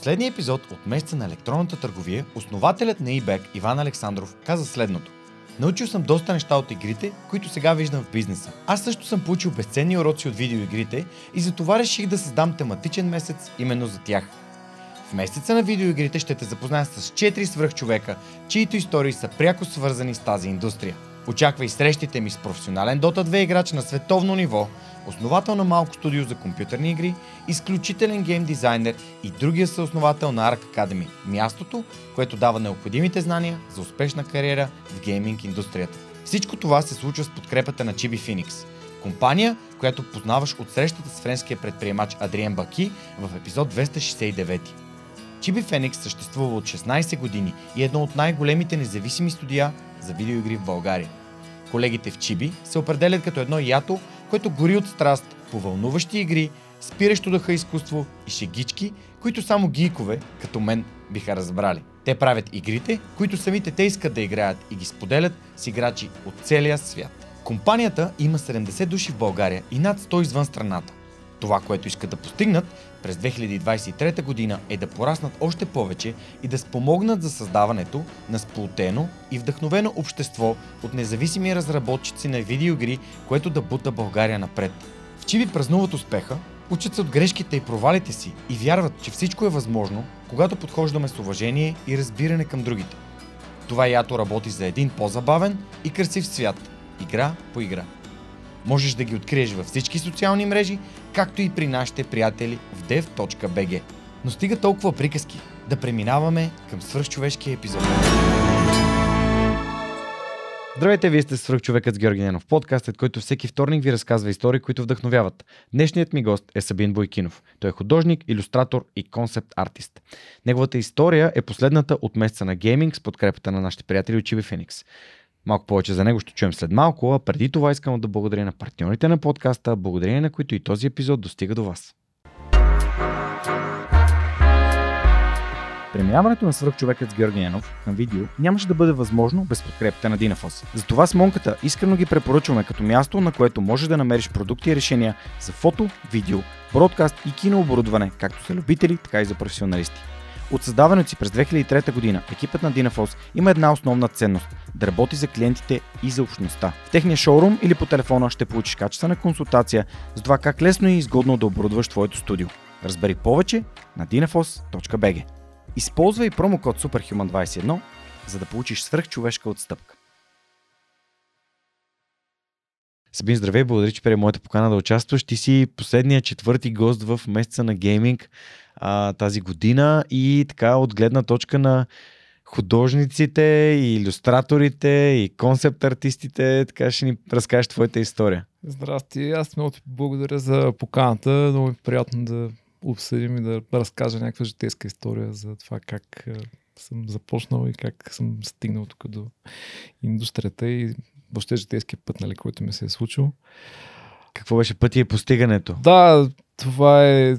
последния епизод от месеца на електронната търговия, основателят на eBay Иван Александров каза следното. Научил съм доста неща от игрите, които сега виждам в бизнеса. Аз също съм получил безценни уроци от видеоигрите и затова реших да създам тематичен месец именно за тях. В месеца на видеоигрите ще те запозная с 4 свръхчовека, чието истории са пряко свързани с тази индустрия. Очаквай срещите ми с професионален Dota 2 играч на световно ниво, основател на малко студио за компютърни игри, изключителен гейм дизайнер и другия съосновател на Arc Academy, мястото, което дава необходимите знания за успешна кариера в гейминг индустрията. Всичко това се случва с подкрепата на Chibi Phoenix, компания, която познаваш от срещата с френския предприемач Адриен Баки в епизод 269. Chibi Phoenix съществува от 16 години и е едно от най-големите независими студия за видеоигри в България. Колегите в Чиби се определят като едно ято, което гори от страст по вълнуващи игри, спиращо дъха изкуство и шегички, които само гийкове, като мен, биха разбрали. Те правят игрите, които самите те искат да играят и ги споделят с играчи от целия свят. Компанията има 70 души в България и над 100 извън страната. Това, което искат да постигнат през 2023 година е да пораснат още повече и да спомогнат за създаването на сплутено и вдъхновено общество от независими разработчици на видеоигри, което да бута България напред. В Чиви празнуват успеха, учат се от грешките и провалите си и вярват, че всичко е възможно, когато подхождаме с уважение и разбиране към другите. Това ято работи за един по-забавен и красив свят, игра по игра. Можеш да ги откриеш във всички социални мрежи, както и при нашите приятели в dev.bg. Но стига толкова приказки, да преминаваме към свръхчовешкия епизод. Здравейте, вие сте свръхчовекът с Георги Ненов, подкастът, който всеки вторник ви разказва истории, които вдъхновяват. Днешният ми гост е Сабин Бойкинов. Той е художник, иллюстратор и концепт артист. Неговата история е последната от месеца на гейминг с подкрепата на нашите приятели от Чиви Феникс. Малко повече за него ще чуем след малко, а преди това искам да благодаря на партньорите на подкаста, благодарение на които и този епизод достига до вас. Преминаването на свръхчовекът с Георги Янов към видео нямаше да бъде възможно без подкрепата на Динафос. Затова с Монката искрено ги препоръчваме като място, на което можеш да намериш продукти и решения за фото, видео, бродкаст и кинооборудване, както за любители, така и за професионалисти. От създаването си през 2003 година екипът на Dinaforce има една основна ценност – да работи за клиентите и за общността. В техния шоурум или по телефона ще получиш качествена консултация за това как лесно и изгодно да оборудваш твоето студио. Разбери повече на dinafos.bg Използвай промокод SUPERHUMAN21, за да получиш свръхчовешка отстъпка. Сабин, здравей, благодаря, че приема моята покана да участваш. Ти си последния четвърти гост в месеца на гейминг а, тази година и така от гледна точка на художниците, и иллюстраторите, и концепт артистите, така ще ни разкажеш твоята история. Здрасти, аз много ти благодаря за поканата. Много е приятно да обсъдим и да разкажа някаква житейска история за това как съм започнал и как съм стигнал тук до индустрията и въобще житейския път, нали, който ми се е случил. Какво беше пътя и постигането? Да, това е,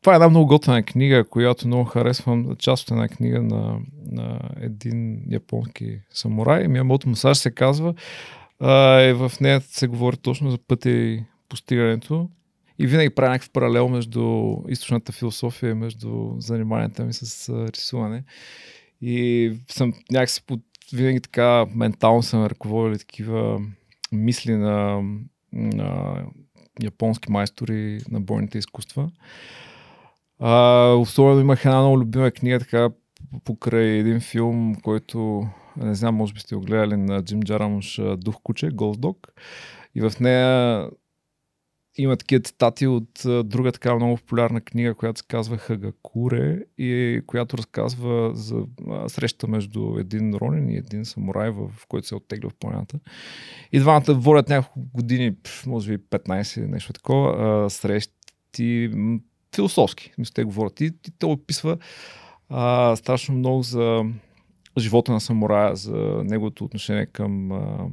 това е една много готина книга, която много харесвам. Част от една книга на, на един японски самурай. Миямото Мусаш се казва. И в нея се говори точно за пътя и постигането. И винаги правя някакъв паралел между източната философия и между заниманията ми с рисуване. И съм някакси под, винаги така ментално съм ръководил такива мисли на, на японски майстори на бойните изкуства. А, особено имах една много любима книга, така покрай един филм, който не знам, може би сте го гледали на Джим Джарамуш Дух куче, Ghost Dog. И в нея има такива цитати от друга така много популярна книга, която се казва Хагакуре и която разказва за среща между един ронин и един самурай, в, в който се оттегля в планината. И двамата водят няколко години, може би 15, нещо такова, срещи философски. Мисля, те говорят. И, и те описва а, страшно много за живота на самурая, за неговото отношение към а,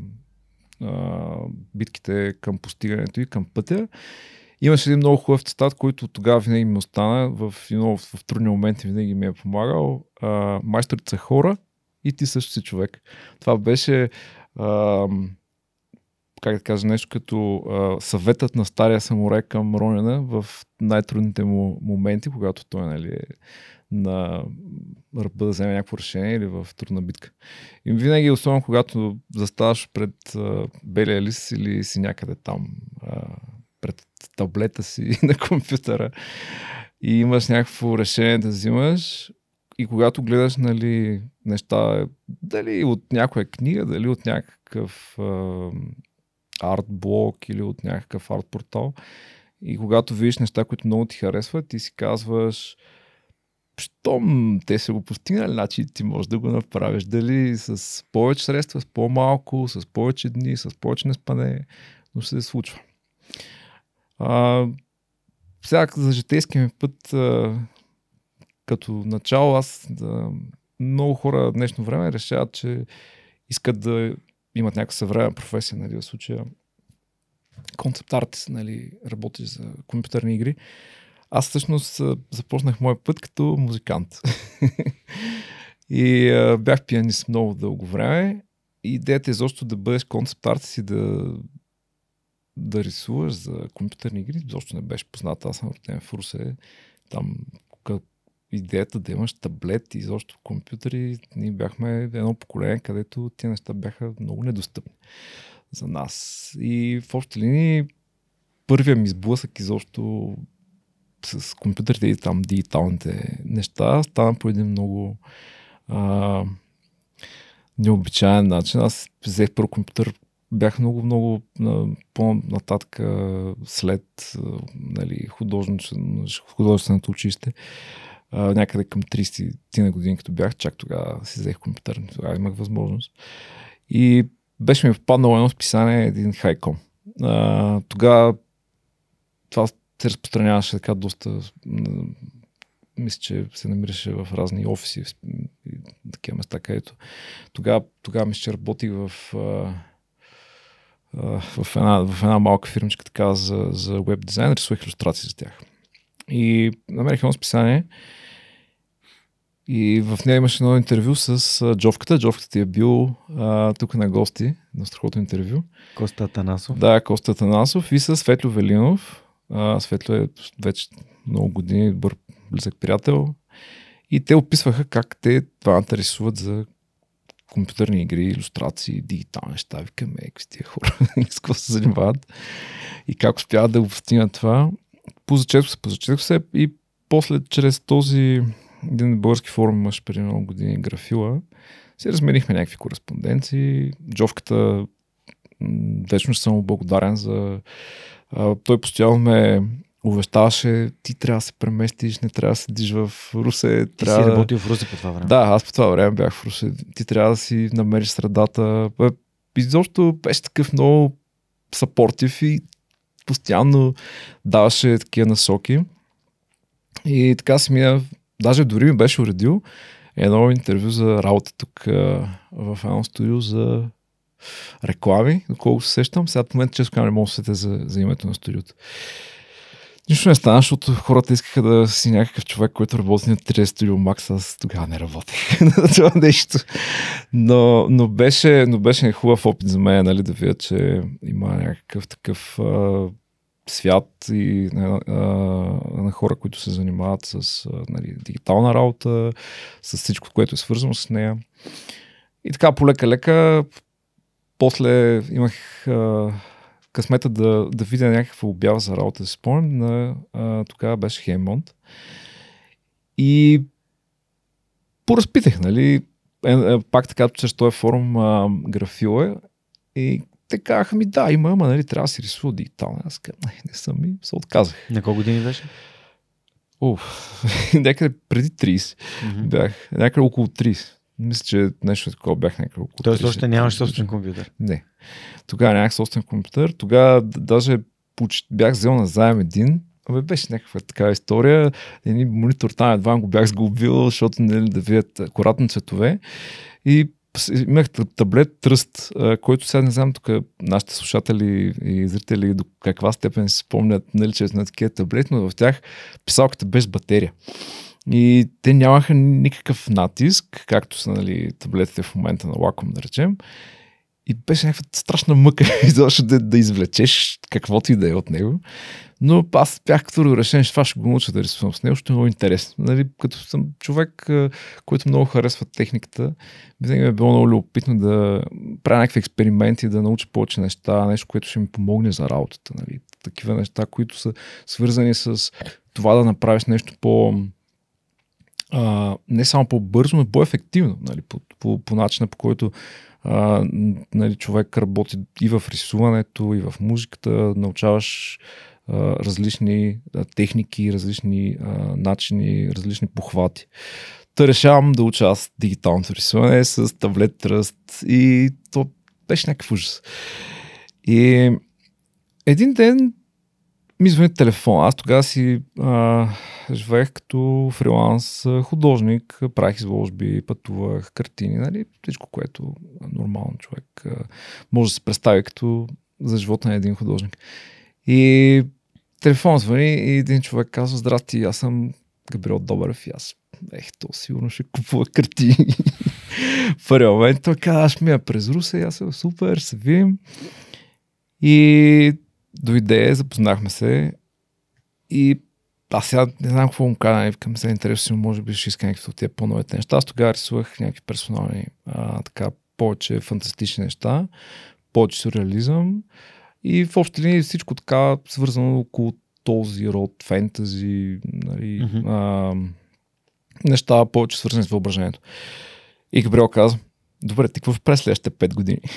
битките към постигането и към пътя. Имаше един много хубав цитат, който тогава винаги ми остана, в, в, в трудни моменти винаги ми е помагал. А, майсторите са хора и ти също си човек. Това беше а, как да кажа, нещо като а, съветът на стария самурай към Ронина в най-трудните му моменти, когато той нали, е на ръба да вземе някакво решение или в трудна битка. И винаги, особено когато заставаш пред а, белия лист или си някъде там а, пред таблета си на компютъра и имаш някакво решение да взимаш и когато гледаш нали, неща, дали от някоя книга, дали от някакъв арт-блог или от някакъв арт-портал и когато видиш неща, които много ти харесват, ти си казваш щом те са го постигнали, значи ти можеш да го направиш. Дали с повече средства, с по-малко, с повече дни, с повече неспане, но ще се случва. А, сега за житейския ми път, а, като начало, аз да, много хора в днешно време решават, че искат да имат някаква съвременна професия, нали, в случая концепт артист, нали, работиш за компютърни игри. Аз всъщност започнах моя път като музикант. и а, бях пианист много дълго време. Идеята е изобщо да бъдеш концепт артист и да, да рисуваш за компютърни игри, изобщо не беше позната. Аз съм роден в Русе. Там идеята да имаш таблет и изобщо компютъри, ние бяхме едно поколение, където тези неща бяха много недостъпни за нас. И в общи линии първия ми сблъсък изобщо с компютрите и там дигиталните неща стана по един много а, необичайен начин. Аз взех първо компютър, бях много, много по-нататък след нали, художественото училище. Някъде към 30 ти на години, като бях, чак тогава си взех компютър, тогава имах възможност. И беше ми попаднало едно списание, един хайком. Тогава това се разпространяваше така доста мисля, че се намираше в разни офиси такива места, където тогава, тогава мисля, че работих в, в, една, в една малка фирмичка така за, за веб дизайн, рисувах иллюстрации за тях. И намерих едно списание и в нея имаше едно интервю с Джовката. Джовката ти е бил а, тук на гости, на страхотно интервю. Коста Танасов. Да, Коста Танасов и с Светло Велинов, а, Светло е вече много години добър близък приятел. И те описваха как те двамата рисуват за компютърни игри, иллюстрации, дигитални неща. Викаме, какви тия хора, с какво се занимават и как успяват да го постигнат това. Позачетох се, позачетох се и после чрез този един български форум имаше преди много години графила. Си разменихме някакви кореспонденции. Джовката вечно ще съм благодарен за а, той постоянно ме увещаваше, ти трябва да се преместиш, не трябва да седиш в Русе. Ти трябва... си работил в Русе по това време. Да, аз по това време бях в Русе. Ти трябва да си намериш средата. Изобщо беше такъв много сапортив и постоянно даваше такива насоки. И така си мия, даже дори ми беше уредил едно интервю за работа тук в едно студио за реклами, доколко се сещам. Сега в момента често не мога да се за, за името на студиото. Нищо не стана, защото хората искаха да си някакъв човек, който работи на 3 студио Макс. Аз тогава не работех на това нещо. Но, но, беше, но беше хубав опит за мен, нали, да видя, че има някакъв такъв свят и а, а, на хора, които се занимават с нали, дигитална работа, с всичко, което е свързано с нея. И така, полека-лека после имах а, късмета да, да видя някаква обява за работа, си спомням, на, тогава беше Хеймонт. И поразпитах, нали, е, е, пак така, чрез този форум а, графил е, и те казаха ми, да, има, ама нали, трябва да си рисува дигитално. Аз казах, не, не съм и се отказах. На колко години беше? Уф, някъде преди 30 mm-hmm. бях, някъде около 30. Мисля, че нещо такова бях някакво. Тоест още нямаш собствен компютър? Не. Тогава нямах собствен компютър. Тогава даже бях взел на заем един. Абе, беше някаква такава история. Един монитор там едва го бях сгубил, защото не нали, да видят акуратно цветове. И имах таблет Тръст, който сега не знам тук нашите слушатели и зрители до каква степен си спомнят, нали, че на такива таблет, но в тях писалката без батерия. И те нямаха никакъв натиск, както са нали, таблетите в момента на Wacom, да речем. И беше някаква страшна мъка изобщо да, да извлечеш каквото и да е от него. Но аз бях като решен, че това ще го науча да рисувам с него, ще е много интересно. Нали, като съм човек, който много харесва техниката, винаги ми е било много любопитно да правя някакви експерименти, да науча повече неща, нещо, което ще ми помогне за работата. Нали. Такива неща, които са свързани с това да направиш нещо по а, не само по-бързо, но по-ефективно, нали, по, по, по начина по който а, нали, човек работи и в рисуването, и в музиката, научаваш а, различни а, техники, различни а, начини, различни похвати. Та решавам да уча аз дигиталното рисуване с таблет тръст и то беше някакъв ужас. И един ден ми звъни телефон. Аз тогава си а, живеех като фриланс художник, правих изложби, пътувах, картини, нали? Всичко, което нормално човек а, може да се представи като за живота на един художник. И телефон звъни и един човек казва, здрасти, аз съм Габриел Добрев и аз ех, то сигурно ще купува картини. в първия момент той каза, аз ми я през Руса и аз съм супер, се видим. И дойде, запознахме се и аз сега не знам какво му кажа, не викам се интересно, може би ще иска някакви от тия по-новите неща. Аз тогава рисувах някакви персонални, а, така, повече фантастични неща, повече сюрреализъм и в общи линии всичко така свързано около този род фентази, нали, mm-hmm. а, неща повече свързани с въображението. И Габриел каза, добре, ти какво през следващите 5 години?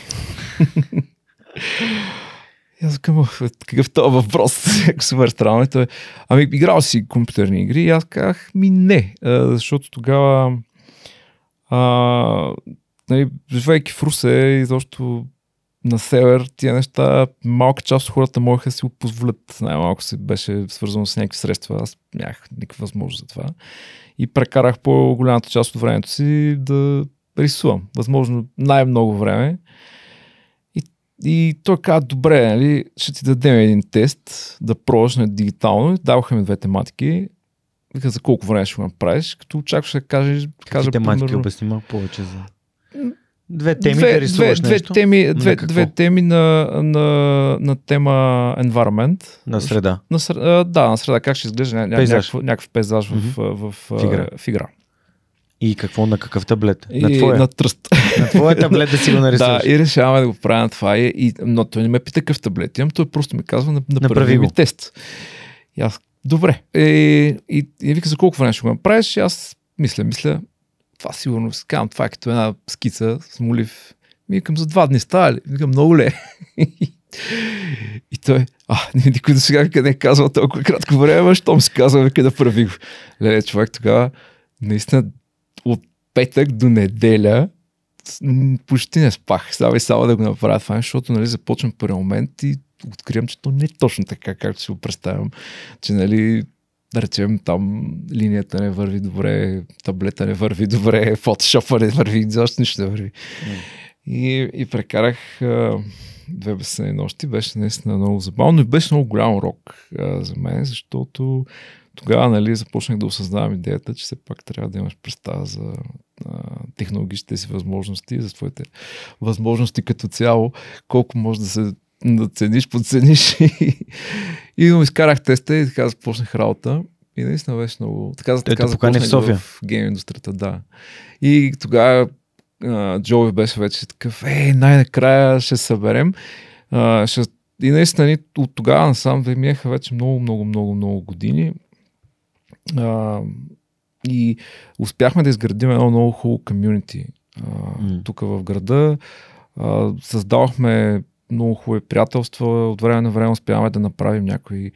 И аз казвам, какъв това въпрос? Супер странно. Той, ами, играл си компютърни игри и аз казах, ми не, защото тогава а, нали, живейки в Русе и защото на север тия неща, малка част от хората можеха да си го позволят. Най-малко се беше свързано с някакви средства. Аз нямах никаква възможност за това. И прекарах по-голямата част от времето си да рисувам. Възможно най-много време. И той каза, добре, нали, ще ти дадем един тест да пробваш на дигитално. Даваха ми две тематики. Вика, за колко време ще го направиш, като очакваш да кажеш... Какви тематики примерно... обясни малко повече за... Две теми две, да рисуваш две, нещо? Теми, две, две теми на, на, на тема environment. На среда. На, на, да, на среда. Как ще изглежда ня, пейзаж. някакъв, някакъв пейзаж mm-hmm. в, в, в, в, игра. в игра. И какво, на какъв таблет? И на твоя? На тръст. На твоя таблет да си го нарисуваш. да, и решаваме да го правя на това. И, но той не ме пита какъв таблет имам, той просто ми казва, направи ми тест. И аз, добре. Е, и, и вика, за колко време ще го направиш? И аз мисля, мисля, това сигурно, казвам, това е като една скица с молив. Ми викам, за два дни става ли? Викам, много ле. И той, а, никой до сега не е казвал толкова кратко време, щом си казва, вика да прави го. Леле, човек тогава наистина от петък до неделя почти не спах. Сега и само да го направя това, защото нали, започвам първи момент и откривам, че то не е точно така, както си го представям. Че нали, да речем там линията не върви добре, таблета не върви добре, фотошопа не върви, защо нищо не върви. Mm. И, и прекарах а, две безсънни нощи, беше наистина много забавно и беше много голям урок а, за мен, защото тогава нали, започнах да осъзнавам идеята, че все пак трябва да имаш представа за а, технологичните си възможности, за твоите възможности като цяло, колко може да се да цениш, подцениш. И, и но изкарах теста и така започнах работа. И наистина беше много... Така, за така започнах в, София. в гейм индустрията, да. И тогава Джови беше вече такъв, е, най-накрая ще съберем. А, ще... И наистина от тогава насам минаха вече много, много, много, много години. А, и успяхме да изградим едно много хубаво комюнити mm. тук в града. А, създавахме много хубави приятелства. От време на време успяваме да направим някои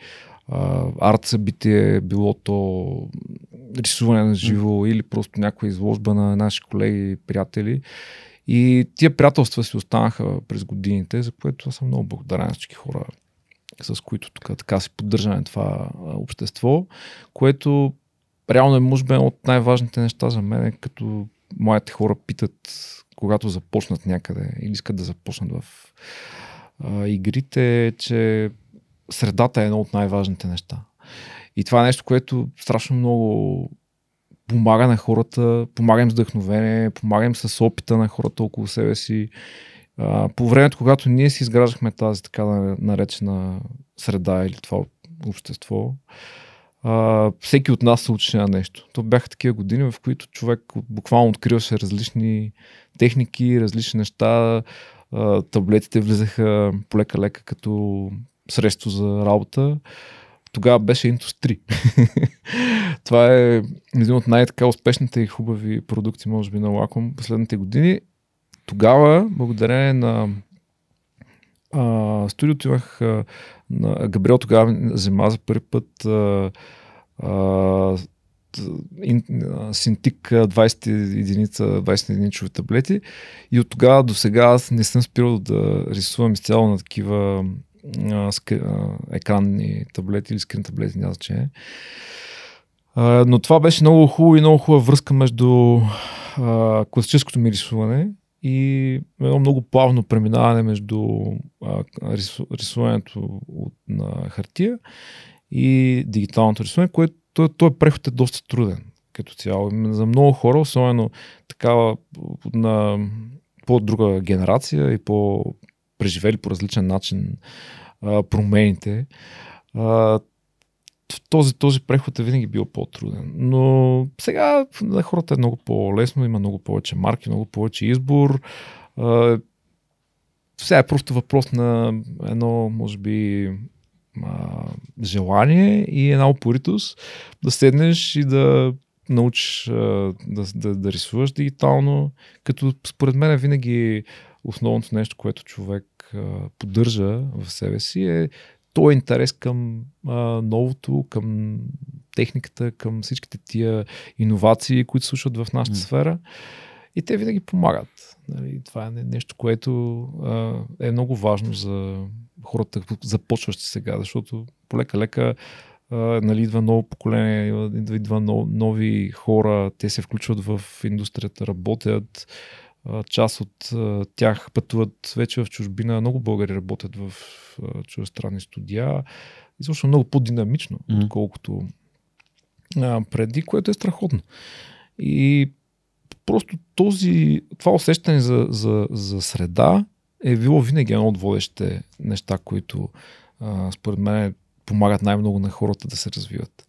арт събитие, било то рисуване на живо mm. или просто някоя изложба на наши колеги и приятели. И тия приятелства си останаха през годините, за което аз съм много благодарен на всички хора, с които тук така си поддържаме това общество, което реално е може би от най-важните неща за мен, като моите хора питат, когато започнат някъде или искат да започнат в а, игрите, че средата е едно от най-важните неща. И това е нещо, което страшно много помага на хората, помага им с вдъхновение, помага им с опита на хората около себе си По времето, когато ние си изграждахме тази така наречена среда или това общество, а, всеки от нас се учи на нещо. То бяха такива години, в които човек буквално откриваше различни техники, различни неща. А, таблетите влизаха полека-лека като средство за работа. Тогава беше Intus 3. Това е един от най-така успешните и хубави продукти, може би, на Wacom последните години. Тогава, благодарение на а, студиото имах а, на Габриел тогава взема за първи път а, а, Синтик 20 единица, 20 единичови таблети и от тогава до сега аз не съм спирал да рисувам изцяло на такива а, скри, а, екранни таблети или скрин таблети, няма значение. А, но това беше много хубаво и много хубава връзка между а, класическото ми рисуване и едно много плавно преминаване между а, рису, рисуването от, на хартия и дигиталното рисуване, което той, преход е доста труден като цяло. За много хора, особено такава на по-друга генерация и по-преживели по различен начин а, промените, а, този, този преход е винаги бил по-труден. Но сега на хората е много по-лесно, има много повече марки, много повече избор. Сега е просто въпрос на едно, може би, желание и една упоритост да седнеш и да научиш да, да, да рисуваш дигитално, като според мен винаги основното нещо, което човек поддържа в себе си е то е интерес към а, новото, към техниката, към всичките тия иновации, които слушат в нашата mm. сфера. И те винаги помагат. Нали? Това е нещо, което а, е много важно за хората, започващи сега, защото полека-лека нали, идва ново поколение, идва, идва нови хора, те се включват в индустрията, работят, част от тях пътуват вече в чужбина. Много българи работят в чуждестранни студия. И също много по-динамично, mm. отколкото преди, което е страхотно. И просто този, това усещане за, за, за среда е било винаги едно от водещите неща, които а, според мен помагат най-много на хората да се развиват.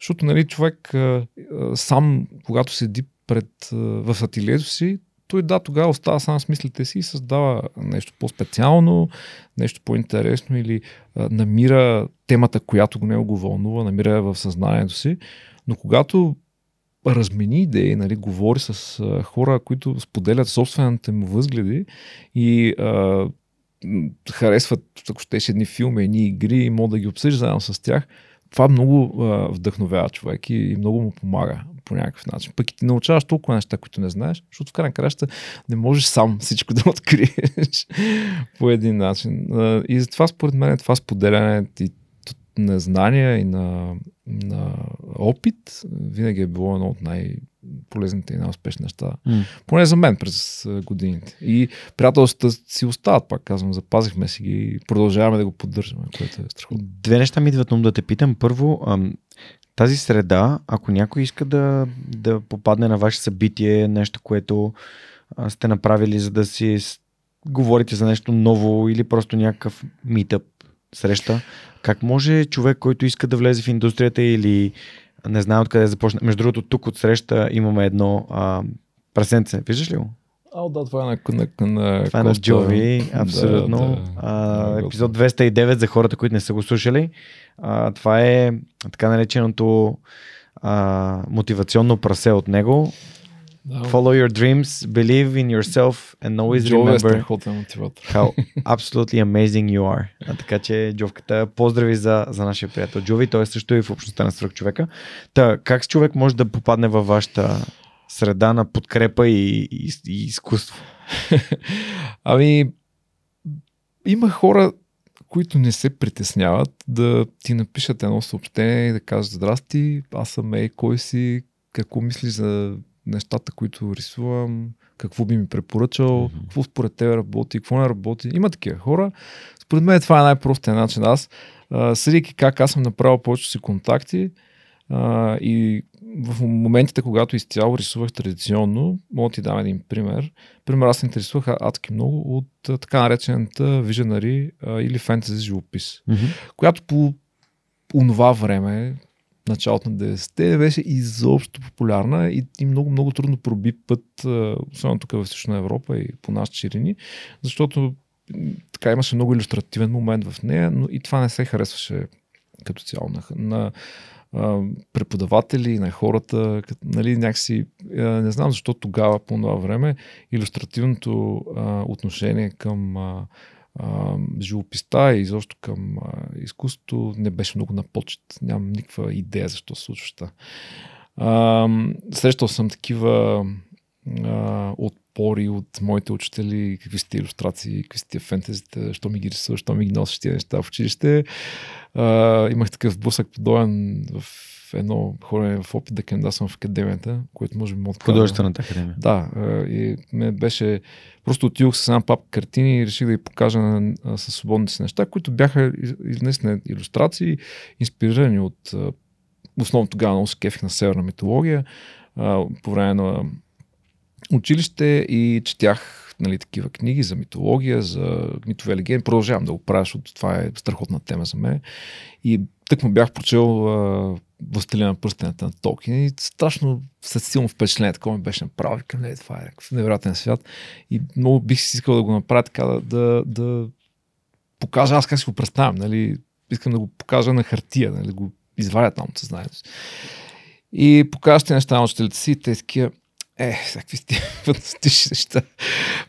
Защото нали, човек а, сам, когато седи пред, а, в ателието си, той да, тогава остава сам с мислите си и създава нещо по-специално, нещо по-интересно или а, намира темата, която го него го вълнува, намира в съзнанието си. Но когато размени идеи, нали, говори с а, хора, които споделят собствените му възгледи и а, харесват, ако щеше едни филми, едни игри и мога да ги обсъжда заедно с тях, това много а, вдъхновява човек и, и много му помага по някакъв начин. Пък и ти научаваш толкова неща, които не знаеш, защото в крайна краща не можеш сам всичко да откриеш по един начин. И затова според мен това споделяне и на знания и на, на опит винаги е било едно от най- полезните и най-успешни неща. Mm. Поне за мен през годините. И приятелствата си остават, пак казвам, запазихме си ги и продължаваме да го поддържаме, което е страхотно. Две неща ми идват ум да те питам. Първо, тази среда, ако някой иска да, да попадне на ваше събитие, нещо, което сте направили, за да си говорите за нещо ново или просто някакъв митъп среща, как може човек, който иска да влезе в индустрията или не знае откъде да започне. Между другото, тук от среща имаме едно а, прасенце. Виждаш ли го? А, да, това е на, на, на Това е на Джови, абсолютно. Да, да, а, епизод 209 за хората, които не са го слушали. А, това е така нареченото а, мотивационно прасе от него. Да. Follow your dreams, believe in yourself and always Джо е remember е how absolutely amazing you are. А, така че, Джовката, поздрави за, за нашия приятел Джови, той е също и в общността на свръх човека. Та, как човек може да попадне във вашата среда на подкрепа и, и, и изкуство? ами, има хора, които не се притесняват да ти напишат едно съобщение и да кажат здрасти, аз съм Ей, кой си, какво мислиш за нещата, които рисувам, какво би ми препоръчал, mm-hmm. какво според теб работи, какво не работи. Има такива хора. Според мен това е най-простият начин. Аз, съдейки как аз съм направил повечето си контакти а, и в моментите, когато изцяло рисувах традиционно, мога да ти дам един пример. Пример, аз се интересувах адски много от така наречената visionary или фентези живопис, Mm-hmm. която по онова време, началото на 90-те, беше изобщо популярна и, и много, много трудно проби път, особено тук в Източна Европа и по нашите ширини, защото така имаше много иллюстративен момент в нея, но и това не се харесваше като цяло на, на а, преподаватели, на хората, като, нали, някакси, а, не знам защо тогава, по това време, иллюстративното а, отношение към а, а, живописта и изобщо към изкуството не беше много на почет. Нямам никаква идея защо се случва това. Срещал съм такива а, отпори от моите учители, какви сте иллюстрации, какви сте фентезите, що ми ги рисуваш, що ми ги носиш тия неща в училище. А, имах такъв блъсък подобен в едно хорене в опит да кандидатствам в академията, което може би да кажа. Художествената академия. Да, и ме беше... Просто отидох с една папка картини и реших да ги покажа на, със свободните си неща, които бяха из- наистина иллюстрации, инспирирани от... Основно тогава много се кефих на северна митология. По време на училище и четях нали, такива книги за митология, за митове легенди. Продължавам да го правя, защото това е страхотна тема за мен. И тък му бях прочел а, на пръстената на Толкин и страшно със силно впечатление, такова ми беше направо. Викам, не, това е някакъв невероятен свят. И много бих си искал да го направя така, да, да, да покажа аз как си го представям. Нали? Искам да го покажа на хартия, нали? да го извадя там от съзнанието. И покажа неща на учителите си и те такива, е, всякакви фантастични неща.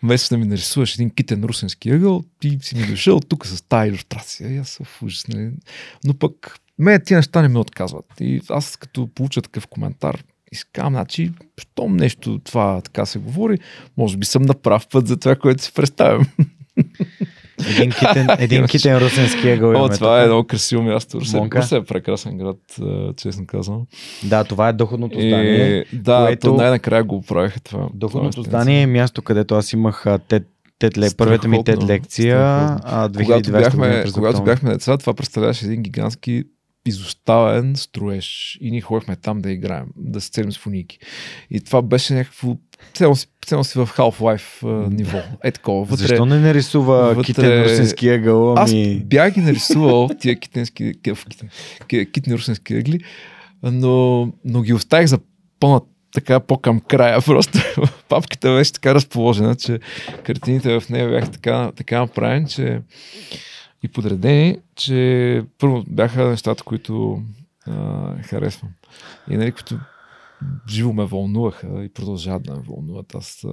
Вместо да ми нарисуваш един китен русенски ъгъл, ти си ми дошъл тук с тази иллюстрация. Аз съм в ужас. Нали? Но пък, ме тия неща не ме отказват. И аз като получа такъв коментар, искам, значи, щом нещо това така се говори, може би съм на прав път за това, което си представям. Един китен, един китен русенски ъгъл. О, това е много красиво място. Русе, Монка? Русе е прекрасен град, а, честно казвам. Да, това е доходното здание. И, да, което- то най-накрая го оправиха това. Доходното това е здание е място, където аз имах а, тет, тет, ле, първата ми тет лекция. А, 2020 когато бяхме, когато бяхме деца, това представляваше един гигантски изоставен строеж и ние ходихме там да играем, да се целим с фуники. И това беше някакво цяло си, цяло си в Half-Life а, ниво. Е такова. Вътре, Защо не нарисува вътре- китен русенски ъгъл? Аз Ами... бях ги нарисувал тия китенски, китен, китен, китни русенски ъгли, но, но ги оставих за по така по-към края. Просто папката беше така разположена, че картините в нея бяха така, така направени, че и подредени, че първо бяха нещата, които а, харесвам. И нали, които живо ме вълнуваха и продължават да ме вълнуват. Аз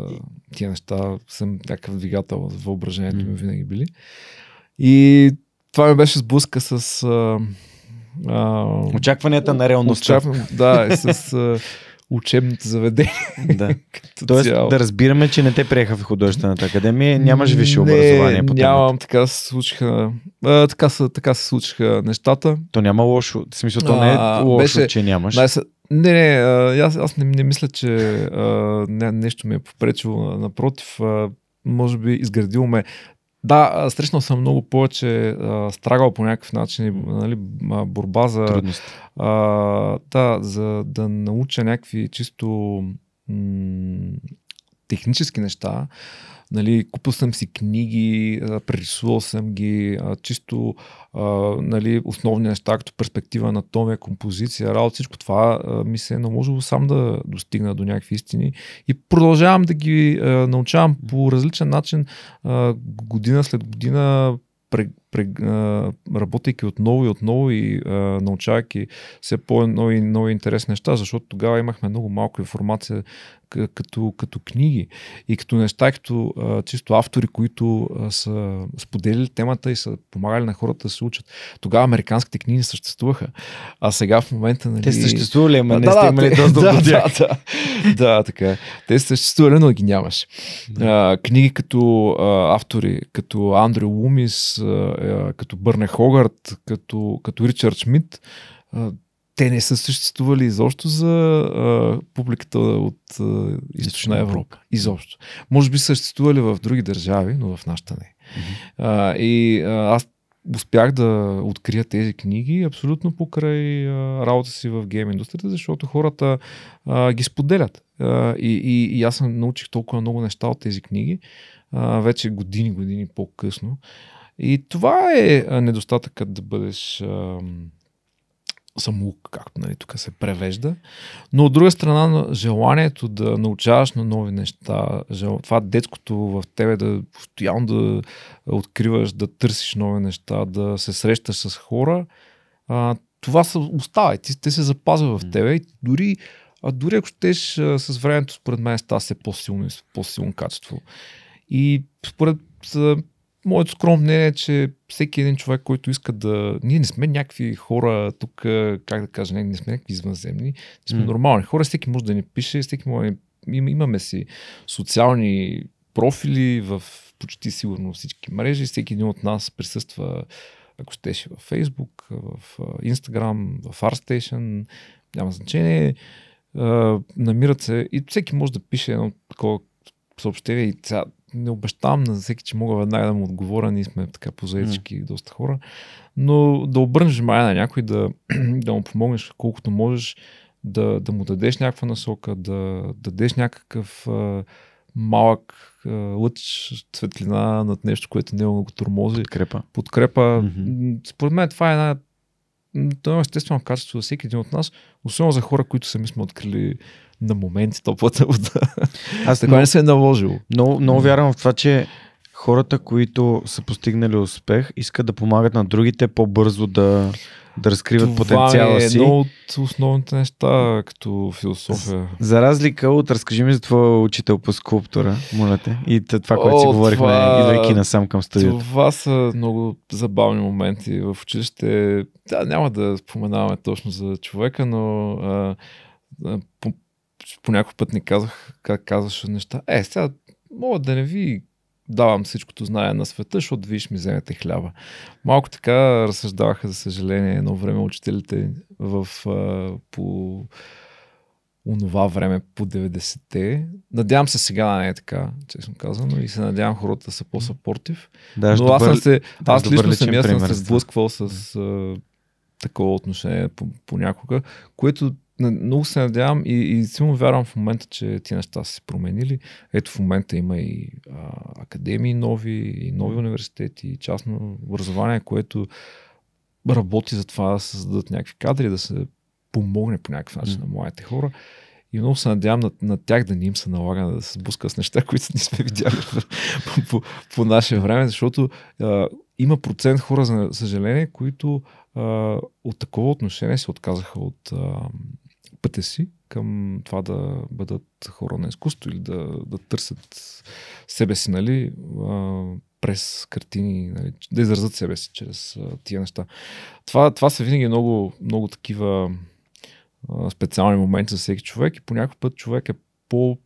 тия неща съм някакъв двигател за въображението ми винаги били. И това ми беше сблъска с а, а, Очакванията на реалността. очаквам- да, и с а, учебните заведения. Да. Тоест цяло. да разбираме, че не те приеха в художествената академия, нямаш висше образование по. Нямам, така се случиха. А, така, са, така се случиха нещата. То няма лошо. В смисъл, то не е А, лошо, беше- че нямаш. Най- не, не, аз, аз не, не мисля, че а, не, нещо ми е попречило. Напротив, а, може би изградило ме. Да, срещнал съм много повече а, страгал по някакъв начин, нали, борба за, а, да, за да науча някакви чисто м- технически неща. Нали, купил съм си книги, прерисувал съм ги, чисто нали, основни неща, като перспектива, анатомия, композиция, работа, всичко това ми се е наложило сам да достигна до някакви истини. И продължавам да ги научавам по различен начин година след година работейки отново и отново и а, научавайки все по-нови нови интересни неща, защото тогава имахме много малко информация като, като книги и като неща, като а, чисто автори, които а, са споделили темата и са помагали на хората да се учат. Тогава американските книги не съществуваха, а сега в момента... Нали, Те съществували, ама А, не сте имали те- достъп да, до тях. Да, да, да, така. Те съществували, но ги нямаш. А, книги като а, автори, като Андрю Лумис, а, като Бърне Хогарт, като, като Ричард Шмидт, те не са съществували изобщо за а, публиката от а, източна Европа. Изобщо. Може би съществували в други държави, но в нашата не. А, и а, аз успях да открия тези книги абсолютно покрай а, работа си в гейм индустрията, защото хората а, ги споделят. А, и, и, и аз съм научих толкова много неща от тези книги, а, вече години, години по-късно. И това е недостатъкът да бъдеш а, самоук, както нали, тук се превежда. Но от друга страна, желанието да научаваш на нови неща, това детското в тебе да постоянно да откриваш, да търсиш нови неща, да се срещаш с хора, а, това са, остава. Ти, те се запазва в тебе и дори, а дори ако щеш с времето, според мен, става се по-силно и по-силно качество. И според моето скромно мнение е, че всеки един човек, който иска да... Ние не сме някакви хора тук, как да кажа, не, не сме някакви извънземни, не сме mm. нормални хора, всеки може да ни пише, всеки може да ни... имаме си социални профили в почти сигурно всички мрежи, всеки един от нас присъства, ако щеше в Facebook, в Instagram, в ArtStation, няма значение, намират се и всеки може да пише едно такова съобщение и сега не обещавам на всеки, че мога веднага да му отговоря, ние сме така позаедички mm. доста хора, но да обърнеш внимание на някой, да, да му помогнеш колкото можеш, да, да му дадеш някаква насока, да, да дадеш някакъв а, малък а, лъч светлина над нещо, което не го тормози. Подкрепа. Подкрепа. Mm-hmm. Според мен това е една това е естествено качество за всеки един от нас, особено за хора, които сами сме открили на моменти топлата вода. Аз така не се е наложило. Много, много вярвам в това, че хората, които са постигнали успех, искат да помагат на другите по-бързо да, да разкриват това потенциала е си. едно от основните неща като философия. За разлика от, разкажи ми за твоя учител по скулптура, моля те. И това, което си говорихме, това... идвайки насам към студиото. Това са много забавни моменти в училище. Да, няма да споменаваме точно за човека, но а, по някой път ни казах, как казваш неща. Е, сега мога да не ви давам всичкото знае на света, защото виж ми вземете хляба. Малко така разсъждаваха, за съжаление, едно време учителите в, по онова време по 90-те. Надявам се сега да не е така, честно казано, и се надявам хората да са по-сапортив. Да, Но аз, съм се, аз лично самия съм се сблъсквал с а, такова отношение понякога, което много се надявам и, и силно вярвам в момента, че ти неща са се променили. Ето в момента има и а, академии нови, и нови университети, и частно образование, което работи за това да създадат някакви кадри, да се помогне по някакъв начин mm. на младите хора. И много се надявам на, на тях да ни им се налага да се сблъска с неща, които не сме видяли по, по, по наше време, защото а, има процент хора, за съжаление, които а, от такова отношение се отказаха от а, пътя си към това да бъдат хора на изкуство или да, да търсят себе си, нали, през картини, нали, да изразят себе си чрез тия неща. Това, това са винаги много, много такива специални моменти за всеки човек и по някакъв път човек е по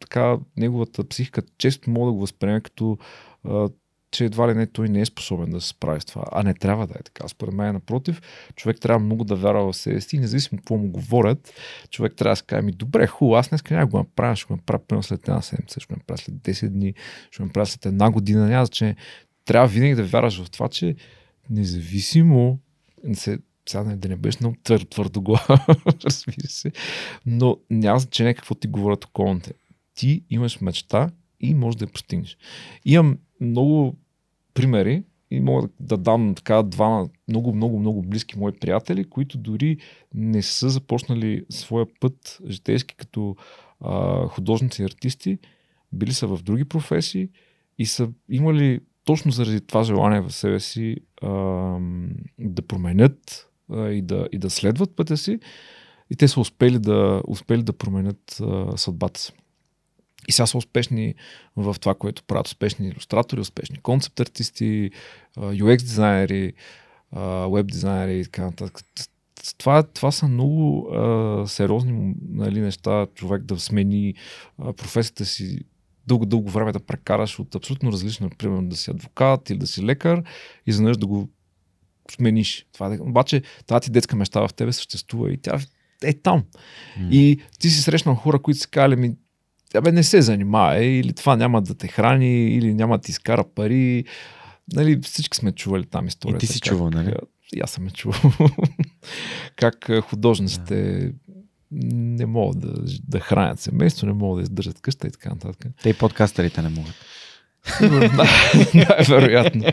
така, неговата психика често мога да го възприеме като а, че едва ли не той не е способен да се справи с това. А не трябва да е така. Според мен, напротив, човек трябва много да вярва в себе си, независимо какво му говорят, човек трябва да се каже, ми добре, хубаво, аз днес няма го направя, ще го направя след една седмица, ще го направя след 10 дни, ще го направя след една година. Няма значение. Трябва винаги да вярваш в това, че независимо, се, сега да не бъдеш много твърд, твърдо глава, разбира се, но няма значение какво ти говорят околните. Ти имаш мечта и можеш да я постигнеш. Имам много примери и мога да дам така два много, много, много близки мои приятели, които дори не са започнали своя път житейски като а, художници и артисти, били са в други професии и са имали точно заради това желание в себе си а, да променят а, и, да, и да следват пътя си и те са успели да, успели да променят а, съдбата си. И сега са успешни в това, което правят успешни иллюстратори, успешни концепт артисти, UX дизайнери, веб дизайнери и така нататък. Това, това са много а, сериозни нали, неща, човек да смени а, професията си дълго, дълго време да прекараш от абсолютно различно, примерно да си адвокат или да си лекар и изведнъж да го смениш. Това, обаче тази ти детска мечта в тебе съществува и тя е там. Mm. И ти си срещнал хора, които си казали ми, Абе, не се занимава, или това няма да те храни, или няма да ти изкара пари. нали, всички сме чували там историята. И ти си чувал, нали? И аз съм я чувал. как художниците не могат да, да хранят семейство, не могат да издържат къща и така нататък. Те и подкастерите не могат. да, вероятно.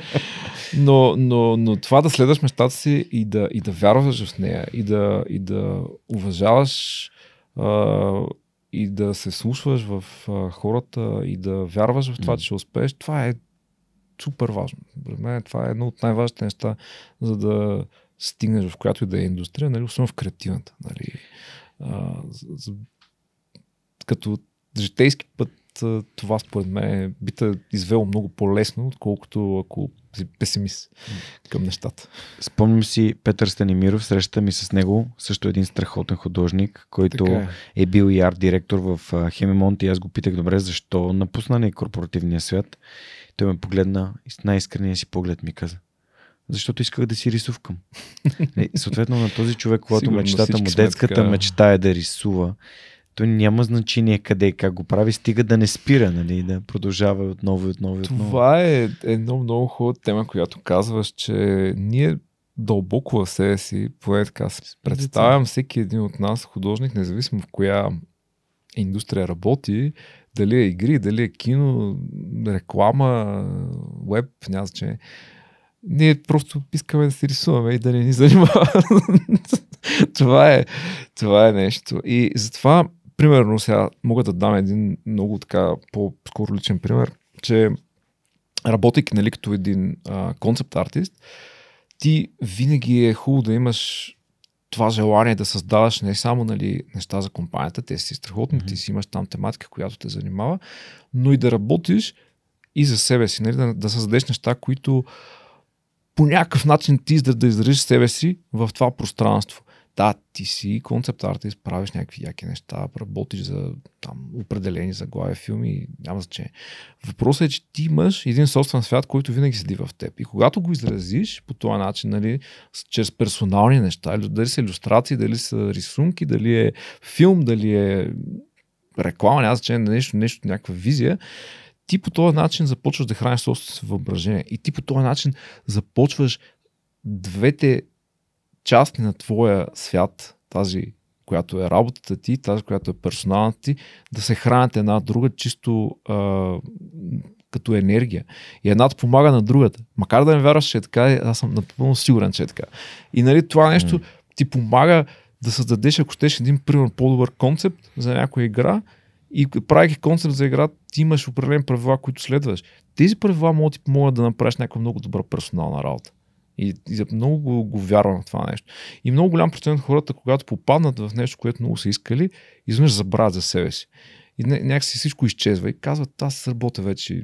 Но, но, но това да следваш мечтата си и да, и да вярваш в нея и да, и да уважаваш а, и да се слушваш в а, хората и да вярваш в това, че ще успееш, това е супер важно. Мен това е едно от най-важните неща, за да стигнеш в която и да е индустрия, нали, особено в креативната. Нали. А, за, като житейски път това според мен би те извело много по-лесно, отколкото ако песимист към нещата. Спомням си Петър Станимиров, срещата ми с него, също един страхотен художник, който е. е бил и арт-директор в Хемемонт и аз го питах добре защо напусна на корпоративния свят. Той ме погледна и с най-искрения си поглед ми каза защото исках да си рисувкам. И, съответно на този човек, когато мечтата му, детската мечта е да рисува, то няма значение къде и как го прави, стига да не спира, нали, да продължава отново и отново и отново. Това е едно много хубава тема, която казваш, че ние дълбоко в себе си, поне така представям всеки един от нас, художник, независимо в коя индустрия работи, дали е игри, дали е кино, реклама, веб, няма значение. Ние просто искаме да се рисуваме и да не ни занимава. това, е, това е нещо. И затова примерно сега мога да дам един много така по-скоро личен пример, че работейки нали, като един концепт артист, ти винаги е хубаво да имаш това желание да създаваш не само нали, неща за компанията, те си страхотни, mm-hmm. ти си имаш там тематика, която те занимава, но и да работиш и за себе си, нали, да, да създадеш неща, които по някакъв начин ти да, да изразиш себе си в това пространство да, ти си концепт артист, правиш някакви яки неща, работиш за там, определени заглавия филми, няма значение. Въпросът е, че ти имаш един собствен свят, който винаги седи в теб. И когато го изразиш по този начин, нали, чрез персонални неща, дали са иллюстрации, дали са рисунки, дали е филм, дали е реклама, няма значение, нещо, нещо, някаква визия, ти по този начин започваш да храниш собственото си въображение. И ти по този начин започваш двете части на твоя свят, тази, която е работата ти, тази, която е персоналната ти, да се хранят една друга чисто а, като енергия. И едната помага на другата. Макар да не вярваш, че е така, аз съм напълно сигурен, че е така. И нали, това нещо mm. ти помага да създадеш, ако щеш, един пример по-добър концепт за някоя игра и правейки концепт за игра, ти имаш определени правила, които следваш. Тези правила могат да ти помогнат да направиш някаква много добра персонална работа. И, и много го, го вярвам в това нещо. И много голям процент от хората, когато попаднат в нещо, което много са искали, изведнъж забравят за себе си. И някакси всичко изчезва и казват, аз работя вече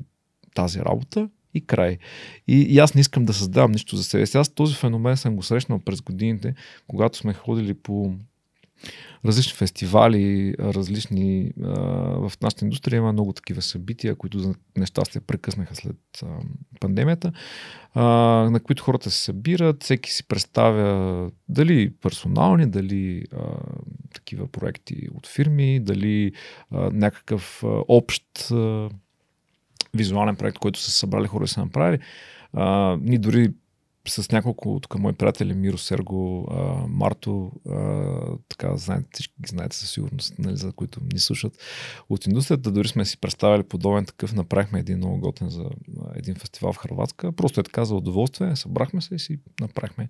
тази работа и край. И, и аз не искам да създавам нищо за себе си. Аз този феномен съм го срещнал през годините, когато сме ходили по различни фестивали, различни. А, в нашата индустрия има много такива събития, които за нещастие прекъснаха след а, пандемията, а, на които хората се събират, всеки си представя дали персонални, дали а, такива проекти от фирми, дали а, някакъв а, общ а, визуален проект, който са събрали хора и са направили. А, ние дори с няколко тук мои приятели, Миро, Серго, Марто, така, знаете, всички ги знаете със сигурност, нали, за които ни слушат от индустрията. Дори сме си представили подобен такъв, направихме един много готен за един фестивал в Харватска. Просто е така за удоволствие, събрахме се и си направихме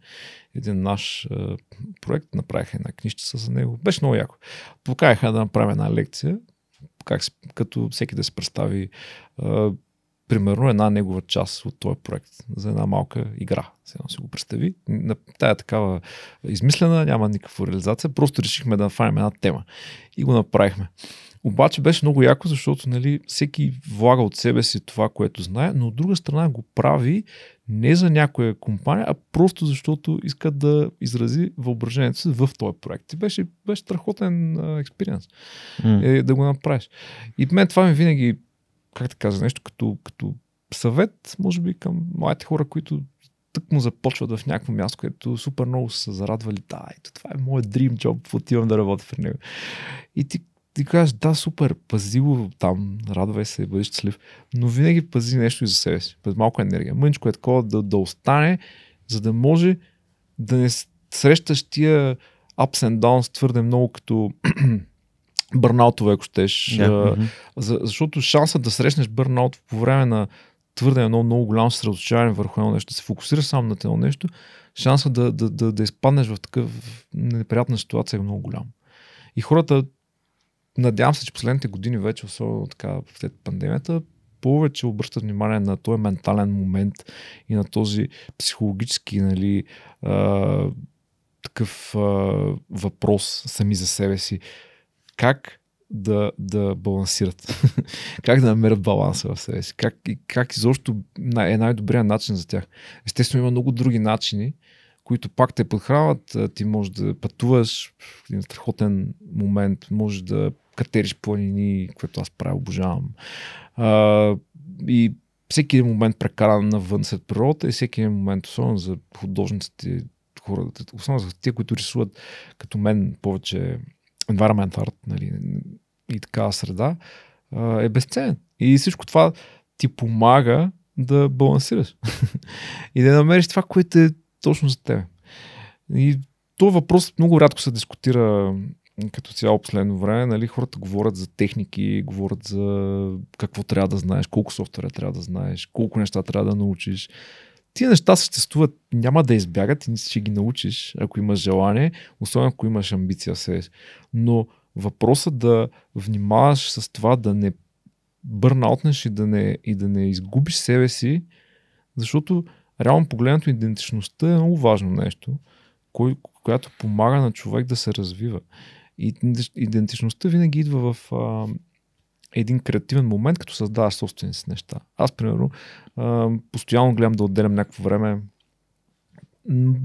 един наш проект, направиха една книжчица за него. Беше много яко. Покаяха да направим една лекция, как, като всеки да се представи примерно една негова част от този проект за една малка игра. Сега си го представи. Тая такава измислена, няма никаква реализация, просто решихме да направим една тема и го направихме. Обаче беше много яко, защото нали, всеки влага от себе си това, което знае, но от друга страна го прави не за някоя компания, а просто защото иска да изрази въображението си в този проект. И беше, беше страхотен експириенс mm. е, да го направиш. И мен това ми винаги как да кажа, нещо като, като съвет, може би към младите хора, които тък му започват в някакво място, където супер много са зарадвали. Да, ето това е моят dream job, отивам да работя при него. И ти ти кажеш, да, супер, пази го там, радвай се, бъди щастлив, но винаги пази нещо и за себе си, без малко енергия. Мъничко е такова да, да остане, за да може да не срещаш тия ups and downs твърде много като бърнаутове, ако щеш. Yeah. За, защото шансът да срещнеш бърнаут по време на твърде едно много голямо съсредоточаване върху едно нещо, да се фокусираш само на това нещо, шансът да, да, да, да изпаднеш в такъв неприятна ситуация е много голям. И хората, надявам се, че последните години вече, особено така след пандемията, повече обръщат внимание на този ментален момент и на този психологически нали, а, такъв а, въпрос сами за себе си. Как да, да балансират? как да намерят баланса в себе си? Как, как изобщо е най-добрият начин за тях? Естествено има много други начини, които пак те подхранват. Ти можеш да пътуваш в един страхотен момент, можеш да катериш планини, което аз правя, обожавам. А, и всеки един момент прекаран навън след природата и всеки един момент, особено за художниците, хората, особено за тия, които рисуват като мен повече environment art нали, и такава среда, е безценен. И всичко това ти помага да балансираш и да намериш това, което е точно за теб. И този въпрос много рядко се дискутира като цяло последно време. Нали, хората говорят за техники, говорят за какво трябва да знаеш, колко софтуера трябва да знаеш, колко неща трябва да научиш. Тия неща съществуват, няма да избягат и ще ги научиш, ако имаш желание, особено ако имаш амбиция се. Но въпросът да внимаваш с това да не бърнаутнеш и да не, и да не изгубиш себе си, защото реално погледнато идентичността е много важно нещо, кой, която помага на човек да се развива. И идентичността винаги идва в а, един креативен момент, като създаваш собствените си неща. Аз, примерно, постоянно гледам да отделям някакво време,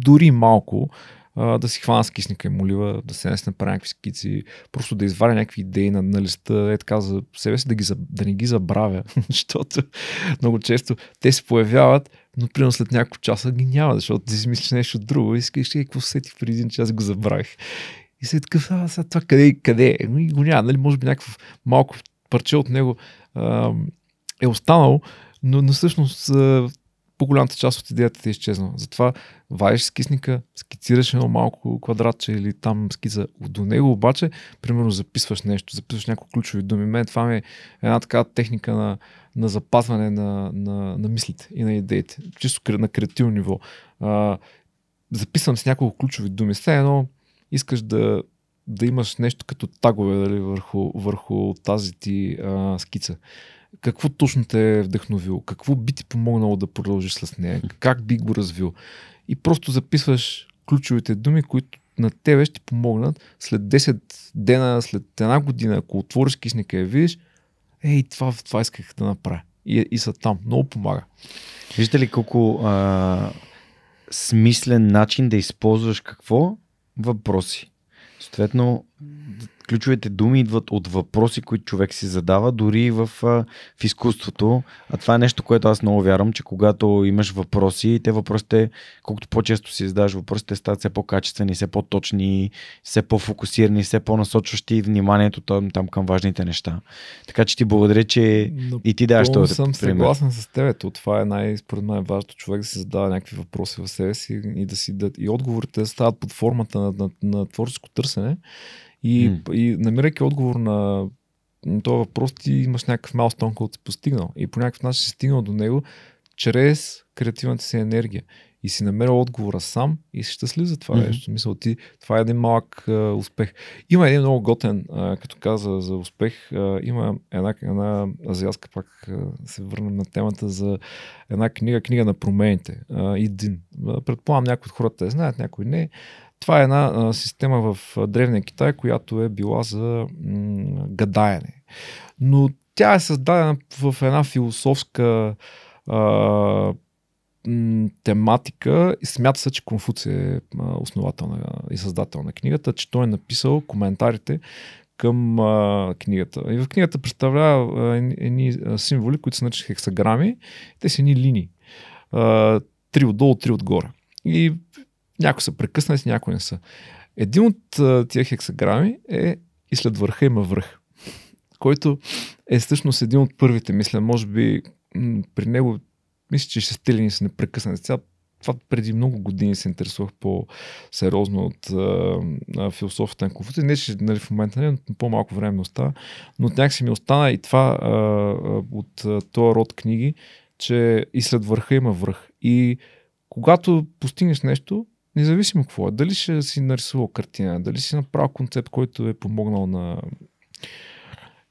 дори малко, да си хвана скисника и молива, да се не направя някакви скици, просто да изваря някакви идеи на, на листа, е така за себе си, да, ги, да не ги забравя, защото много често те се появяват, но примерно след няколко часа ги няма, защото ти си мислиш нещо друго и си какво сетих преди един час го забравих. И след такъв, а, сега това къде, къде е? И го няма, нали? Може би някакво малко парче от него а, е останало, но, но всъщност а, по-голямата част от идеята ти е изчезнала. Затова ваеш скисника, скицираш едно малко квадратче или там скица. До него обаче, примерно, записваш нещо, записваш някои ключови думи. Мен това ми е една така техника на, на запазване на, на, на мислите и на идеите. Чисто на креативно ниво. А, записвам с няколко ключови думи. Все едно искаш да, да имаш нещо като тагове дали, върху, върху тази ти а, скица. Какво точно те е вдъхновило? Какво би ти помогнало да продължиш с нея? Как би го развил? И просто записваш ключовите думи, които на тебе ще помогнат след 10 дена, след една година, ако отвориш кисника и видиш, ей, това, това исках да направя. И, и са там. Много помага. Виждате ли колко а, смислен начин да използваш какво? Въпроси. Съответно, ключовите думи идват от въпроси, които човек си задава, дори в, в изкуството. А това е нещо, което аз много вярвам, че когато имаш въпроси, те въпросите, колкото по-често си задаваш въпросите, стават все по-качествени, все по-точни, все по-фокусирани, все по-насочващи вниманието там, там към важните неща. Така че ти благодаря, че Но и ти даваш този съм пример. съгласен с теб. Това е най, според мен важното човек да си задава някакви въпроси в себе си и да си да, и отговорите стават под формата на, на, на творческо търсене и, mm. и намирайки отговор на, този въпрос, ти имаш някакъв малстон, който си постигнал. И по някакъв начин си стигнал до него чрез креативната си енергия. И си намерил отговора сам и си щастлив за това mm-hmm. нещо. Мисля, ти, това е един малък а, успех. Има един много готен, а, като каза за успех, а, има една, една азиатска, пак а, се върнем на темата за една книга, книга на промените. А, Идин. Предполагам, някои от хората знаят, някои не. Това е една система в Древния Китай, която е била за гадаене. Но тя е създадена в една философска а, тематика и смята се, че Конфуция е основател на, и създател на книгата, че той е написал коментарите към а, книгата. И в книгата представлява едни символи, които се наричат хексаграми. Те са едни линии. А, три отдолу, три отгоре. И някои са прекъснати, някои не са. Един от тия хексаграми е и след върха има връх. който е всъщност един от първите, мисля, може би при него, мисля, че ще стилини са непрекъснати. Това преди много години се интересувах по-сериозно от а, а, философията на Конфуций. Не, че нали, в момента не, по-малко време остава, но от някак си ми остана и това а, а, от а, този род книги, че и след върха има връх. И когато постигнеш нещо, независимо какво е, дали ще си нарисувал картина, дали си направил концепт, който е помогнал на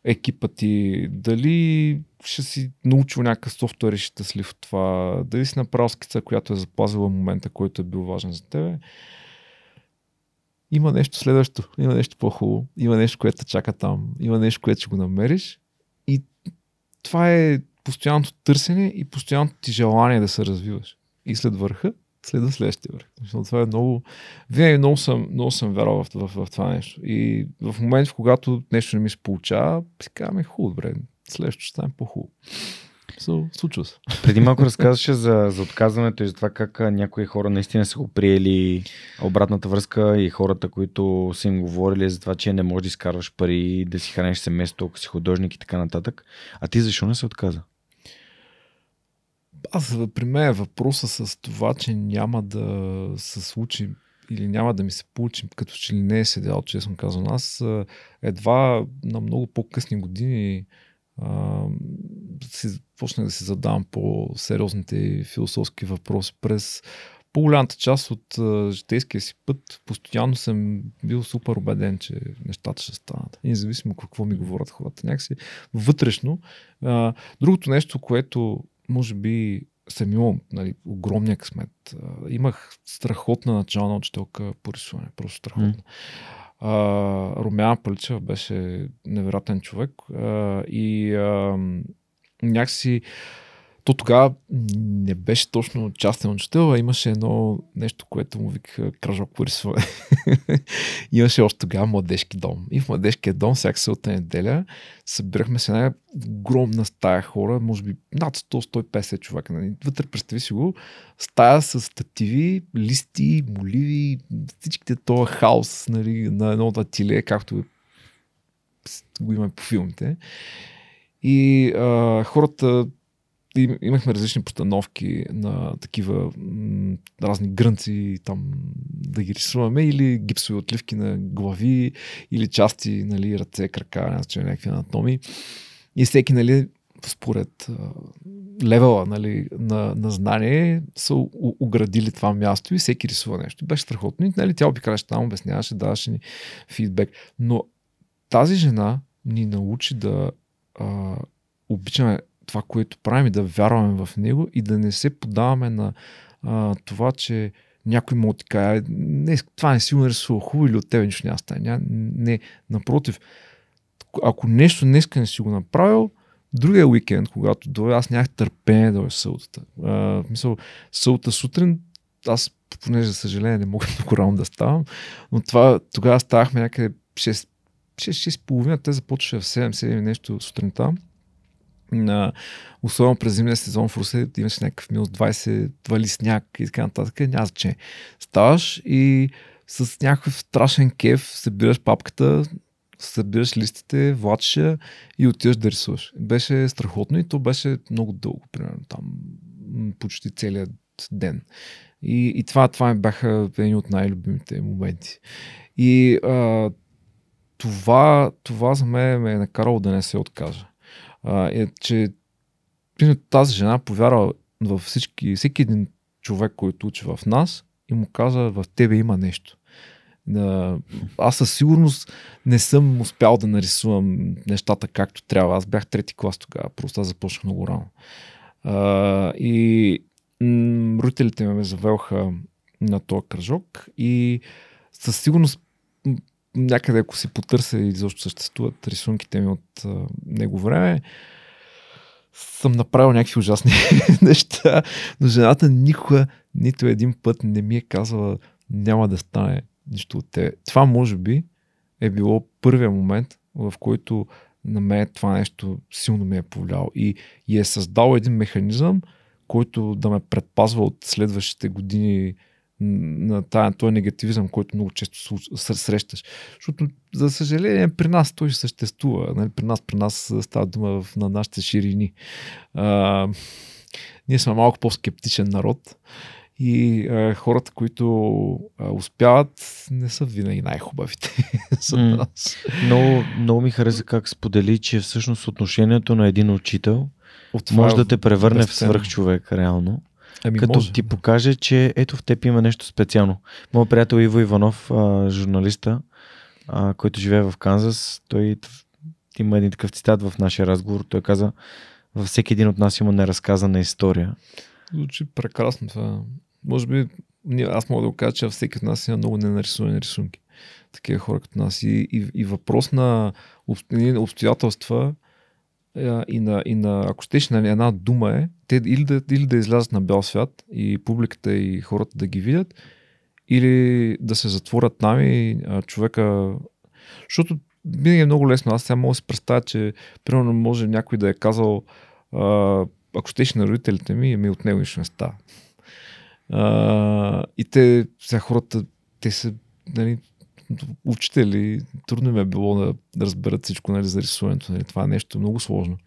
екипа ти, дали ще си научил някакъв софтуер и ще щастлив в това, дали си направил скица, която е запазила момента, който е бил важен за тебе. Има нещо следващо, има нещо по-хубаво, има нещо, което чака там, има нещо, което ще го намериш и това е постоянното търсене и постоянното ти желание да се развиваш. И след върха следва следващия върх. Защото това е много... Винаги много съм, много съм вярвал в, в, в, това нещо. И в момент, в когато нещо не ми се получава, си казваме, хубаво, добре, следващото ще стане по-хубаво. So, случва се. Преди малко разказваше за, за отказването и за това как някои хора наистина са го приели обратната връзка и хората, които са им говорили за това, че не можеш да изкарваш пари, да си храниш семейство, ако си художник и така нататък. А ти защо не се отказа? Аз при мен е въпроса с това, че няма да се случи или няма да ми се получи, като че ли не е седял, честно казвам. Аз едва на много по-късни години а, си, почнах да си задавам по-сериозните философски въпроси през по-голямата част от а, житейския си път постоянно съм бил супер убеден, че нещата ще станат. И независимо какво ми говорят хората. Някакси вътрешно. А, другото нещо, което може би съм имал нали, огромния късмет. Имах страхотна начална учителка по рисуване. Просто страхотна. Mm. Румяна Паличева беше невероятен човек а, и а, някакси то тогава не беше точно частен учител, а имаше едно нещо, което му викаха кръжок по рисуване. имаше още тогава младежки дом. И в младежкия дом всяка сълта неделя събирахме се една огромна стая хора, може би над 100-150 човека. Нали? Вътре представи си го, стая с стативи, листи, моливи, всичките това хаос нали, на едно ателие, както го има по филмите. И а, хората имахме различни постановки на такива м- разни грънци там да ги рисуваме или гипсови отливки на глави или части, нали, ръце, крака, не някакви анатомии. И всеки, нали, според левела нали, на, на знание са у, оградили това място и всеки рисува нещо. Беше страхотно. И, нали, тя обикаляше там, обясняваше, даваше ни фидбек. Но тази жена ни научи да а, обичаме това, което правим и да вярваме в него и да не се подаваме на а, това, че някой му ти каже, не, това не си го хубаво или от тебе нищо няма стане. Не, напротив, ако нещо днеска не си го направил, другия уикенд, когато дойде, аз нямах търпение да дойде сълтата. А, мисъл, сълта сутрин, аз, понеже за съжаление не мога много рано да ставам, но това, тогава ставахме някъде 6, 6, 6 те започваше в 7, 7 нещо сутринта на, особено през зимния сезон в Русе имаш някакъв минус 20, вали сняг и така нататък, няма значение. Ставаш и с някакъв страшен кеф събираш папката, събираш листите, влачиш и отиваш да рисуваш. Беше страхотно и то беше много дълго, примерно там почти целият ден. И, и това, това ми бяха едни от най-любимите моменти. И а, това, това за мен ме е накарало да не се откажа е, че тази жена повярва във всички, всеки един човек, който учи в нас и му каза, в тебе има нещо. Аз със сигурност не съм успял да нарисувам нещата както трябва. Аз бях трети клас тогава, просто аз започнах много рано. А, и м- родителите ме завелха на този кръжок и със сигурност някъде, ако си потърся и защо съществуват рисунките ми от а, него време, съм направил някакви ужасни неща, но жената никога, нито един път не ми е казала няма да стане нищо от те. Това може би е било първия момент, в който на мен това нещо силно ми е повлияло и, и е създал един механизъм, който да ме предпазва от следващите години на тая, този негативизъм, който много често срещаш. Защото, за съжаление, при нас той съществува. Нали? При нас, при нас става дума на нашите ширини. А, ние сме малко по-скептичен народ и а, хората, които а, успяват, не са винаги най-хубавите за нас. Много, много ми хареса как сподели, че всъщност отношението на един учител От може да те превърне в свръхчовек, реално. Ами като може. ти покаже, че ето в теб има нещо специално. Моят приятел Иво Иванов, а, журналиста, а, който живее в Канзас, той има един такъв цитат в нашия разговор. Той каза, във всеки един от нас има неразказана история. Звучи прекрасно това. Може би аз мога да го кажа, че всеки от нас има много ненарисувани рисунки. Такива хора като нас. И, и, и въпрос на обстоятелства и на, и на ако щеш на една дума е, те или да, или да излязат на бял свят и публиката и хората да ги видят, или да се затворят там и човека... Защото винаги е много лесно. Аз сега мога да си представя, че примерно може някой да е казал ако щеше на родителите ми, ми от него нищо не става. И те, сега хората, те са нали, учители, трудно ми е било да, да разберат всичко нали, за рисуването. Нали. Това е нещо много сложно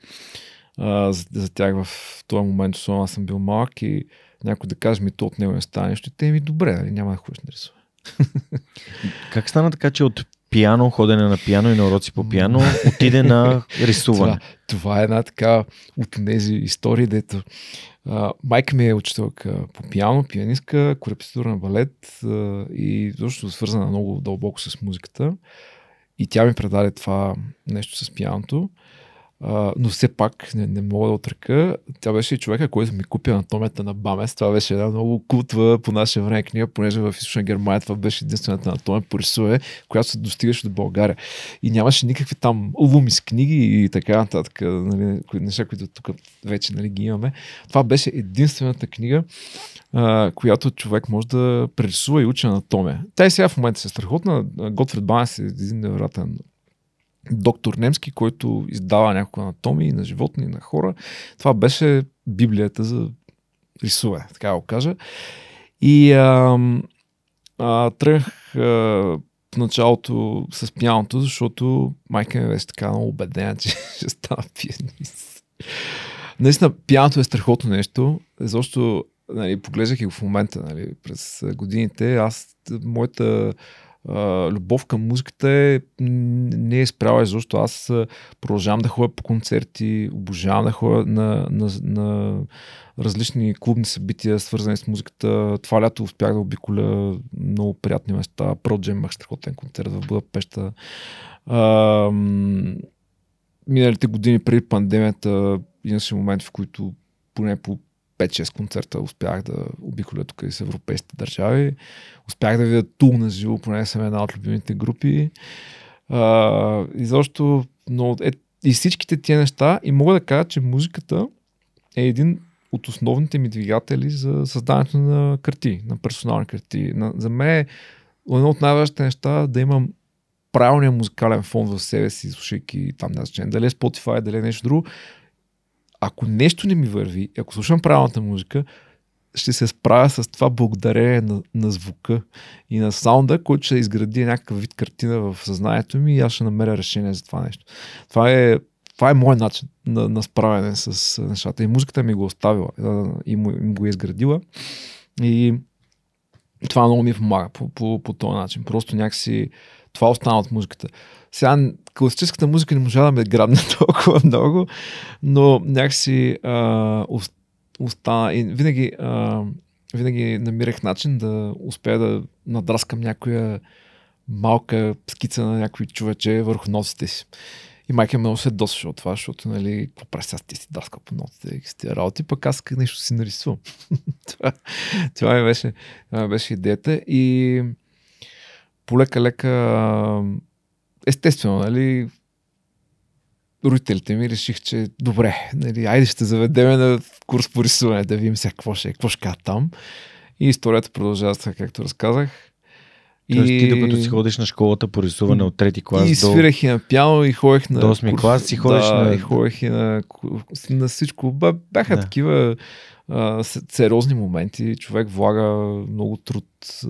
а, за, за тях в този момент, особено аз съм бил малък и някой да каже ми то от него не стане нещо, те ми добре, нали, няма да ходиш на рисуване. как стана така, че от пиано, ходене на пиано и на уроци по пиано, отиде на рисуване? Това, това е една така от тези истории, дето майка ми е учителка по пиано, пианистка, корепетитор на балет и защото свързана много дълбоко с музиката. И тя ми предаде това нещо с пианото. Но все пак не, не мога да отръка. Тя беше и човека, който ми купи анатомията на Бамес. Това беше една много култва по наше време книга, понеже в Източна Германия това беше единствената анатомия по рисуване, която се достигаше до България. И нямаше никакви там луми с книги и така нататък, нали, неща, които тук вече нали, ги имаме. Това беше единствената книга, uh, която човек може да прерисува и учи анатомия. Тя сега в момента се страхотна. Готфред Бамес е един невероятен доктор немски, който издава няколко анатомии на животни, на хора. Това беше Библията за рисуване, така да го кажа. И а, а, тръгнах а, в началото с пианото, защото майка ми беше така много убедена, че ще стана пианист. Наистина, пианото е страхотно нещо, защото нали, поглеждах и в момента, нали, през годините, аз, моята любов към музиката е, не е спряла, защото аз продължавам да ходя по концерти, обожавам да ходя на, на, на различни клубни събития, свързани с музиката. Това лято успях да обиколя много приятни места. Проджем имах страхотен концерт в Будапешта. А, миналите години преди пандемията имаше моменти, в които поне по 5-6 концерта успях да обиколя тук с европейските държави. Успях да видя Тул на живо, поне съм една от любимите групи. А, и защо, но е, и всичките тия неща и мога да кажа, че музиката е един от основните ми двигатели за създаването на карти, на персонални карти. На, за мен е едно от най-важните неща да имам правилния музикален фон в себе си, слушайки там, не знам, дали е Spotify, дали е нещо друго, ако нещо не ми върви, ако слушам правилната музика, ще се справя с това благодарение на, на звука и на саунда, който ще изгради някакъв вид картина в съзнанието ми и аз ще намеря решение за това нещо. Това е, това е моят начин на, на справяне с нещата. И музиката ми го оставила и му, им го е изградила. И това много ми помага по, по, по този начин. Просто някакси това остана от музиката. Сега класическата музика не можа да ме грабне толкова много, но някакси а, остана и винаги, а, винаги намирах начин да успея да надраскам някоя малка скица на някой човече върху носите си. И майка много се досваше от това, защото, нали, какво прави сега ти си даскал по нотите и с тези работи, пък аз нещо си нарисувам. това, това, ми беше, това ми беше идеята. И полека-лека естествено, нали, родителите ми реших, че добре, нали, айде ще заведеме на курс по рисуване, да видим сега какво ще, какво ще там. И историята продължава така, както разказах. Тоест ти докато си ходиш на школата по рисуване от трети клас и до... свирах и на пиано, и ходех на... До осми клас си ходиш да, на- и ходех и на, на всичко. Бяха Да. такива а, сериозни моменти. Човек влага много труд а,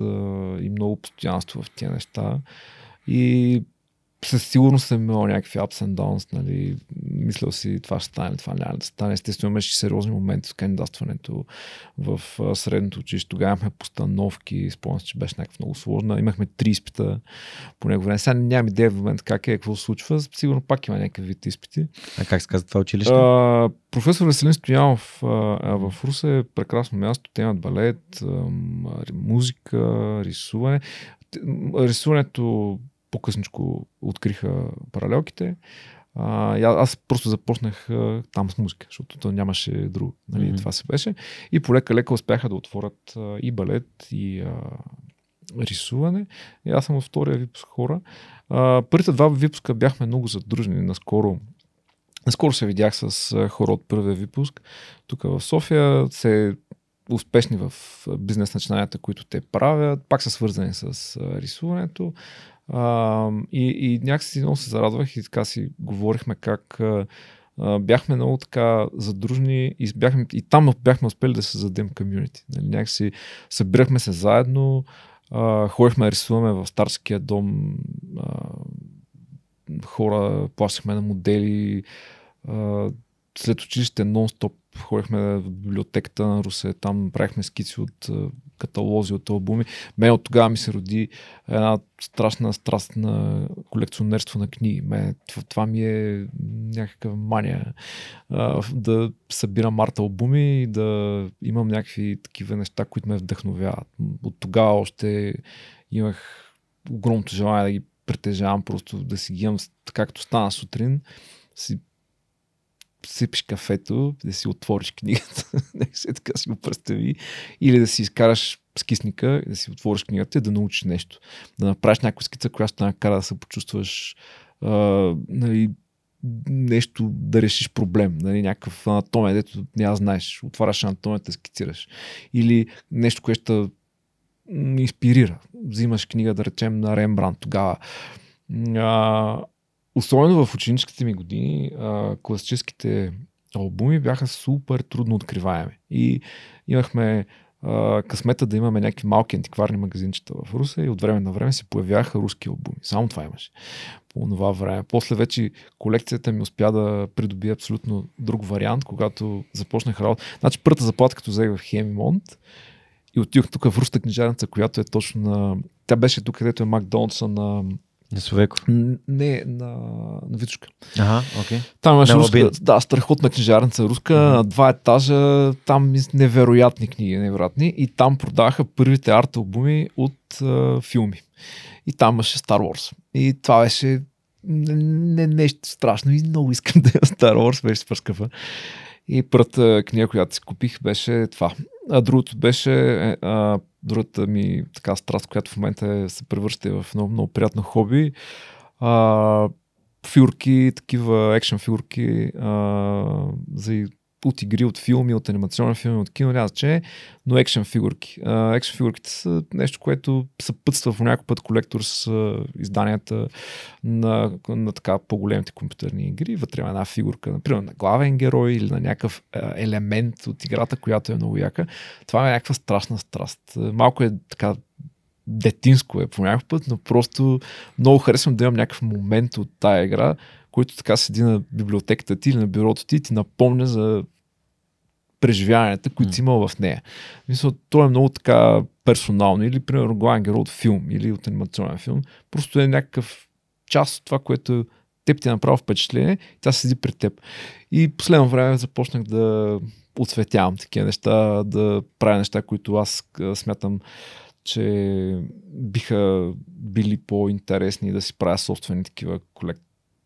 и много постоянство в тия неща. И със сигурност съм имал някакви ups and downs, нали, мислял си това ще стане, това няма да стане. Естествено имаше сериозни моменти в кандидатстването в средното училище. Тогава имахме постановки, спомням че беше някакво много сложна. Имахме три изпита по него време. Сега нямам идея в момента как е, какво се случва. Сигурно пак има някакъв вид изпити. А как се казва това училище? А, професор Веселин Стоянов а, в Русе е прекрасно място. Те имат балет, музика, рисуване. Рисуването по-късничко откриха паралелките. А, аз просто започнах а, там с музика, защото то нямаше друго. Нали, Мгм. Това се беше. И полека-лека успяха да отворят а, и балет, и а, рисуване. И аз съм във втория випуск хора. А, първите два випуска бяхме много задружни. Наскоро Наскоро се видях с хора от първия випуск. Тук в София се успешни в бизнес начинанията, които те правят. Пак са свързани с рисуването. А, и, и някакси много се зарадвах и така си говорихме как а, бяхме много така задружни и, бяхме, и там бяхме успели да създадем комюнити. Нали, някакси събирахме се заедно, а, ходихме да рисуваме в старския дом, а, хора, плащахме на модели, а, след училище нон-стоп ходихме в библиотеката на Русе, там правихме скици от а, каталози, от албуми. Мен от тогава ми се роди една страшна страст на колекционерство на книги. Мен, това, това ми е някаква мания. Да събирам арт албуми и да имам някакви такива неща, които ме вдъхновяват. От тогава още имах огромното желание да ги притежавам, просто да си ги имам, както стана сутрин, си сипиш кафето, да си отвориш книгата, се така си го представи, или да си изкараш скисника, да си отвориш книгата и да научиш нещо. Да направиш някаква скица, която накара да се почувстваш а, нали, нещо, да решиш проблем, нали, някакъв анатомия, дето няма знаеш, отваряш анатомията, скицираш. Или нещо, което ще инспирира. Взимаш книга, да речем, на Рембрандт тогава. А, особено в ученическите ми години, а, класическите албуми бяха супер трудно откриваеми. И имахме а, късмета да имаме някакви малки антикварни магазинчета в Русе и от време на време се появяха руски албуми. Само това имаше по това време. После вече колекцията ми успя да придобие абсолютно друг вариант, когато започнах работа. Значи първата заплата, като взех в Хемимонт и отидох тук в руската книжарница, която е точно на... Тя беше тук, където е Макдоналдса на... На Совеко. Н- Не, на, на Витушка. Ага, окей. Там имаше руска, да, страхотна книжарница руска, Мгм. на два етажа, там невероятни книги, невероятни. И там продаваха първите арт албуми от а, филми. И там имаше Star Wars. И това беше не, не, нещо страшно и много искам да я Star Wars, беше супер скъпа. И първата книга, която си купих, беше това. А другото беше е, а, другата ми така страст, която в момента е, се превръща в много, много приятно хоби. А, фигурки, такива екшен фигурки а, за от игри, от филми, от анимационни филми, от кино, няма значение, но екшен фигурки. Екшен фигурките са нещо, което съпътства по някой път колектор с изданията на, на така по-големите компютърни игри. Вътре има една фигурка, например, на главен герой или на някакъв елемент от играта, която е много яка. Това е някаква страшна страст. Малко е така детинско е по някакъв път, но просто много харесвам да имам някакъв момент от тая игра, който така седи на библиотеката ти или на бюрото ти и ти напомня за преживяванията, които си имал в нея. Мисля, то е много така персонално. Или, примерно, главен герой от филм или от анимационен филм. Просто е някакъв част от това, което теб ти е направо впечатление тя седи пред теб. И последно време започнах да отсветявам такива неща, да правя неща, които аз смятам, че биха били по-интересни да си правя собствени такива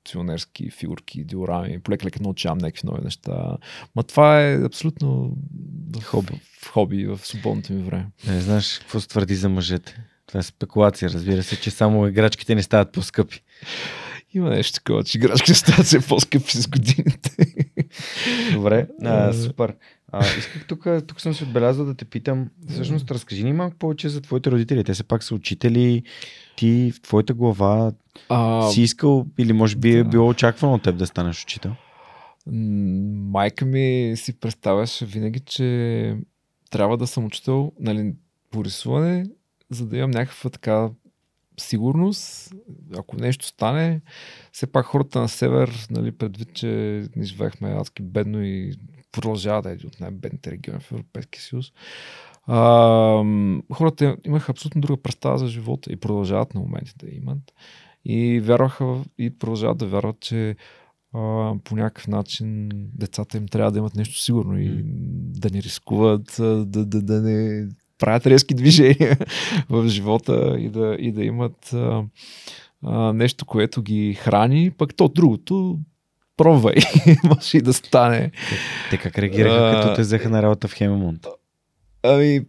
колекционерски фигурки, диорами. Полека-лека научавам някакви нови неща. Ма това е абсолютно хоби, в, хоби, в свободното ми време. Не знаеш какво се твърди за мъжете. Това е спекулация, разбира се, че само играчките не стават по-скъпи. Има нещо такова, че играчки стават все по-скъпи с годините. Добре, а, супер. А, исках тук, тук съм се отбелязал да те питам, всъщност разкажи ни малко повече за твоите родители. Те са пак са учители, ти в твоята глава А, си искал или може би е да. било очаквано от теб да станеш учител? майка ми си представяше винаги, че трябва да съм учител нали, по рисуване, за да имам някаква така сигурност. Ако нещо стане, все пак хората на север, нали, предвид, че ни живеехме адски бедно и продължава да е един от най-бедните региони в Европейския съюз. А, хората имаха абсолютно друга представа за живота и продължават на моменти да имат. И вярваха и продължават да вярват, че а, по някакъв начин децата им трябва да имат нещо сигурно и да не рискуват, да, да, да не правят резки движения в живота и да, и да имат а, а, нещо, което ги храни, пък то другото пробвай, може и да стане. Те как реагираха, А, като те взеха на работа в Хемемонт? Ами,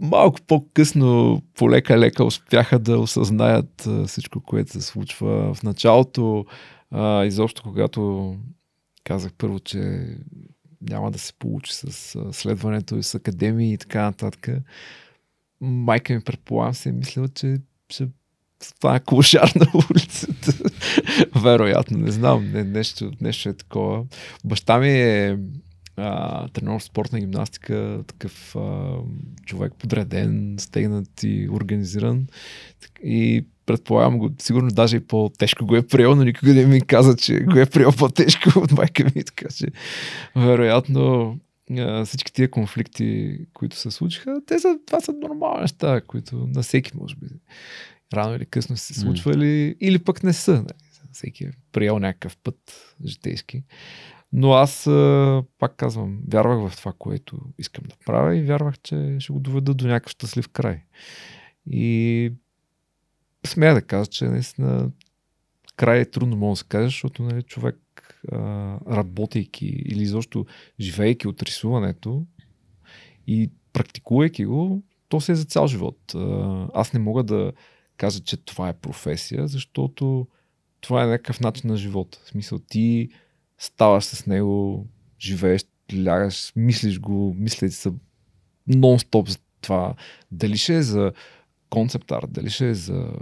малко по-късно, полека-лека успяха да осъзнаят всичко, което се случва в началото. А, изобщо, когато казах първо, че няма да се получи с следването и с академии и така нататък, майка ми, предполагам, се е мислила, че ще стане клошар на улицата. Вероятно, не знам, не, нещо, нещо е такова. Баща ми е а, тренер спортна гимнастика, такъв а, човек подреден, стегнат и организиран. И предполагам го, сигурно даже и по-тежко го е приел, но никога не ми каза, че го е приел по-тежко от майка ми, така че вероятно всички тия конфликти, които се случиха, те са, това са нормални неща, които на всеки може би рано или късно са се случвали, или пък не са. Нали. Всеки е приел някакъв път житейски. Но аз, пак казвам, вярвах в това, което искам да правя и вярвах, че ще го доведа до някакъв щастлив край. И смея да кажа, че наистина край е трудно мога да се каже, защото нали, човек а, работейки или изобщо живеейки от рисуването и практикувайки го, то се е за цял живот. А, аз не мога да кажа, че това е професия, защото това е някакъв начин на живот. В смисъл ти ставаш с него, живееш, лягаш, мислиш го, мислите са нон-стоп за това. Дали ще е за концепт арт, дали ще е за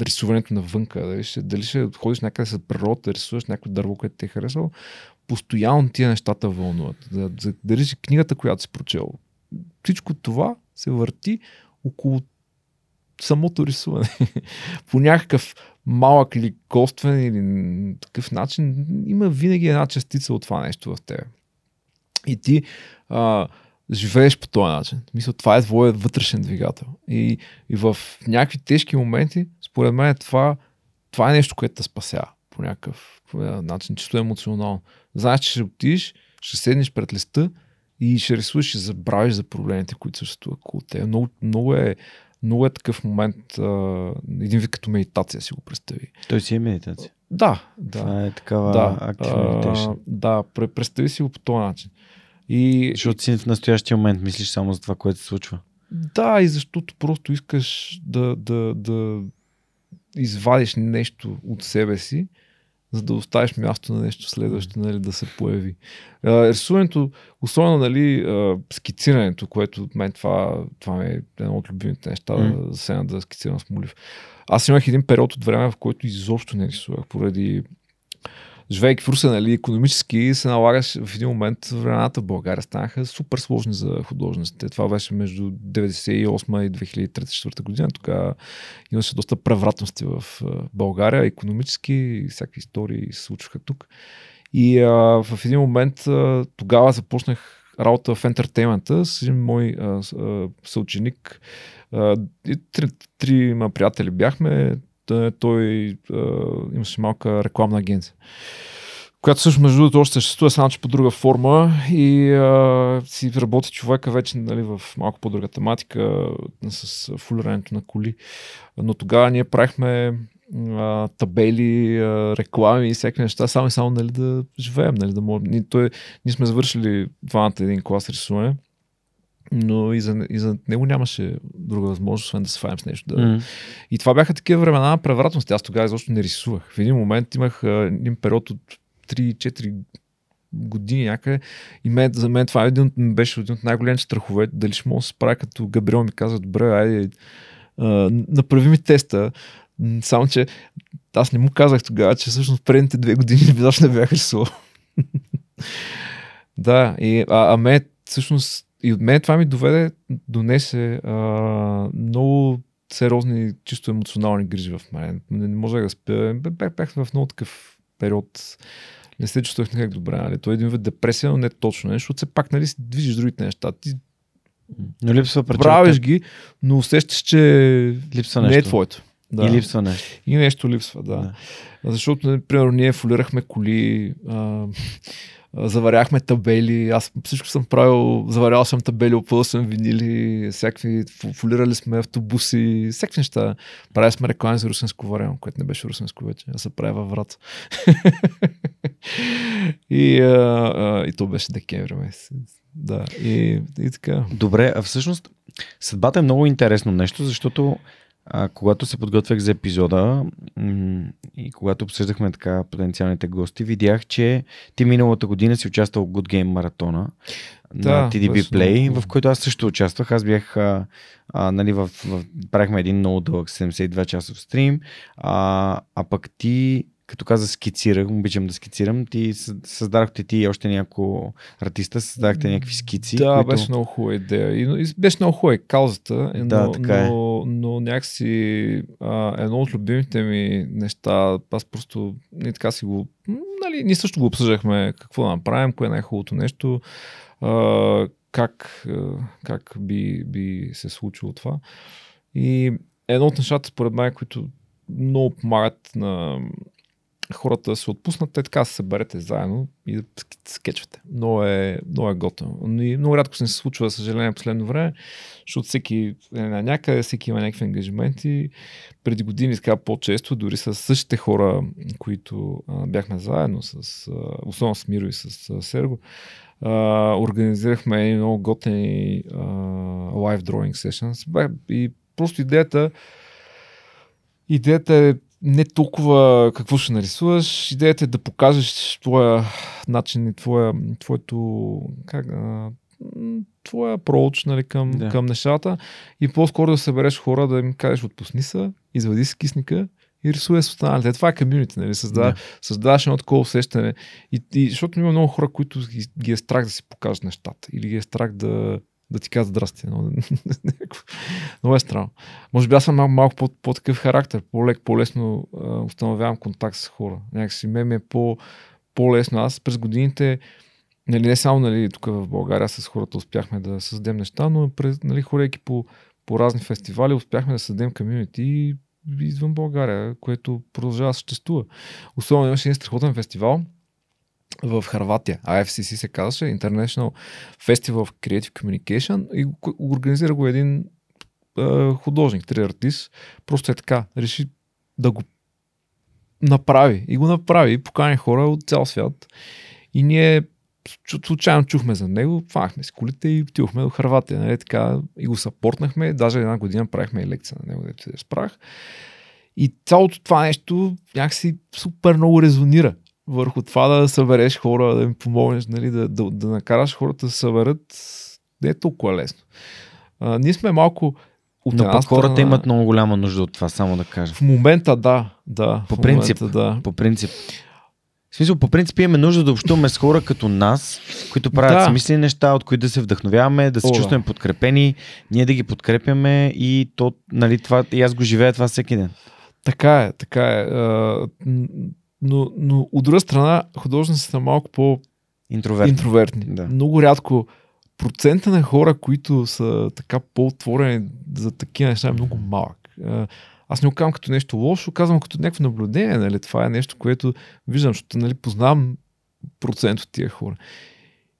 рисуването навънка, дали ще, дали ще ходиш някъде с природа, да рисуваш някакво дърво, което те е харесало, постоянно тия нещата вълнуват. Дали ще книгата, която си прочел. Всичко това се върти около самото рисуване. По някакъв малък или коствен или такъв начин има винаги една частица от това нещо в тебе. И ти а, живееш по този начин. Мисля, това е твоят вътрешен двигател. И, и в някакви тежки моменти, според мен, това, това е нещо, което те спасява по някакъв начин, чисто емоционално. Знаеш, че ще отидеш, ще седнеш пред листа и ще рисуваш и забравиш за проблемите, които съществуват около теб. Много, много, е, много е такъв момент, а, един вид като медитация си го представи. Той си е медитация. Да, да. Това е такава да, актив meditation. да, пре- представи си го по този начин. И, Защото си в настоящия момент мислиш само за това, което се случва. да, и защото просто искаш да, да, да извадиш нещо от себе си, за да оставиш място на нещо следващо, нали, да се появи. А, рисуването, особено нали, а, скицирането, което от мен това, това ми е едно от любимите неща, М. да седна да скицирам с молив. Аз имах един период от време, в който изобщо не рисувах, поради живейки в Русе, нали, економически се налагаш в един момент времената в България станаха супер сложни за художниците. Това беше между 98 и 2003-2004 година. Тогава имаше доста превратности в България, економически всякакви истории се случваха тук. И а, в един момент а, тогава започнах работа в ентертеймента с един мой а, а, съученик. А, и три, трима приятели бяхме. Той, той а, имаше малка рекламна агенция която също между другото още съществува, само че по друга форма и а, си работи човека вече нали, в малко по-друга тематика с фулирането на коли. Но тогава ние правихме а, табели, а, реклами и всякакви неща, само и само нали, да живеем. Нали, да можем. Ние, той, ние сме завършили двамата един клас рисуване, но и за, и за него нямаше друга възможност, освен да се фаем с нещо. Да, М. и това бяха такива времена на превратност. Аз тогава изобщо не рисувах. В един момент имах а, един период от 3-4 години някъде. И мен, за мен това е един, беше един от най-големите страхове. Дали ще мога да се справя, като Габриел ми каза, добре, айде, а, направи ми теста. Само, че аз не му казах тогава, че всъщност предните две години изобщо не бяха число. да, и, а, а ме всъщност и от мен това ми доведе, донесе а, много сериозни, чисто емоционални грижи в мен. Не, не можех да спя. Бях, бях в много такъв период. Не се чувствах никак добре. Нали? Той е един вид депресия, но не точно. Нали? Защото все пак нали, движиш другите неща. Ти но липсва Правиш ги, но усещаш, че липсва нещо. не е твоето. Да. И липсва нещо. И нещо липсва, да. да. Защото, например, ние фолирахме коли, а, заваряхме табели, аз всичко съм правил, заварял съм табели, опъл съм винили, всякакви, фолирали сме автобуси, всякакви неща. Правили сме реклами за русенско варево, което не беше русенско вече, а се прави във врат. и, а, а, и то беше декември месец. Да, и, и така. Добре, а всъщност съдбата е много интересно нещо, защото а, когато се подготвях за епизода м- и когато обсъждахме така потенциалните гости, видях, че ти миналата година си участвал в Good Game маратона да, на TDB Play, много... в който аз също участвах. Аз бях, а, а, нали, в, в, правихме един много дълъг 72 часов стрим, а, а пък ти като каза скицирах, обичам да скицирам, ти създадохте ти и още няколко артиста, създадахте някакви скици. Да, които... беше много хубава идея. И, и беше много хубава каузата, но, да, така е. но, но някакси а, едно от любимите ми неща, аз просто не така си го... Нали, ние също го обсъждахме какво да направим, кое е най-хубавото нещо, а, как, как би, би се случило това. И едно от нещата, според мен, които много помагат на хората се отпуснат, те така се съберете заедно и да скетчвате. Много е, много е готово. Но и много рядко се не се случва, съжаление, последно време, защото всеки е на някъде, всеки има някакви ангажименти. Преди години така по-често, дори с същите хора, които а, бяхме заедно, с, а, особено с Миро и с а, Серго, а, организирахме едни много готини live drawing sessions. И просто идеята идеята е не толкова какво ще нарисуваш, идеята е да покажеш твоя начин и твоя, твоето, как, а, твоя проуч нали, към, да. към нещата и по-скоро да събереш хора, да им кажеш отпусни се, извади си кисника и рисувай с останалите. Това е комьюнити, нали? Създава, да. Създаваш едно такова усещане. И, и, защото има много хора, които ги, ги е страх да си покажат нещата или ги е страх да, да ти казват здрасти. Но, много е странно. Може би аз съм малко, малко по, по-такъв характер, по-лек, по-лесно установявам контакт с хора. Някакси ме ми е по, по-лесно. Аз през годините, нали, не само нали, тук в България с хората успяхме да създадем неща, но през, нали, хорейки по, по разни фестивали успяхме да създадем комьюнити извън България, което продължава да съществува. Особено имаше един страхотен фестивал, в Харватия. IFCC се казваше International Festival of Creative Communication и организира го един е, художник, три артист. Просто е така. Реши да го направи. И го направи. Покани хора от цял свят. И ние случайно чухме за него, фанахме с колите и отидохме до Харватия. Нали, така, и го съпортнахме. Даже една година правихме и лекция на него, дето се спрах. И цялото това нещо някакси супер много резонира върху това да събереш хора, да им помогнеш, нали, да, да, да накараш хората да се съберат, не е толкова лесно. А, ние сме малко от Но пък хората страна... имат много голяма нужда от това, само да кажа. В момента да, да. По принцип, момента, да. По принцип. В смисъл, по принцип имаме нужда да общуваме с хора като нас, които правят да. смислени неща, от които да се вдъхновяваме, да се О, чувстваме да. подкрепени, ние да ги подкрепяме и то, нали, това, и аз го живея това всеки ден. Така е, така е. Но, но от друга страна, художниците са малко по интровертни. интровертни. Да. Много рядко процента на хора, които са така по-отворени за такива неща е много малък. Аз не го казвам като нещо лошо, казвам като някакво наблюдение. Нали? Това е нещо, което виждам, защото нали, познавам процент от тия хора.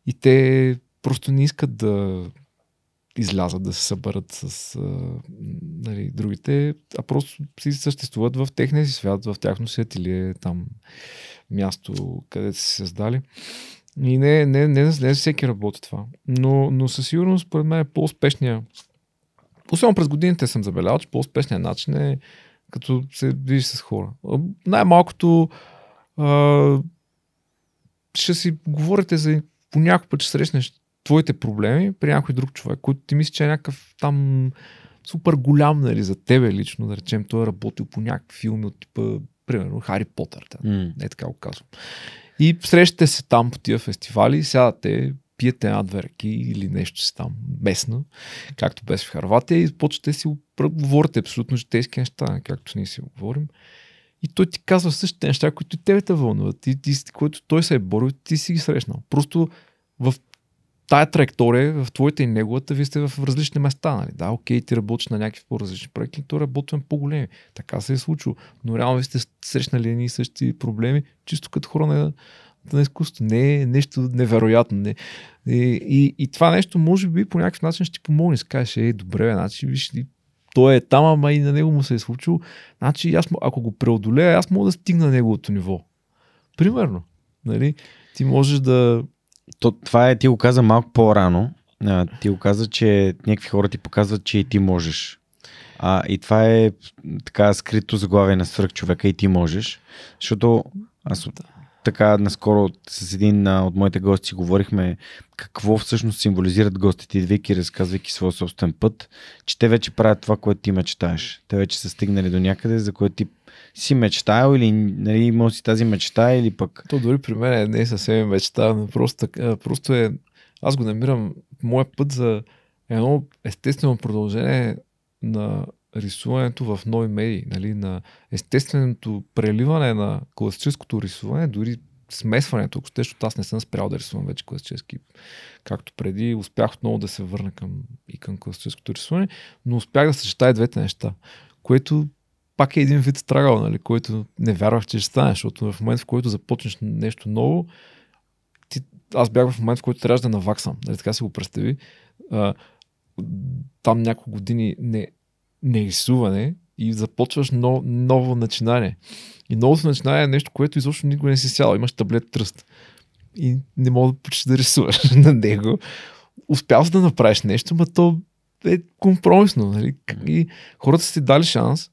И те просто не искат да излязат да се съберат с а, нали, другите, а просто си съществуват в техния си свят, в тяхно си ателие, там място, където си създали. И не, не, не, не, не всеки работи това. Но, но със сигурност, според мен, е по-успешния. Особено през годините съм забелязал, че по-успешният начин е като се видиш с хора. Най-малкото а, ще си говорите за по някой път ще срещнеш твоите проблеми при някой друг човек, който ти мисли, че е някакъв там супер голям, нали, за тебе лично, да речем, той е работил по някакви филми от типа, примерно, Хари Потър. Да. Mm. Не така го казвам. И срещате се там по тия фестивали, сядате, пиете една-две ръки или нещо си там местно, както беше в Харватия и почвате си говорите абсолютно житейски неща, както ние си говорим. И той ти казва същите неща, които и тебе те вълнуват. И, ти, които той се е борил, ти си ги срещнал. Просто в тая траектория, в твоята и неговата, вие сте в различни места. Нали? Да, окей, ти работиш на някакви по-различни проекти, то работим по-големи. Така се е случило. Но реално ви сте срещнали едни и същи проблеми, чисто като хора на, на изкуство. Не е нещо невероятно. Не. И, и, и, това нещо, може би, по някакъв начин ще ти помогне. Скажеш, ей, добре, значи, виж, той е там, ама и на него му се е случило. Значи, аз, ако го преодолея, аз мога да стигна на неговото ниво. Примерно. Нали? Ти можеш да. То, това е, ти го каза малко по-рано. А, ти го каза, че някакви хора ти показват, че и ти можеш. А, и това е така скрито заглавие на свърх човека и ти можеш. Защото аз така наскоро с един от моите гости говорихме какво всъщност символизират гостите, идвайки, разказвайки своя собствен път, че те вече правят това, което ти мечтаеш. Те вече са стигнали до някъде, за което ти си мечтал или нали, имал си тази мечта или пък... То дори при мен не е съвсем мечта, но просто, просто е... Аз го намирам моя път за едно естествено продължение на рисуването в нови медии, нали, на естественото преливане на класическото рисуване, дори смесването, ако ще, защото аз не съм спрял да рисувам вече класически, както преди, успях отново да се върна към, и към класическото рисуване, но успях да съчетая двете неща, което пак е един вид страгал, нали, който не вярвах, че ще стане, защото в момент, в който започнеш нещо ново, ти, аз бях в момент, в който трябваше да наваксам, нали, така се го представи. А, там няколко години не, не рисуване и започваш ново, ново начинание. И новото начинание е нещо, което изобщо никога не си сял. Имаш таблет тръст. И не мога да почти да рисуваш на него. Успял да направиш нещо, но то е компромисно. Нали? И хората са ти дали шанс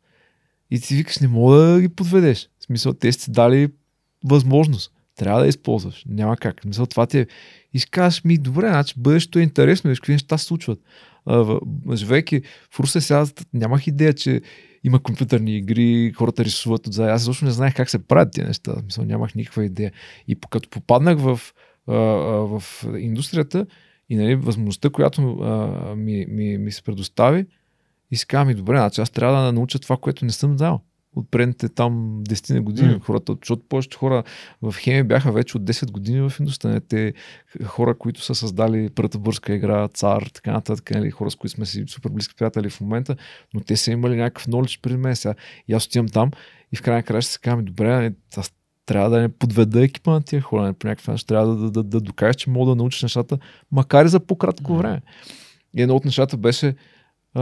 и ти викаш, не мога да ги подведеш. В смисъл, те са ти дали възможност. Трябва да я използваш. Няма как. В смисъл, това ти е. И си казваш, ми, добре, значи бъдещето е интересно, виж какви неща се случват живейки в Русе сега нямах идея, че има компютърни игри, хората рисуват отзад. Аз също не знаех как се правят тези неща. Мисъл, нямах никаква идея. И като попаднах в, в индустрията и нали, възможността, която ми, ми, ми се предостави, и си казвам, добре, значи аз трябва да науча това, което не съм знал от предните там 10 години mm. хората, защото повечето хора в хемия бяха вече от 10 години в индустрията. Те хора, които са създали първата бърска игра, цар, така нататък, нали, хора, с които сме си супер близки приятели в момента, но те са имали някакъв нолич преди мен. Сега. И аз отивам там и в крайна края ще се казвам, добре, нали, аз трябва да не подведа екипа на тия хора, нали, по някакъв начин трябва да, да, да, да докажеш, че мога да научиш нещата, макар и за по-кратко време. И едно от нещата беше а,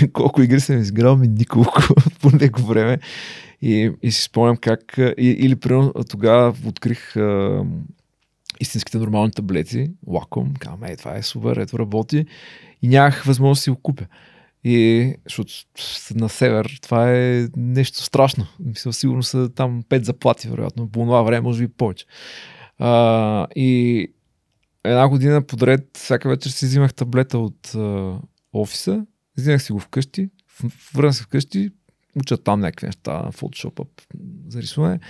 колко игри съм изиграл, ми николко по него време. И, и си спомням как, и, или примерно тогава открих а, истинските нормални таблети, лаком, казвам, е, това е супер, ето работи и нямах възможност да си го купя. И, защото на север това е нещо страшно. Мисля, сигурно са там пет заплати, вероятно. По това време, може би повече. А, и една година подред, всяка вечер си взимах таблета от а, офиса Вземах си го вкъщи, върна се вкъщи, уча там някакви неща Photoshop за рисуване.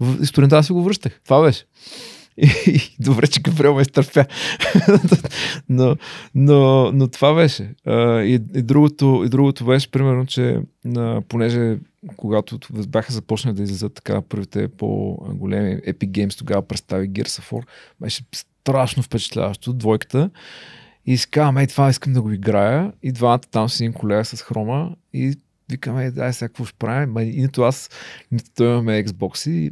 В сутринта си го връщах. Това беше. И, и добре, че Габриел ме изтърпя. но, но, но това беше. И, и, другото, и другото беше, примерно, че понеже когато бяха започнали да излизат така първите по-големи Epic Games, тогава представи Gears of War, беше страшно впечатляващо. Двойката. И си казвам, ей, това искам да го играя. И двамата там с един колега с хрома. И викаме, дай сега какво ще правим? И нито аз, нито той имаме Xbox и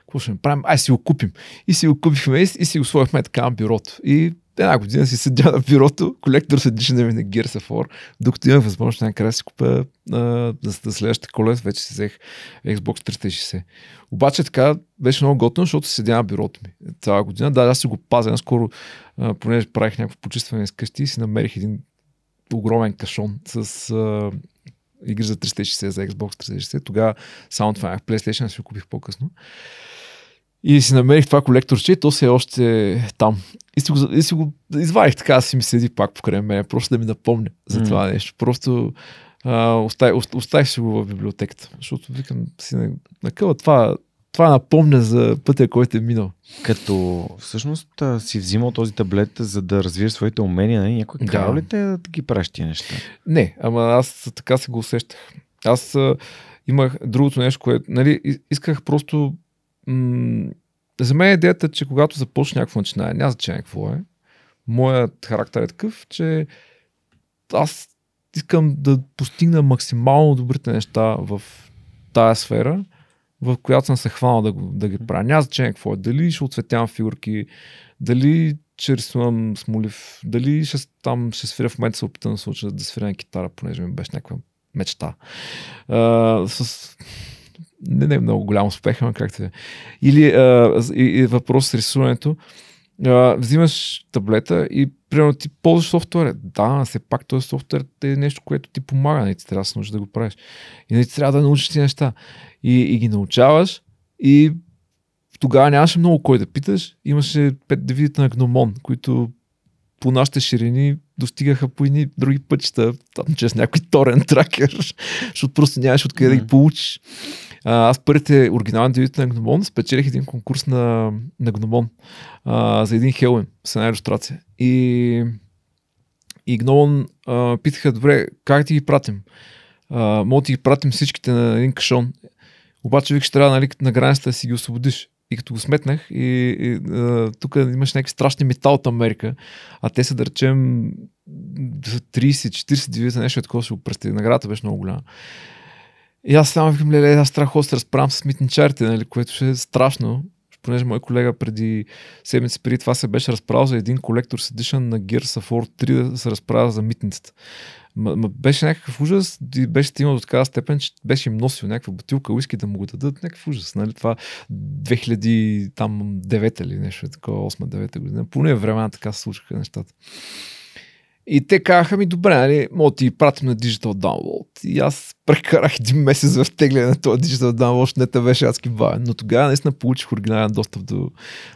какво ще правим? Ай си го купим. И си го купихме и, и си го сложихме така на бюрото. И една година си седя на бюрото, колектор се диша на на Gears of War, докато имах възможност накрая да си купя а, за, следващите колес, вече си взех Xbox 360. Обаче така беше много готино, защото седя на бюрото ми цяла година. Да, аз си го пазя. Скоро, понеже правих някакво почистване с къщи, си намерих един огромен кашон с а, игри за 360 за Xbox 360. Тогава само това PlayStation си го купих по-късно. И си намерих това колекторче и то се е още там. И си го, и си го извадих така, си ми седи пак покрай мен, просто да ми напомня за М. това нещо. Просто а, оставих, оставих си го в библиотеката, защото викам си на, на къла, това, това напомня за пътя, който е минал. Като всъщност си взимал този таблет, за да развиеш своите умения, нали? някой Да. ли те да ги правиш тия неща? Не, ама аз така се го усещах. Аз а, имах другото нещо, което, нали, исках просто... М- за мен идеята, че когато започне някакво начинание, няма значение какво е, моят характер е такъв, че аз искам да постигна максимално добрите неща в тая сфера, в която съм се хванал да, да ги правя. Няма значение какво е. Дали ще отцветявам фигурки, дали ще рисувам смолив, дали ще, там ще свиря в момента се опитам да се уча да свиря на китара, понеже ми беше някаква мечта. А, с... Не, не е много голям успех, ама както е. Или а, и, и въпрос с рисуването. А, взимаш таблета и примерно ти ползваш софтуера. Да, все пак този софтуер е нещо, което ти помага. Не ти трябва да се научиш да го правиш. И не ти трябва да научиш ти неща. И, и ги научаваш и тогава нямаше много кой да питаш. Имаше пет девидите на гномон, които по нашите ширини достигаха по едни други пътища, там чрез някой торен тракер, защото просто нямаш откъде да ги получиш. Аз първите оригинални девидите на гномон спечелих един конкурс на, на гномон а, за един Хелуин с една иллюстрация. И, и гномон а, питаха, добре, как ти ги пратим? А, мога да ги пратим всичките на един кашон. Обаче викаш, трябва нали, на границата да си ги освободиш. И като го сметнах, и, и тук имаш някакви страшни метал от Америка, а те са да речем за 30-40 дивиза, нещо такова, ще го представи. Наградата беше много голяма. И аз само викам, леле, аз да се разправям с митничарите, нали, което ще е страшно, понеже мой колега преди седмици преди това се беше разправил за един колектор с Edition на Gears of War 3 да се разправя за митницата. Ма, ма беше някакъв ужас и беше стигнал до такава степен, че беше им носил някаква бутилка уиски да му го дадат. Някакъв ужас. Нали? Това 2009 или нещо е такова, 8-9 година. Поне време така се случваха нещата. И те казаха ми, добре, нали, мога да ти пратим на Digital Download. И аз прекарах един месец в тегляне на този Digital Download, не те беше адски бавен. Но тогава наистина получих оригинален достъп до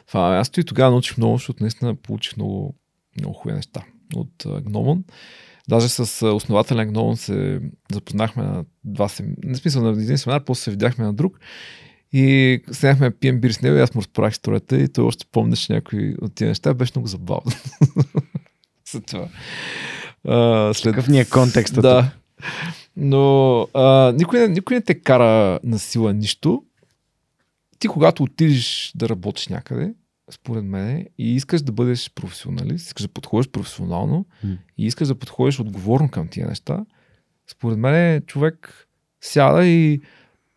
това място и тогава научих много, защото наистина получих много, много хубави неща от Gnomon. Даже с основателя Gnomon се запознахме на два семинара, не смисъл на един семинар, после се видяхме на друг. И седнахме да пием бир с него и аз му разправях историята и той още помнеше някои от тези неща. Беше много забавно. За това. А, след... Какъв ни е контекстът? Да. Но а, никой, не- никой не те кара на сила нищо. Ти когато отидеш да работиш някъде, според мен, и искаш да бъдеш професионалист, искаш да подходиш професионално и искаш да подходиш отговорно към тия неща, според мен човек сяда и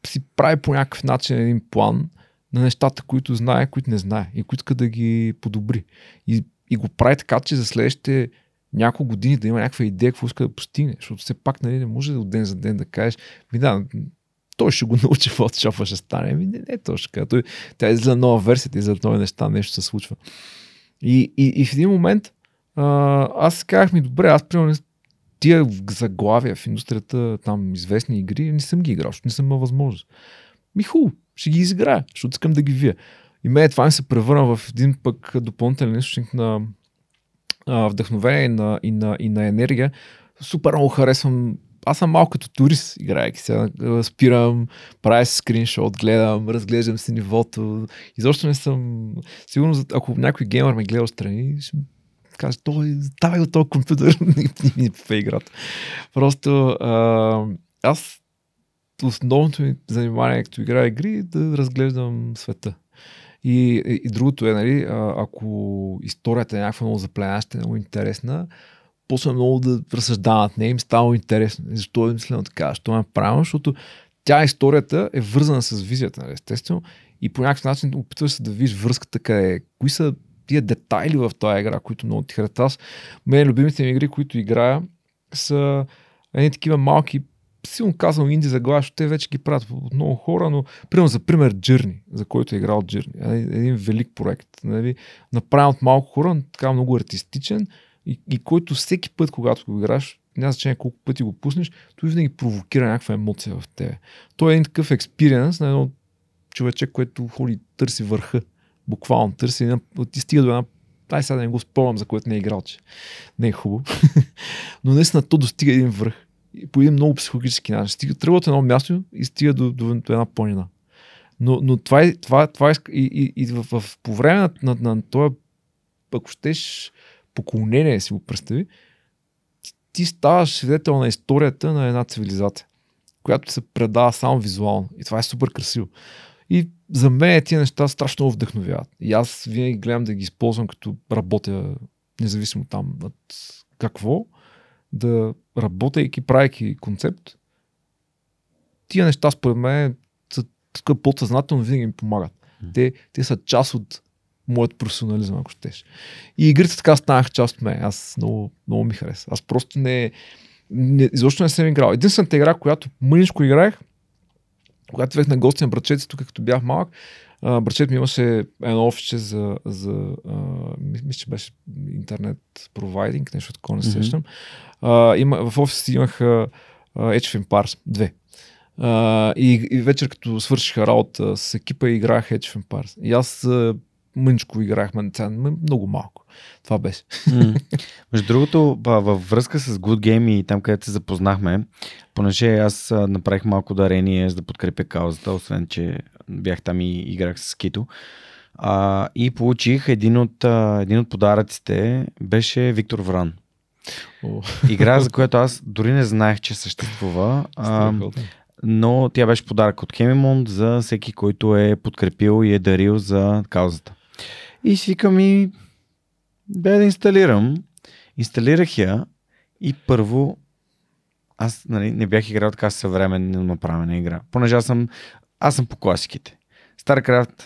си прави по някакъв начин един план на нещата, които знае, които не знае и които иска да ги подобри. И, и го прави така, че за следващите няколко години да има някаква идея, какво иска да постигне. Защото все пак нали, не може от ден за ден да кажеш, ми да, той ще го научи Photoshop, ще стане. Ми, не, не, той ще каже. Той, тя е за нова версия, за нови неща, нещо се случва. И, и, и в един момент а, аз казах ми, добре, аз примерно тия заглавия в индустрията, там известни игри, не съм ги играл, защото не съм имал възможност. Ми хубаво, ще ги изиграя, защото искам да ги вия. И мен това ми се превърна в един пък допълнителен източник на а, вдъхновение и на, и, на, и на енергия. Супер много харесвам. Аз съм малко като турист, играйки се. Спирам, правя си скриншот, гледам, разглеждам си нивото. Изобщо не съм... Сигурно, ако някой геймър ме гледа отстрани, ще каже, той, давай го този компютър, не ми по играта. Просто а, аз основното ми занимание, като играя игри, е да разглеждам света. И, и, другото е, нали, ако историята е някаква много запленяща, много интересна, после много да разсъждавам над нея и ми става интересно. Защо е мислено така? Защо е правилно? Защото тя историята е вързана с визията, нали, естествено, и по някакъв начин опитваш се да видиш връзката къде е. Кои са тия детайли в тази игра, които много ти харесват. Аз, мен любимите ми игри, които играя, са едни такива малки, силно казвам инди заглавия, защото те вече ги правят от много хора, но примерно за пример Journey, за който е играл Journey. Един, един велик проект, нали, направен от малко хора, така много артистичен и, и който всеки път, когато го играш, няма значение колко пъти го пуснеш, той винаги провокира някаква емоция в тебе. Той е един такъв експириенс на едно човече, което ходи, търси върха. Буквално търси. Една, ти стига до една Ай, сега да не го спомням, за което не е играл, че не е хубаво. Но наистина то достига един връх. По един много психологически начин. Стига, тръгва от едно място и стига до, до, до една планина. Но, но това е, това, това е и, и, и в, в, по време на, на, на това, ако щеш, поклонение, си го представи, ти, ти ставаш свидетел на историята на една цивилизация, която се предава само визуално. И това е супер красиво. И за мен тия неща страшно много вдъхновяват. И аз винаги гледам да ги използвам като работя, независимо там от какво, да работейки, правейки концепт, тия неща според мен са така подсъзнателно винаги ми помагат. Те, те са част от моят професионализъм, ако щеш. И игрите така станаха част от мен. Аз много, много ми хареса. Аз просто не, не изобщо не съм играл. Единствената игра, която мъничко играех, когато бях на гости на братчет, тук като бях малък, братчет ми имаше едно офисе за, за мисля, че беше интернет провайдинг, нещо такова не сещам. Mm-hmm. има, в офиса имах uh, Age of Empires 2. Uh, и, и вечер, като свършиха работа с екипа, играх Age of Empires. И аз uh, мъничко играхме, много малко. Това беше. Mm. Между другото, във връзка с Good Game и там, където се запознахме, понеже аз направих малко дарение за да подкрепя каузата, освен че бях там и играх с Кито. А, и получих един от, а, един от подаръците, беше Виктор Вран. Oh. Игра, за която аз дори не знаех, че съществува. А, но тя беше подарък от Хемимонд за всеки, който е подкрепил и е дарил за каузата. И си викам и бе да инсталирам. Инсталирах я и първо аз нали, не бях играл така съвременна направена игра. Понеже аз съм, аз съм по класиките. StarCraft,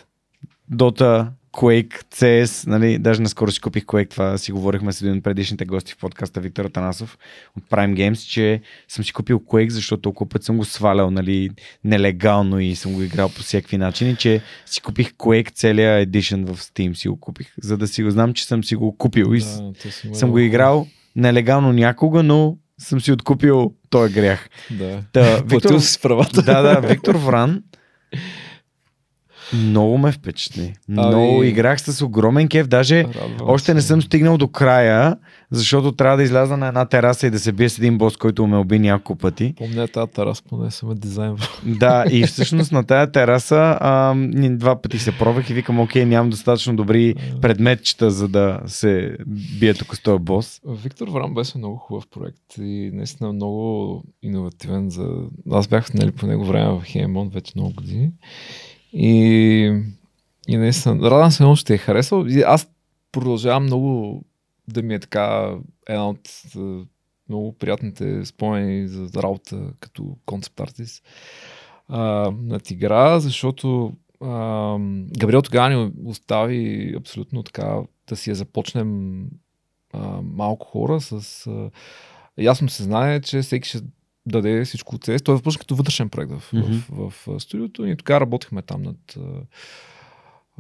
Dota, Quake, CS, нали, даже наскоро си купих Quake, това си говорихме с един от предишните гости в подкаста Виктор Атанасов от Prime Games, че съм си купил Quake, защото толкова път съм го свалял нали, нелегално и съм го играл по всякакви начини, че си купих Quake целия Edition в Steam си го купих, за да си го знам, че съм си го купил да, и съм го играл нелегално някога, но съм си откупил този грях. Да. Та, Виктор, си правата. Да, да, Виктор Вран много ме впечатли. Много ами... играх с огромен кеф. Даже Радвам още се. не съм стигнал до края, защото трябва да изляза на една тераса и да се бие с един бос, който ме уби няколко пъти. Помня тази тераса, поне съм е дизайн. Да, и всъщност на тази тераса а, два пъти се пробвах и викам, окей, нямам достатъчно добри предметчета, за да се бия тук с този бос. Виктор Врам беше много хубав проект и наистина много иновативен. За... Аз бях нали, по него време в Хеймон вече много години. И, и наистина, радвам се много, че те е харесал. И аз продължавам много да ми е така една от много приятните спомени за работа като концепт артист на Тигра, защото а, Габриел тогава ни остави абсолютно така да си я започнем а, малко хора с... А, ясно се знае, че всеки ще даде всичко от себе. Той е като вътрешен проект в, mm-hmm. в, в, в студиото и така работихме там над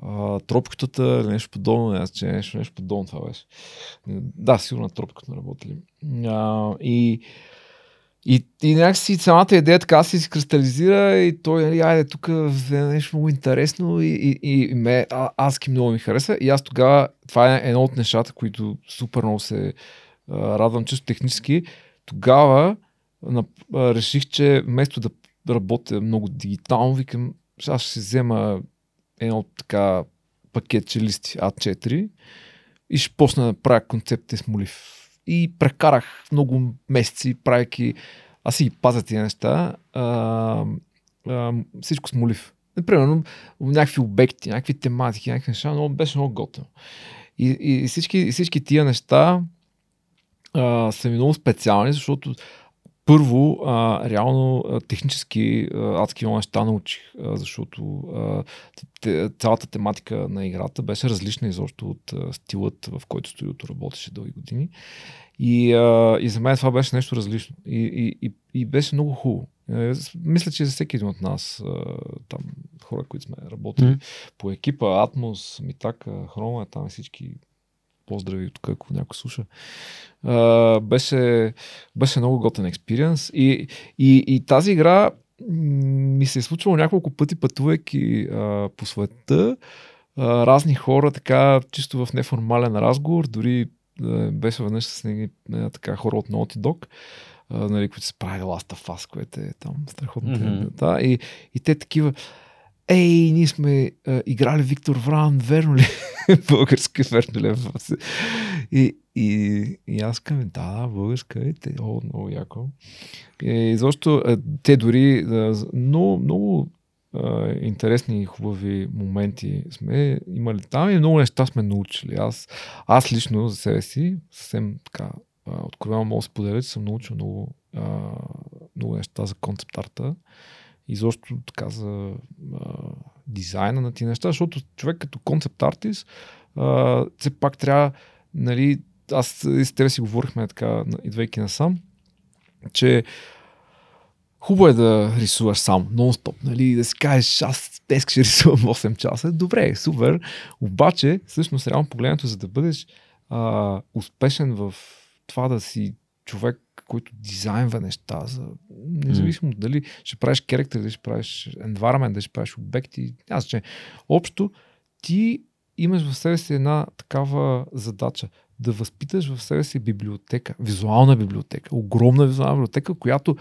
а, тропката, нещо подобно, не че нещо, нещо подобно това беше. Да, сигурно на тропката работили. А, и и, и някакси самата идея така се изкристализира и той, нали, айде, тук е нещо много интересно и, и, и ме, а, адски много ми хареса. И аз тогава, това е едно от нещата, които супер много се а, радвам чисто технически. Тогава на, реших, че вместо да работя много дигитално, викам, аз ще си взема едно така пакетче листи А4 и ще почна да правя концепти с молив. И прекарах много месеци, правейки, аз си ги пазя тия неща, а, а, всичко с молив. Примерно, някакви обекти, някакви тематики, някакви неща, но беше много готино. И, и, всички, всички тия неща а, са ми много специални, защото първо, а, реално а, технически а, адски много неща научих, а, защото а, те, цялата тематика на играта беше различна изобщо от а, стилът, в който студиото работеше дълги години. И, а, и за мен това беше нещо различно. И, и, и, и беше много хубаво. Е, мисля, че за всеки един от нас, там хора, които сме работили mm-hmm. по екипа, Атмос, Митака, Хрома, там всички поздрави тук, ако някой слуша. А, беше, беше много готен експириенс и, и, и тази игра ми се е случвало няколко пъти пътувайки а, по света, а, разни хора така чисто в неформален разговор, дори а, беше веднъж с него така хора от Naughty Dog, а, нали, които се прави Last of Us, което е там страхотно. Mm-hmm. Да, и, и те такива, Ей, ние сме а, играли Виктор Вран, верно ли? български, верно ли? И, и, и аз да, да, българска е, те, о, много яко. И защо те дори много, много а, интересни и хубави моменти сме имали там и много неща сме научили. Аз, аз лично за себе си, съвсем така, откровено мога да споделя, че съм научил много, а, много неща за концепт арта и защо така за а, дизайна на ти неща, защото човек като концепт артист все пак трябва, нали, аз с тебе си говорихме така, идвайки насам, че хубаво е да рисуваш сам, нон-стоп, нали, да си кажеш, аз днес ще рисувам 8 часа. Добре, супер. Обаче, всъщност, реално погледнато, за да бъдеш а, успешен в това да си човек, който дизайнва неща, за, независимо mm. дали ще правиш характер, дали ще правиш environment, дали ще правиш обекти, аз че общо ти имаш в себе си една такава задача да възпиташ в себе си библиотека, визуална библиотека, огромна визуална библиотека, която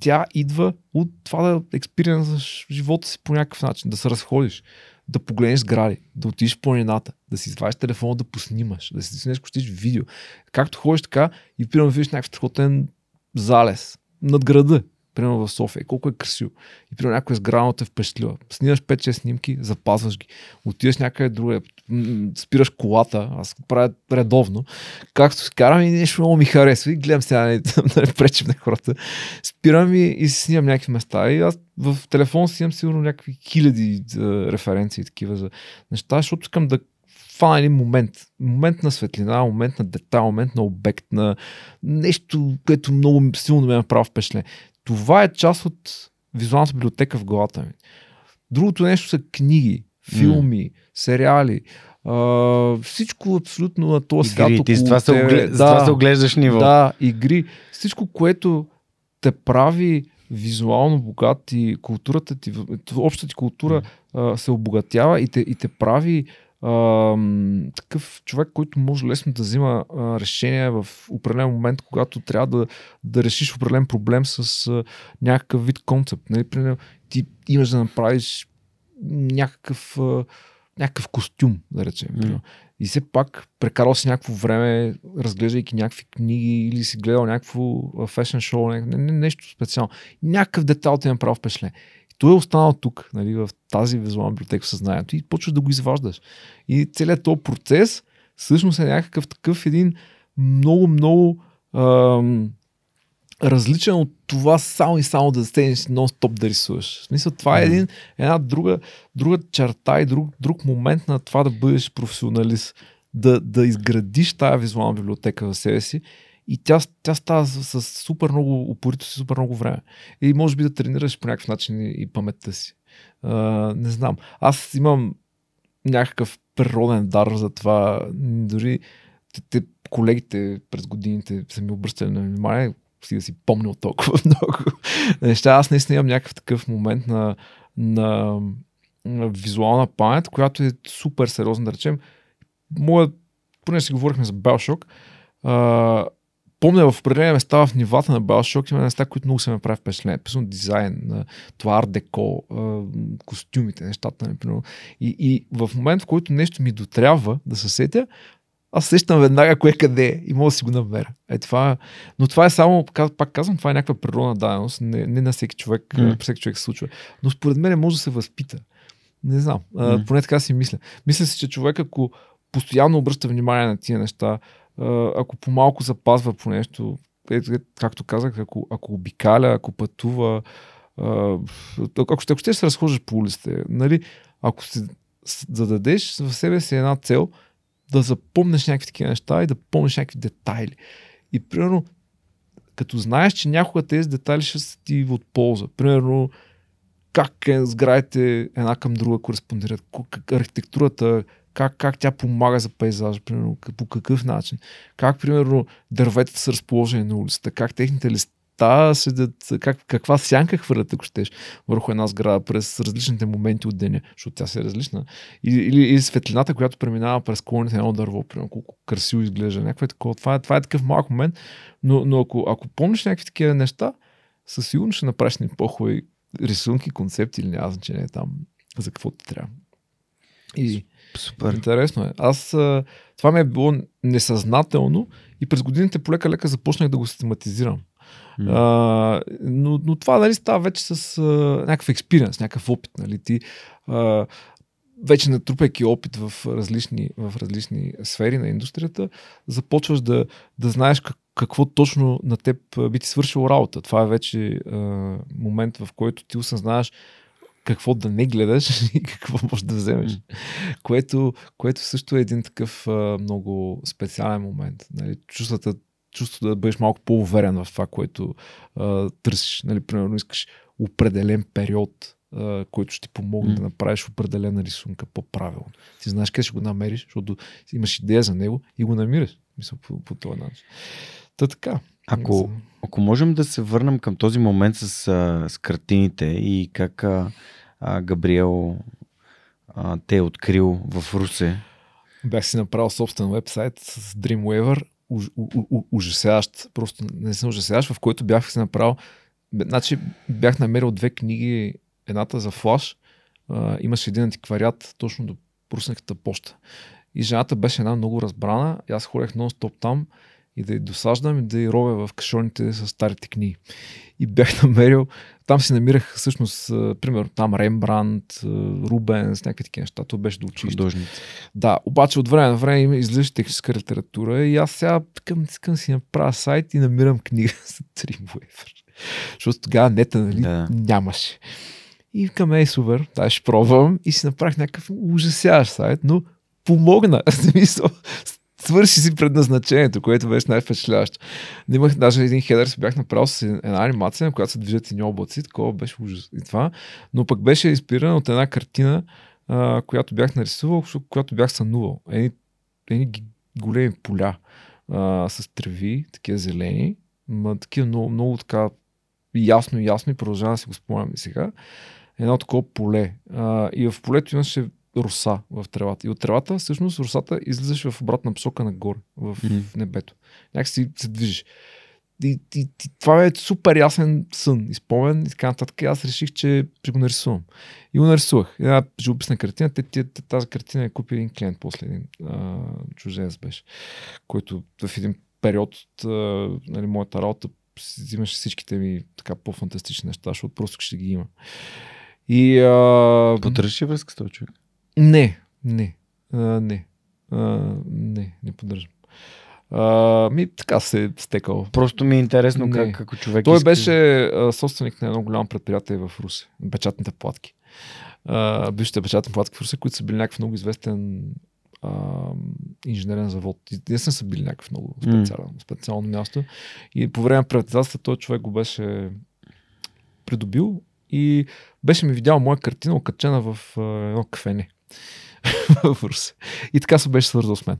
тя идва от това да експириенсаш живота си по някакъв начин, да се разходиш, да погледнеш сгради, да отидеш в планината, да си извадиш телефона, да поснимаш, да си нещо, щеш видео. Както ходиш така и примерно видиш някакъв страхотен залез над града примерно в София, колко е красиво. И примерно някой сграда те впечатлива. Снимаш 5-6 снимки, запазваш ги. Отиваш някъде друга, спираш колата, аз го правя редовно. Както си карам и нещо много ми харесва и гледам сега, нали, да не пречим на хората. Спирам и, и снимам някакви места. И аз в телефон си имам сигурно някакви хиляди референции такива за неща, защото искам да фана един момент. Момент на светлина, момент на детал, момент на обект, на нещо, което много силно ме направи впечатление. Това е част от визуалната библиотека в главата ми. Другото нещо са книги, филми, mm. сериали. А, всичко абсолютно на този свят. Ти с това, се, оглед... да, това се оглеждаш ниво. Да, игри. Всичко, което те прави визуално богат и културата ти, общата ти култура mm. а, се обогатява и те, и те прави а, такъв човек, който може лесно да взима а, решение в определен момент, когато трябва да, да решиш определен проблем с а, някакъв вид концепт. Нали? Примерно, ти имаш да направиш някакъв, а, някакъв костюм, да речем. Mm. И все пак прекарал си някакво време, разглеждайки някакви книги или си гледал някакво фешен шоу, не, не, нещо специално. Някакъв детал ти е направил впечатление той е останал тук, нали, в тази визуална библиотека в съзнанието и почваш да го изваждаш. И целият този процес всъщност е някакъв такъв един много, много ам, различен от това само и само да седнеш нон-стоп да рисуваш. В смисъл, това е един, една друга, друга черта и друг, друг момент на това да бъдеш професионалист. Да, да изградиш тази визуална библиотека в себе си и тя, тя става с, с супер много упорито си, супер много време. И може би да тренираш по някакъв начин и, и паметта си. А, не знам. Аз имам някакъв природен дар за това. Дори те, те, колегите през годините са ми обръщали на внимание, си да си помня от толкова много неща. Аз наистина имам някакъв такъв момент на, на, на визуална памет, която е супер сериозна, да речем. Моя, поне си говорихме за Белшок, помня в определени места в нивата на Bioshock има неща, които много се ме прави впечатление. Писано дизайн, това арт-деко, костюмите, нещата. Например. И, и в момент, в който нещо ми дотрябва да се сетя, аз сещам веднага кое къде е и мога да си го намеря. Е, това, но това е само, пак казвам, това е някаква природна даденост. Не, не на всеки човек, mm. всеки човек се случва. Но според мен може да се възпита. Не знам. Mm. поне така си мисля. Мисля си, че човек, ако постоянно обръща внимание на тия неща, ако по-малко запазва по нещо, както казах, ако, ако обикаля, ако пътува, ако ако ще се разхождаш по улиците, нали, ако се зададеш в себе си една цел, да запомнеш някакви такива неща и да помниш някакви детайли. И примерно, като знаеш, че някога тези детайли ще са ти от полза. Примерно, как е, сградите една към друга кореспондират, архитектурата, как, как тя помага за пейзажа, примерно, по какъв начин. Как, примерно, дърветата са разположени на улицата, как техните неща седят, как, каква сянка хвърлят, ако щеш, върху една сграда през различните моменти от деня, защото тя се е различна. Или, или, светлината, която преминава през колоните на едно дърво, примерно, колко красиво изглежда. Някакво е такова. Това, е, това е такъв малък момент, но, но ако, ако помниш някакви такива неща, със сигурност ще направиш ни по-хубави рисунки, концепти или няма значение там за какво ти трябва. И Супер. интересно е. Аз това ми е било несъзнателно и през годините полека-лека започнах да го систематизирам. Mm. А, но, но това нали, става вече с а, някакъв експириенс, някакъв опит. Нали, ти, а, вече натрупайки опит в различни, в различни сфери на индустрията, започваш да, да знаеш как, какво точно на теб би ти свършило работа. Това е вече а, момент, в който ти осъзнаваш какво да не гледаш и какво можеш да вземеш. Mm. Което, което също е един такъв а, много специален момент. Нали? Чувствата, чувството да бъдеш малко по-уверен в това, което а, търсиш. Нали? Примерно искаш определен период, а, който ще ти помогне mm. да направиш определена рисунка по-правилно. Ти знаеш къде ще го намериш, защото имаш идея за него и го намираш. Мисля, по, по този начин. Та така. Ако, ако можем да се върнем към този момент с, с картините и как а, а, Габриел а, те е открил в Русе. Бях си направил собствен вебсайт с Dreamweaver, уж, у, у, ужасяващ, просто не съм ужасяващ, в който бях си направил, значи бях намерил две книги, едната за флаш, а, имаше един антиквариат точно до Руснеката почта. И жената беше една много разбрана, и аз ходех нон-стоп там и да я досаждам и да я робя в кашоните с старите книги. И бях намерил, там си намирах всъщност, примерно там Рембрандт, Рубенс, някакви такива неща. Това беше до училище. Да, обаче от време на време излиза техническа литература и аз сега искам, искам си направя сайт и намирам книга за Dreamweaver. Защото тогава нета нали, да. нямаше. И към ей, супер, да, ще пробвам и си направих някакъв ужасяващ сайт, но помогна. Смисъл, свърши си предназначението, което беше най-впечатляващо. Имах даже един хедър, си бях направил с една анимация, на която се движат и облаци, такова беше ужас и това. Но пък беше инспириран от една картина, а, която бях нарисувал, която бях сънувал. Едни, едни големи поля а, с треви, такива зелени, ма, такива много, много така ясно и ясно и продължавам да си го спомням и сега. Едно такова поле. А, и в полето имаше руса в тревата. И от тревата, всъщност, русата излизаш в обратна посока нагоре, в небето. Някакси се движиш. И, и, и, това е супер ясен сън, изпомен и така нататък. И аз реших, че ще го нарисувам. И го нарисувах. Една живописна картина. Те, те, тази картина е купи един клиент после един а, чужденец беше, който в един период от а, нали, моята работа взимаше всичките ми така по-фантастични неща, защото просто ще ги има. И, а... Поддържаш връзка с този човек? Не, не, а, не, а, не, не поддържам. А, ми така се е стекал. Просто ми е интересно не. как ако човек. Той иска... беше а, собственик на едно голямо предприятие в Русе, печатните платки. А, бившите печатни платки в Русе, които са били някакъв много известен а, инженерен завод. Не са били някакъв много специално, mm. специално място. И по време на приватизацията този човек го беше придобил и беше ми видял моя картина окачена в а, едно кафене в Русе. И така се беше свързал с мен.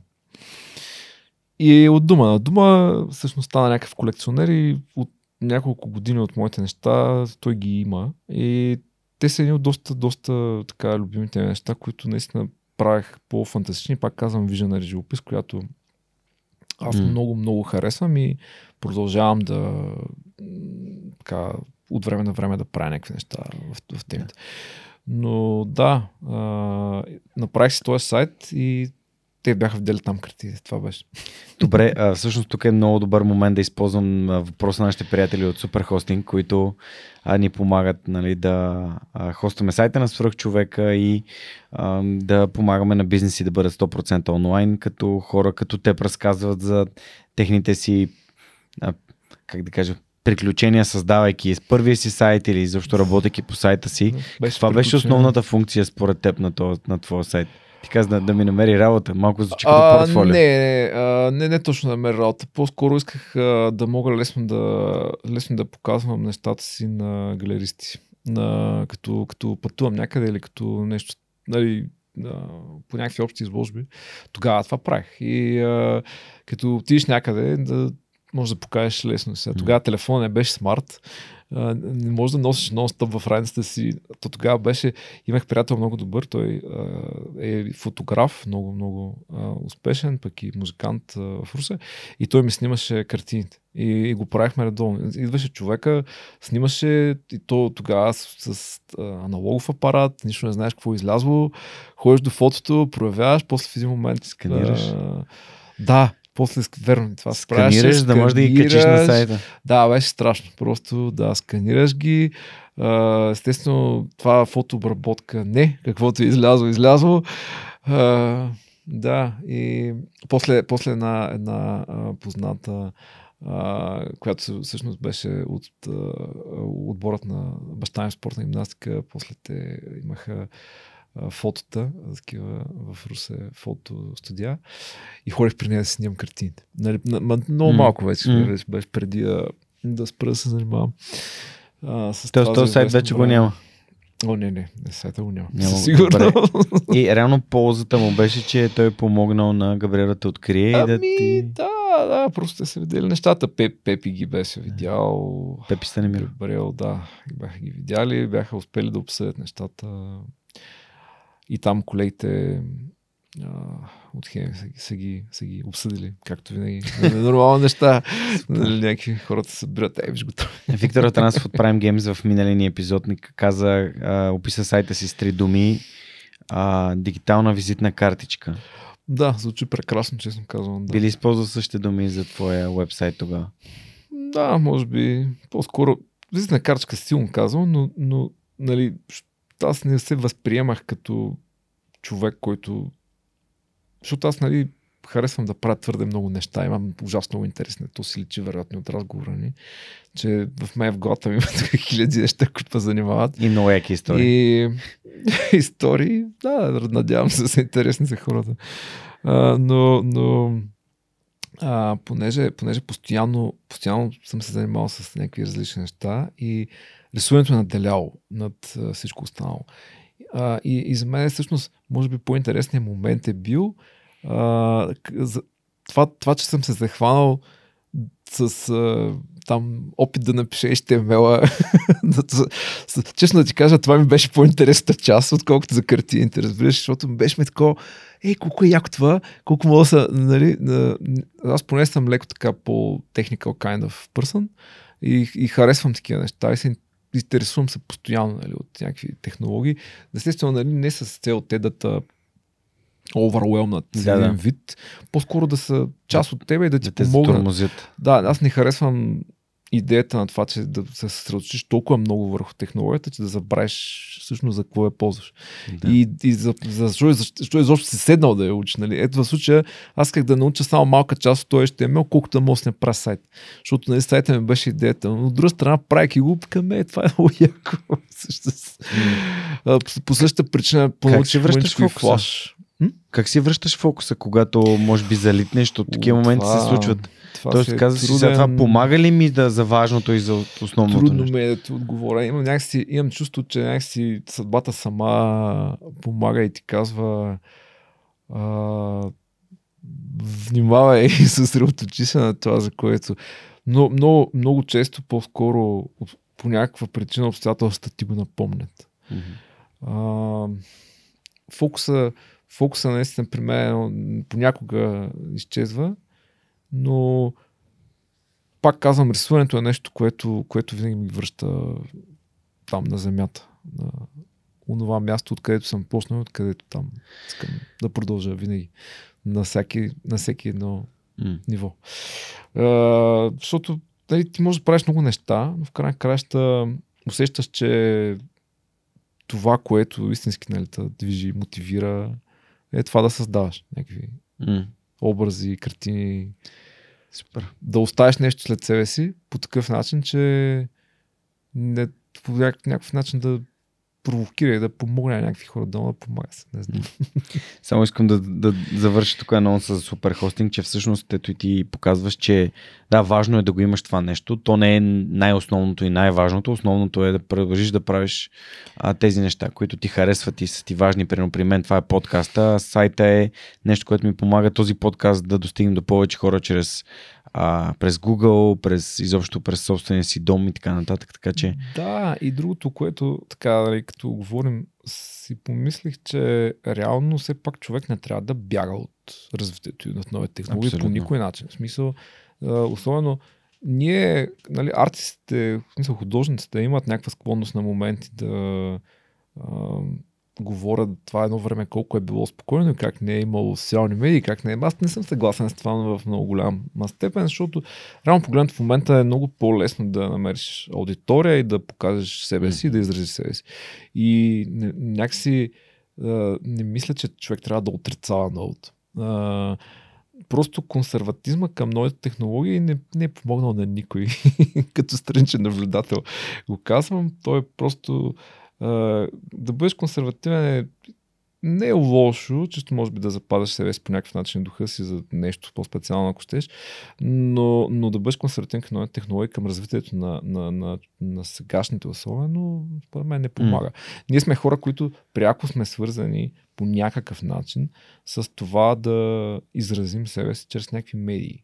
И от дума на дума всъщност стана някакъв колекционер и от няколко години от моите неща той ги има. И те са едни от доста, доста така любимите неща, които наистина правех по-фантастични. Пак казвам Visionary живопис, която аз mm. много, много харесвам и продължавам да така, от време на време да правя някакви неща в, в темите. Но да, а, направих си този сайт и те бяха вдели там картите. Това беше. Добре, а, всъщност тук е много добър момент да използвам въпроса на нашите приятели от Superhosting, които а, ни помагат нали, да а, хостваме сайта на свръх човека и а, да помагаме на бизнеси да бъдат 100% онлайн, като хора като те разказват за техните си а, как да кажа, приключения, създавайки с първия си сайт или защо работейки по сайта си. Беше Това беше основната функция според теб на, това, на твоя сайт. Ти каза да, да ми намери работа. Малко звучи като портфолио. Не, не, а, не, не точно да намери работа. По-скоро исках а, да мога лесно да, лесно да показвам нещата си на галеристи. На, като, като пътувам някъде или като нещо, нали, по някакви общи изложби. Тогава това правих. И а, като отидеш някъде, да може да покажеш лесно. Сега, тогава телефон не беше смарт. Не може да носиш нон-стоп в раницата си. То тогава беше, имах приятел много добър, той е фотограф, много, много успешен, пък и музикант в Русе. И той ми снимаше картините. И, и го правихме редовно. Идваше човека, снимаше и то тогава с, с аналогов апарат, нищо не знаеш какво е излязло, ходиш до фотото, проявяваш, после в един момент... Сканираш. Да, после, верно, това се Сканираш, за да можеш да ги качиш на сайта. Да, беше страшно. Просто да сканираш ги. Естествено, това фотообработка не. Каквото е излязло, излязло. Да, и после, после една, една позната а, която всъщност беше от а, отборът на баща ми спортна гимнастика. После те имаха фотота, такива в Русе фотостудия и ходих при нея да снимам картините. Нали, много малко вече, mm. беше преди да, да спра да се занимавам. А, с Тоест, този сайт вече го няма. О, не, не, не сайта го няма. Няма сигурно. И реално ползата му беше, че той е помогнал на Габриела да открие и да Ами, ти... да, да, просто те са видели нещата. Пеп, Пепи ги беше видял. Пепи Станимиров. Брел, да, бяха ги видяли, бяха успели да обсъдят нещата. И там колегите а, от Хем са, ги- са, ги, са ги обсъдили, както винаги. Нормални неща. Нали, някакви хората се събират. Ей, виж го. Виктор Атанасов от Prime Games в миналия ни епизод ни каза, а, описа сайта си с три думи. А, дигитална визитна картичка. Да, звучи прекрасно, честно казвам. Да. Би ли използвал същите думи за твоя вебсайт тогава? Да, може би. По-скоро. Визитна картичка силно казвам, но, но нали, аз не се възприемах като човек, който... Защото аз, нали, харесвам да правя твърде много неща. Имам ужасно много интересни. То си личи вероятно от разговора ни, че в мен в главата ми има хиляди неща, които ме занимават. И много яки истории. И истории, да, надявам се, са интересни за хората. А, но, но а, понеже, понеже постоянно, постоянно съм се занимавал с някакви различни неща и рисуването е наделяло над а, всичко останало. А, и, и за мен всъщност, може би по-интересният момент е бил а, за, това, това, че съм се захванал с а, там опит да напиша HTML-а. Честно да ти кажа, това ми беше по-интересната част, отколкото за картините, разбираш, защото ми беше ме такова, ей, колко е яко това, колко мога да са, нали, на- аз поне съм леко така по-technical kind of person и, и харесвам такива неща и се интересувам се постоянно нали, от някакви технологии. Естествено, нали, не с цел те да те overwhelmнат Да, да, вид, по-скоро да са част от тебе и да ти Да помогнат. Да, аз не харесвам идеята на това, че да се съсредоточиш толкова много върху технологията, че да забравиш всъщност за какво я ползваш. Да. И, и за, за, защо, защо изобщо си седнал да я учиш. Нали? Ето в случая аз исках да науча само малка част от този HTML, колкото да мога да сайт. Защото нали, сайта ми беше идеята. Но от друга страна, правейки го, към е, това е много яко. По, същата причина понаучих връщаш флаш. Как си връщаш фокуса, когато може би залитнеш, защото такива О, моменти това- се случват. Това Тоест е каза си, сега това труден- помага ли ми да, за важното и за основното Трудно нещо? ми е да ти отговоря. Имам, някакси, имам чувство, че някакси съдбата сама помага и ти казва а, внимавай и съсредоточи се на това, за което. Но много, много често по-скоро от- по някаква причина обстоятелствата ти го напомнят. Мгм. А, фокуса, фокуса наистина при мен понякога изчезва, но пак казвам, рисуването е нещо, което, което винаги ми връща там на земята, на онова място, откъдето съм почнал, откъдето там искам да продължа винаги. На всеки, на всеки едно М. ниво. А, защото нали, ти можеш да правиш много неща, но в крайна краща усещаш, че това, което истински нали, те движи, мотивира, е това да създаваш някакви М. образи, картини, Супер. да оставиш нещо след себе си по такъв начин, че не, по няк- някакъв начин да провокира и да помогне на някакви хора да помага се. Не знам. Само искам да, да завърша тук едно с супер хостинг, че всъщност ето и ти показваш, че да, важно е да го имаш това нещо. То не е най-основното и най-важното. Основното е да продължиш да правиш а, тези неща, които ти харесват и са ти важни. Примерно при мен това е подкаста. Сайта е нещо, което ми помага този подкаст да достигне до повече хора чрез а, през Google, през изобщо през собствения си дом и така нататък. Така че. Да, и другото, което така, нали, като говорим, си помислих, че реално все пак човек не трябва да бяга от развитието на нови технологии Абсолютно. по никой начин. В смисъл, особено ние, нали, артистите, в смисъл художниците имат някаква склонност на моменти да говорят това едно време колко е било спокойно и как не е имало социални медии, как не е. Аз не съм съгласен с това в много голям степен, защото реално погледнато в момента е много по-лесно да намериш аудитория и да покажеш себе си и да изразиш себе си. И някакси не мисля, че човек трябва да отрицава новото. просто консерватизма към новите технологии не, не е помогнал на никой. Като страничен наблюдател го казвам. Той е просто да бъдеш консервативен е не е лошо, често може би да западаш себе си по някакъв начин духа си за нещо по-специално, ако щеш, но, но да бъдеш консервативен към новите технологии, към развитието на, на, на, на сегашните особено, според мен не помага. Mm. Ние сме хора, които пряко сме свързани по някакъв начин с това да изразим себе си чрез някакви медии.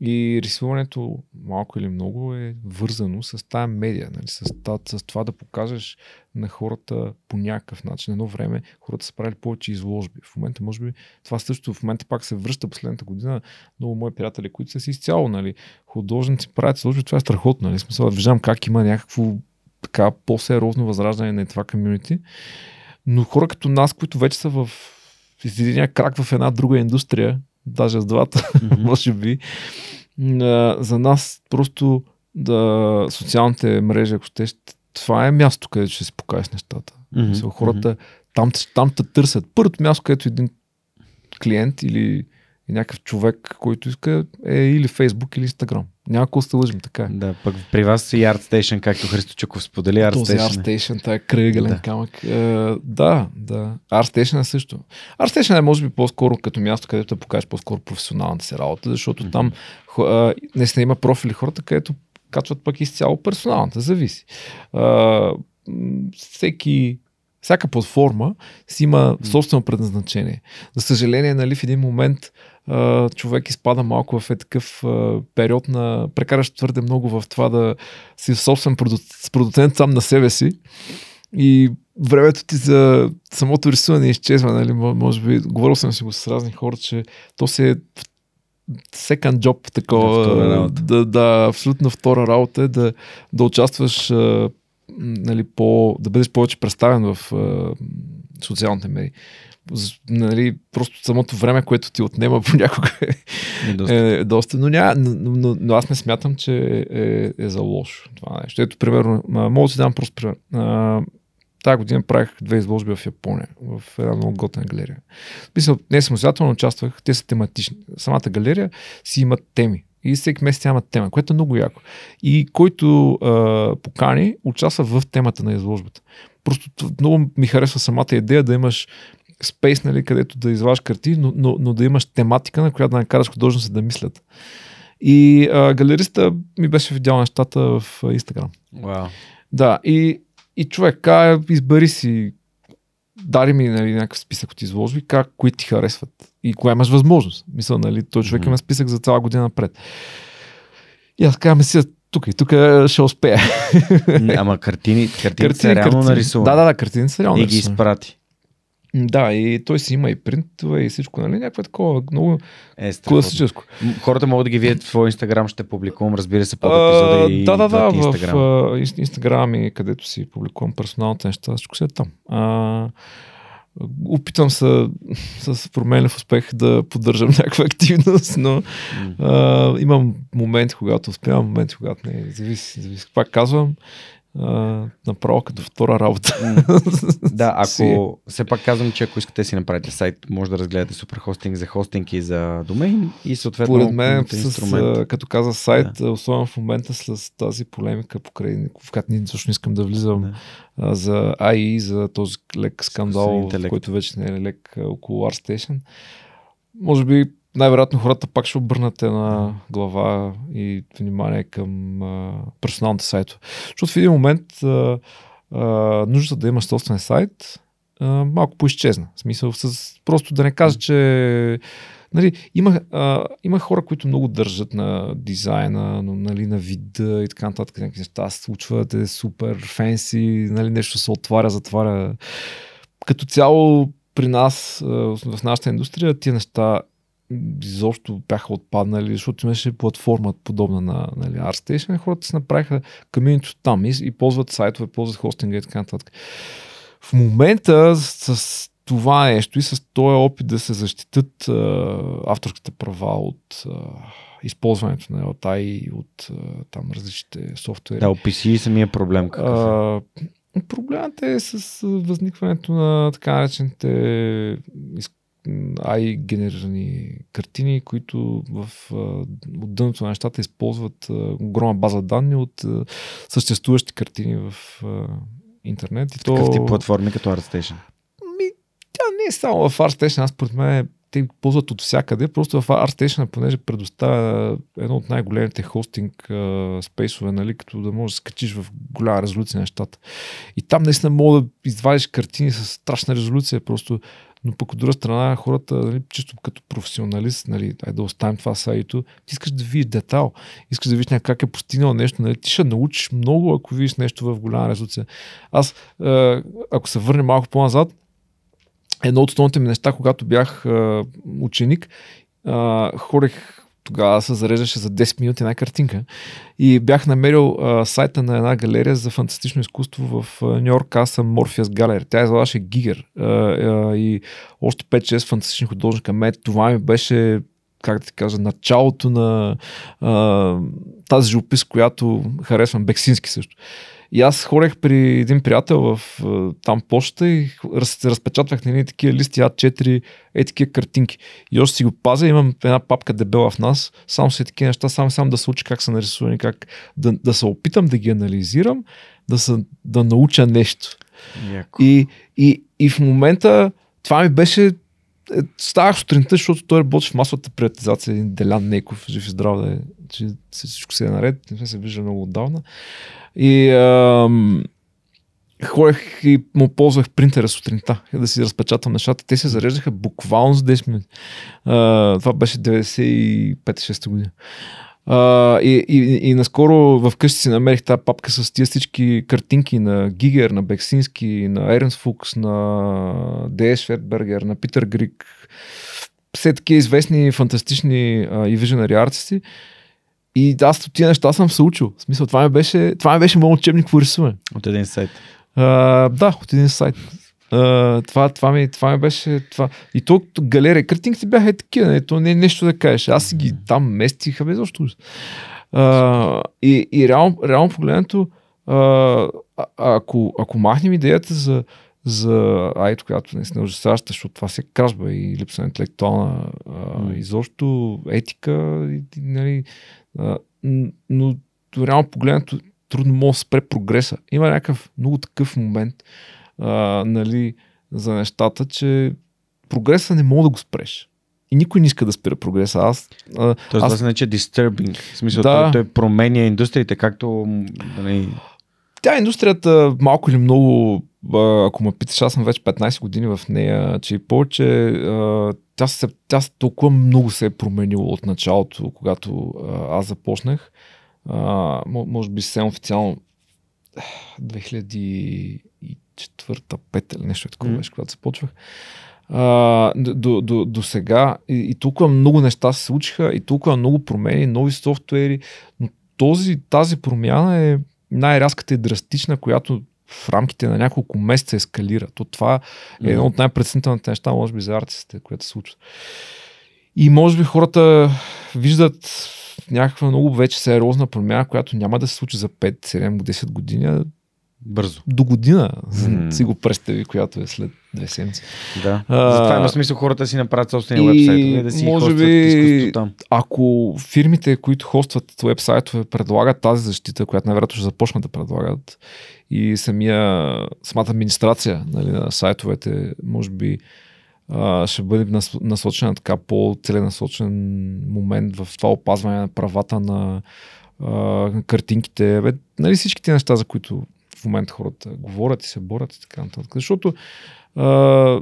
И рисуването, малко или много, е вързано с тая медия, нали? с, с това да покажеш на хората по някакъв начин. Едно време хората са правили повече изложби. В момента, може би, това също в момента пак се връща последната година. Много мои приятели, които са си изцяло, нали, художници правят изложби, това е страхотно. Нали? Смисъл, виждам как има някакво така по-сериозно възраждане на това комьюнити. Но хора като нас, които вече са в един крак в една друга индустрия, даже с двата, mm-hmm. може би. За нас просто да, социалните мрежи, ако ще, това е място, където ще си покажеш нещата. Mm-hmm. Хората там, там те търсят. Първото място, където един клиент или някакъв човек, който иска е или Фейсбук, или Инстаграм. Няма какво се лъжим, така е. Да, пък при вас и ArtStation, както Христо Чуков сподели. ArtStation. Този ArtStation, това е кръгален да. камък. Е, да, да. ArtStation е също. ArtStation е може би по-скоро като място, където да покажеш по-скоро професионалната си работа, защото mm-hmm. там е, наистина има профили хората, където качват пък изцяло персоналната, зависи. Е, всеки всяка платформа си има собствено предназначение. За съжаление, нали, в един момент човек изпада малко в е такъв период на прекараш твърде много в това да си собствен продуцент сам на себе си и времето ти за самото рисуване изчезва, нали? Може би, говорил съм си го с разни хора, че то се е second job такова, да, да, да, абсолютно втора работа е да, да участваш нали, по, да бъдеш повече представен в социалните медии нали, просто самото време, което ти отнема понякога е, е, доста. е доста. Но, ня, но, но, но аз не смятам, че е, е за лошо това нещо. Ето, примерно, мога да си дам просто пример. А, тази година правих две изложби в Япония, в една много готина галерия. Мисля, не самостоятелно участвах, те са тематични. Самата галерия си имат теми. И всеки месец има тема, което е много яко. И който а, покани, участва в темата на изложбата. Просто много ми харесва самата идея да имаш спейс, нали, където да изваш картини, но, но, но да имаш тематика, на която да накараш художниците да мислят. И а, галериста ми беше видял нещата в Инстаграм. Wow. Да, и, и човек, ка, избери си, дари ми нали, някакъв списък от изложби, как, кои ти харесват и кога имаш възможност. Мисля, нали, той човек mm-hmm. има списък за цяла година напред. И аз казвам си, тук и тук ще успея. Ама картини, картини, картини са реално картини. нарисувани. Да, да, да, картини са реално И ги изпрати. Да, и той си има и принтове и всичко, нали? Някакво такова много е, класическо. Хората могат да ги видят в инстаграм, ще публикувам, разбира се, под епизода и Да, да, да, в инстаграм и където си публикувам персоналните неща, всичко се е там. А, опитвам се с променлив успех да поддържам някаква активност, но а, имам моменти, когато успявам, моменти, когато не. Зависи, зависи. Пак казвам, направо като втора работа. да, ако все пак казвам, че ако искате си направите сайт, може да разгледате суперхостинг за хостинг и за домейн и съответно Поред мен, с, като каза сайт, да. особено в момента с тази полемика покрай, в която не, също искам да влизам да. А, за AI, за този лек скандал, който вече не е лек около ArtStation. Може би най-вероятно хората пак ще обърнат една глава и внимание към а, персоналната сайт. Защото в един момент а, а, нуждата да имаш собствен сайт а, малко поизчезна. В смисъл, с, просто да не кажа, че нали, има, а, има хора, които много държат на дизайна, но, нали, на вида и така нататък. Някакви неща случват, е супер фенси, нали, нещо се отваря, затваря. Като цяло при нас, в нашата индустрия, тия неща изобщо бяха отпаднали, защото имаше платформа подобна на нали, ArtStation. Хората се направиха каминито там и, и ползват сайтове, ползват хостинга и така нататък. В момента с, с това нещо и с този опит да се защитат а, авторските права от а, използването на LTI и от а, там различните софтуери. Да, описи и самия проблем. А, проблемът е с възникването на така наречените AI генерирани картини, които в от дъното на нещата използват огромна база данни от съществуващи картини в интернет. И Такъв то... тип платформи като ArtStation? Ми, тя не е само в ArtStation, аз според мен те ползват от всякъде. Просто в ArtStation, понеже предоставя едно от най-големите хостинг спейсове, нали, като да можеш да скачиш в голяма резолюция нещата. И там наистина мога да извадиш картини с страшна резолюция, просто но пък от друга страна хората, нали, чисто като професионалист, нали, ай да оставим това сайто, ти искаш да видиш детал, искаш да видиш как е постигнал нещо, нали, ти ще научиш много, ако видиш нещо в голяма резолюция. Аз, е, ако се върнем малко по-назад, едно от основните ми неща, когато бях е, ученик, е, хорех тогава се зареждаше за 10 минути една картинка. И бях намерил а, сайта на една галерия за фантастично изкуство в Нью Йорк, аз съм Morpheus Gallery. Тя изглеждаше Гигер и още 5-6 фантастични художника. Ме, това ми беше как да ти кажа, началото на а, тази живопис, която харесвам, Бексински също. И аз хорех при един приятел в там почта и раз, разпечатвах на едни такива листи А4, е такива картинки. И още си го пазя, имам една папка дебела в нас, само се такива неща, само, само да се учи как са нарисувани, как да, да се опитам да ги анализирам, да, са, да науча нещо. И, и, и в момента това ми беше е, ставах сутринта, защото той работи в масовата приватизация, един Делян Нейков, жив и здрав да е, че всичко се е наред, не сме се виждали много отдавна. И ам, ходех и му ползвах принтера сутринта, да си разпечатам нещата. Те се зареждаха буквално за 10 минути. А, това беше 95-6 година. Uh, и, и, и наскоро вкъщи си намерих тази папка с тия всички картинки на Гигер, на Бексински, на Ернс Фукс, на Д.С. Шветбергер, на Питър Грик. Все такива известни, фантастични uh, и виженари артисти. И аз от тия неща съм се учил. В смисъл, това ми беше, това ми беше моят учебник по рисуване. От един сайт. А, да, от един сайт. А, това, това, ми, това ми беше това. И то галерия, картинките бяха такива, не, то не е нещо да кажеш. Аз си ги там местиха без още. А, и, и реално, реално погледнато, ако, ако махнем идеята за, за айто, която не е ужасяваща, защото това се кражба и липса на интелектуална а, изобщо етика, и, нали, но реално погледнато трудно може да спре прогреса. Има някакъв много такъв момент а, нали, за нещата, че прогреса не мога да го спреш. И никой не иска да спира прогреса. Аз, а, Тоест, аз... това се нарича disturbing. В смисъл, да. той, той променя индустриите, както... Нали... Тя индустрията малко или много, ако ме питаш, аз съм вече 15 години в нея, че повече тя, се, тя толкова много се е променила от началото, когато аз започнах. може би съвсем официално 2004-2005 или нещо такова беше, mm. когато започвах. А, до, до, до сега и, и толкова много неща се случиха и толкова много промени, нови софтуери, но този, тази промяна е най-рязката и драстична, която в рамките на няколко месеца ескалира. То това е едно от най-преценителните неща, може би, за артистите, което се случва. И може би хората виждат някаква много вече сериозна промяна, която няма да се случи за 5, 7, 10 години, Бързо. До година mm. си го представи, която е след две седмици. Да. А, Затова има смисъл хората си направят собствени вебсайтове да си може би, там. Ако фирмите, които хостват вебсайтове, предлагат тази защита, която най-вероятно ще започнат да предлагат и самия, самата администрация нали, на сайтовете, може би а, ще бъде насочена така по-целенасочен момент в това опазване на правата на а, картинките, бе, нали всичките неща, за които в момента хората говорят и се борят и така нататък. Защото а,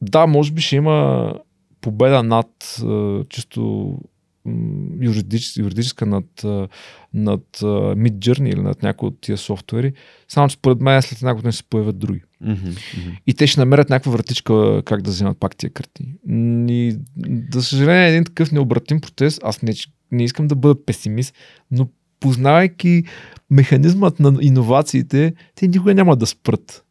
да, може би ще има победа над а, чисто юридическа, юридическа над, над Mid Journey или над някои от тия софтуери. Само че според мен след една година ще се появят други. Mm-hmm. И те ще намерят някаква вратичка как да вземат пак тия картини. И, за съжаление, един такъв необратим процес, аз не, не искам да бъда песимист, но познавайки механизмът на иновациите, те никога няма да спрат.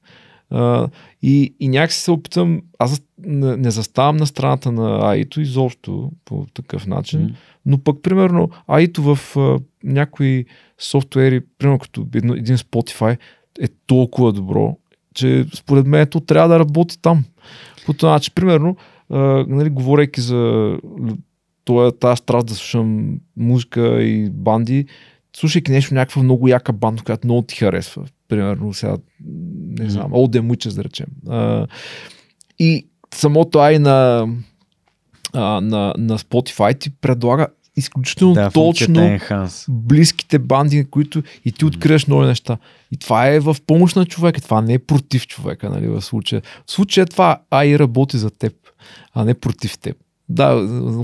Uh, и, и някакси се опитвам, аз не, не заставам на страната на АИТО изобщо по такъв начин, mm. но пък примерно АИТО в uh, някои софтуери, примерно като един, един Spotify, е толкова добро, че според мен ето трябва да работи там. По това начин, примерно, uh, нали, говорейки за тази страст да слушам музика и банди, слушайки нещо, някаква много яка банда, която много ти харесва. Примерно сега, не знам, Old Witches, да речем. А, и самото ай на, а, на, на Spotify ти предлага изключително да, точно близките банди, които и ти откриваш нови неща. И това е в помощ на човека, това не е против човека, нали, в случая. В случая това ай работи за теб, а не против теб. Да,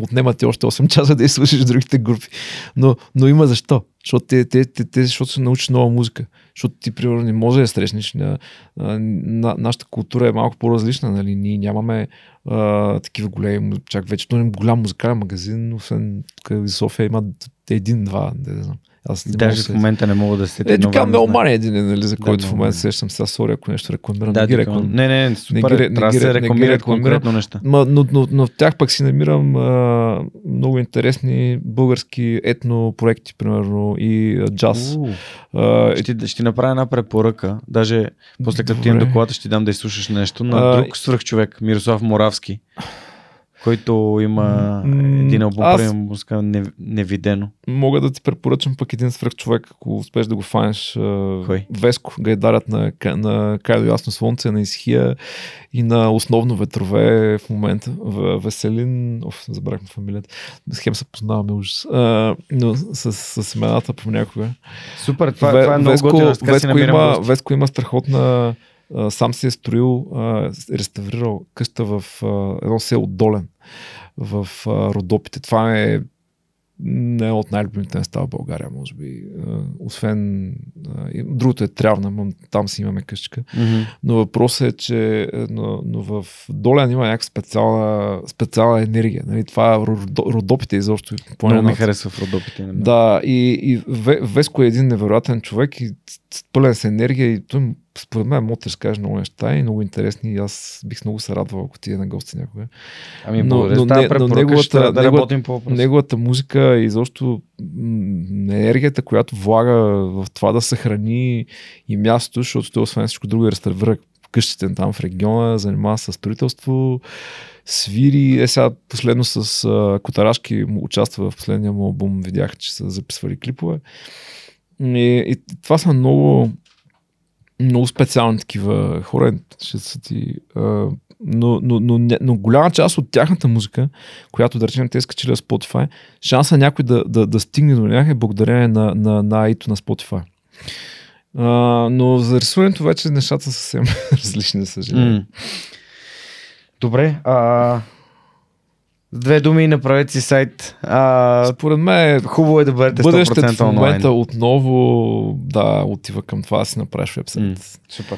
отнема ти още 8 часа да изслушаш другите групи. Но, но има защо. Защото те, те, те, те защото се научи нова музика. Защото ти, примерно, не може да срещнеш. На, на, нашата култура е малко по-различна. Нали? Ние нямаме а, такива големи, чак вече но голям музикален магазин, освен тук в София има един-два, не знам. Аз не Даже в момента не мога да се Е, тук Мелман е един, нали, за който да, в момента сещам. Сега, сори, ако нещо рекламирам. Да, не ги реклам... Не, не, не, супер, не, ги, трябва да се рекламират конкретно неща. Ма, но, но, но, в тях пък си намирам а, много интересни български етно проекти, примерно, и а, джаз. А, ще, ще направя една препоръка. Даже после като ти имам доклад, ще ти дам да изслушаш нещо на друг свръхчовек, Мирослав Моравски който има един албум, аз... музика невидено. Мога да ти препоръчам пък един свръх човек, ако успеш да го фанеш. Кой? Веско, гайдарят на, на Кайдо Ясно Слънце, на Исхия и на Основно ветрове в момента. В Веселин, оф, забрахме фамилията. Схем се познаваме ужас. А, но с, с имената понякога. Супер, това, Ве, това е много Веско, готино. Веско, има, Веско има страхотна сам си е строил, реставрирал къща в едно село Долен в Родопите. Това е не е от най-любимите места в България, може би. Освен. Другото е Трявна, там си имаме къщичка. Mm-hmm. Но въпросът е, че но, но в Долен има някаква специална, специална енергия. Нали? Това Родопите изобщо. Много ми харесва в Родопите. Да, и, и Веско е един невероятен човек и пълен с енергия и той според мен мога да разкажеш много неща и много интересни и аз бих много се радвал, ако ти е на гости някога. Ами, но, но, не, но неговата, да работим по неговата музика и изобщо енергията, която влага в това да съхрани и място, защото той освен всичко друго е реставрира къщите там в региона, занимава се с строителство, свири. Е сега последно с а, Котарашки участва в последния му албум, видях, че са записвали клипове. И, и това са много много специални такива хора, ще са ти, а, но, но, но, но, голяма част от тяхната музика, която да речем те скачили на Spotify, шанса някой да, да, да стигне до някъде благодарение на, на, на AI на Spotify. А, но за рисуването вече нещата са съвсем различни, съжаление. Mm. Добре, а, две думи направете си сайт. А, Според мен хубаво е да бъдете 100% бъдещето в момента онлайн. отново да отива към това да си направиш вебсайт. Mm, супер.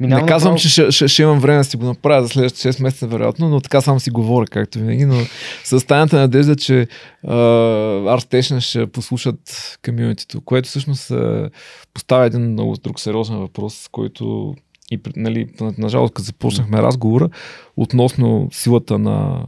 Минавам не казвам, право... че ще, ще, ще, имам време да си го направя за следващите 6 месеца, вероятно, но така само си говоря, както винаги. Но с тайната надежда, че ArtStation ще послушат комьюнитито, което всъщност поставя един много друг сериозен въпрос, който и нали, на жалост, като започнахме разговора относно силата на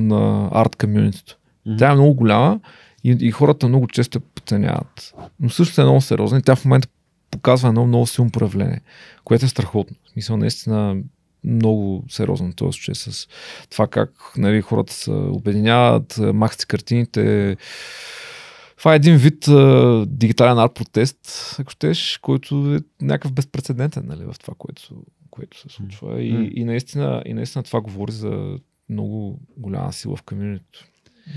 на арт комьюнитито. Mm-hmm. Тя е много голяма и, и хората много често я подценяват. Но също е много сериозна и тя в момента показва едно много силно проявление, което е страхотно. В смисъл, наистина много сериозно този случай с това как нали, хората се обединяват, махат картините. Това е един вид а, дигитален арт протест, ако щеш, който е някакъв безпредседентен нали, в това, което, което се случва. Mm. И, и, наистина, и наистина това говори за много голяма сила в комьюнитито,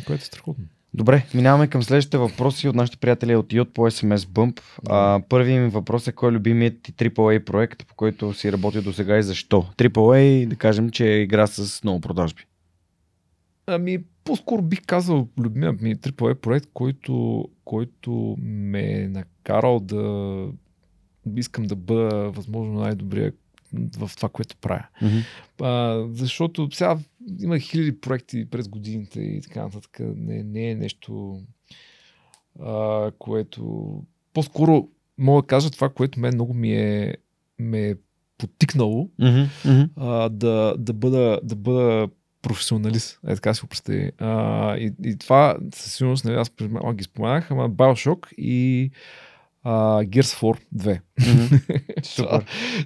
което е страхотно. Добре, минаваме към следващите въпроси от нашите приятели от Йод по SMS Bump. А, първият ми въпрос е кой е любимият ти AAA проект, по който си работил до сега и защо? AAA, да кажем, че е игра с много продажби. Ами, по-скоро бих казал любимия ми AAA проект, който, който ме е накарал да искам да бъда възможно най-добрия в това, което правя. Мгм. А, защото сега има хиляди проекти през годините и така нататък. Не, не е нещо, а, което... По-скоро мога да кажа това, което мен много ми е, ме е потикнало. Мгм. а, да, да, бъда, да бъда професионалист. Е, така си го представи. А, и, и това със сигурност, нали, аз преди ги споменах, ама Bioshock и а, Gears 4 2. Мгм. това,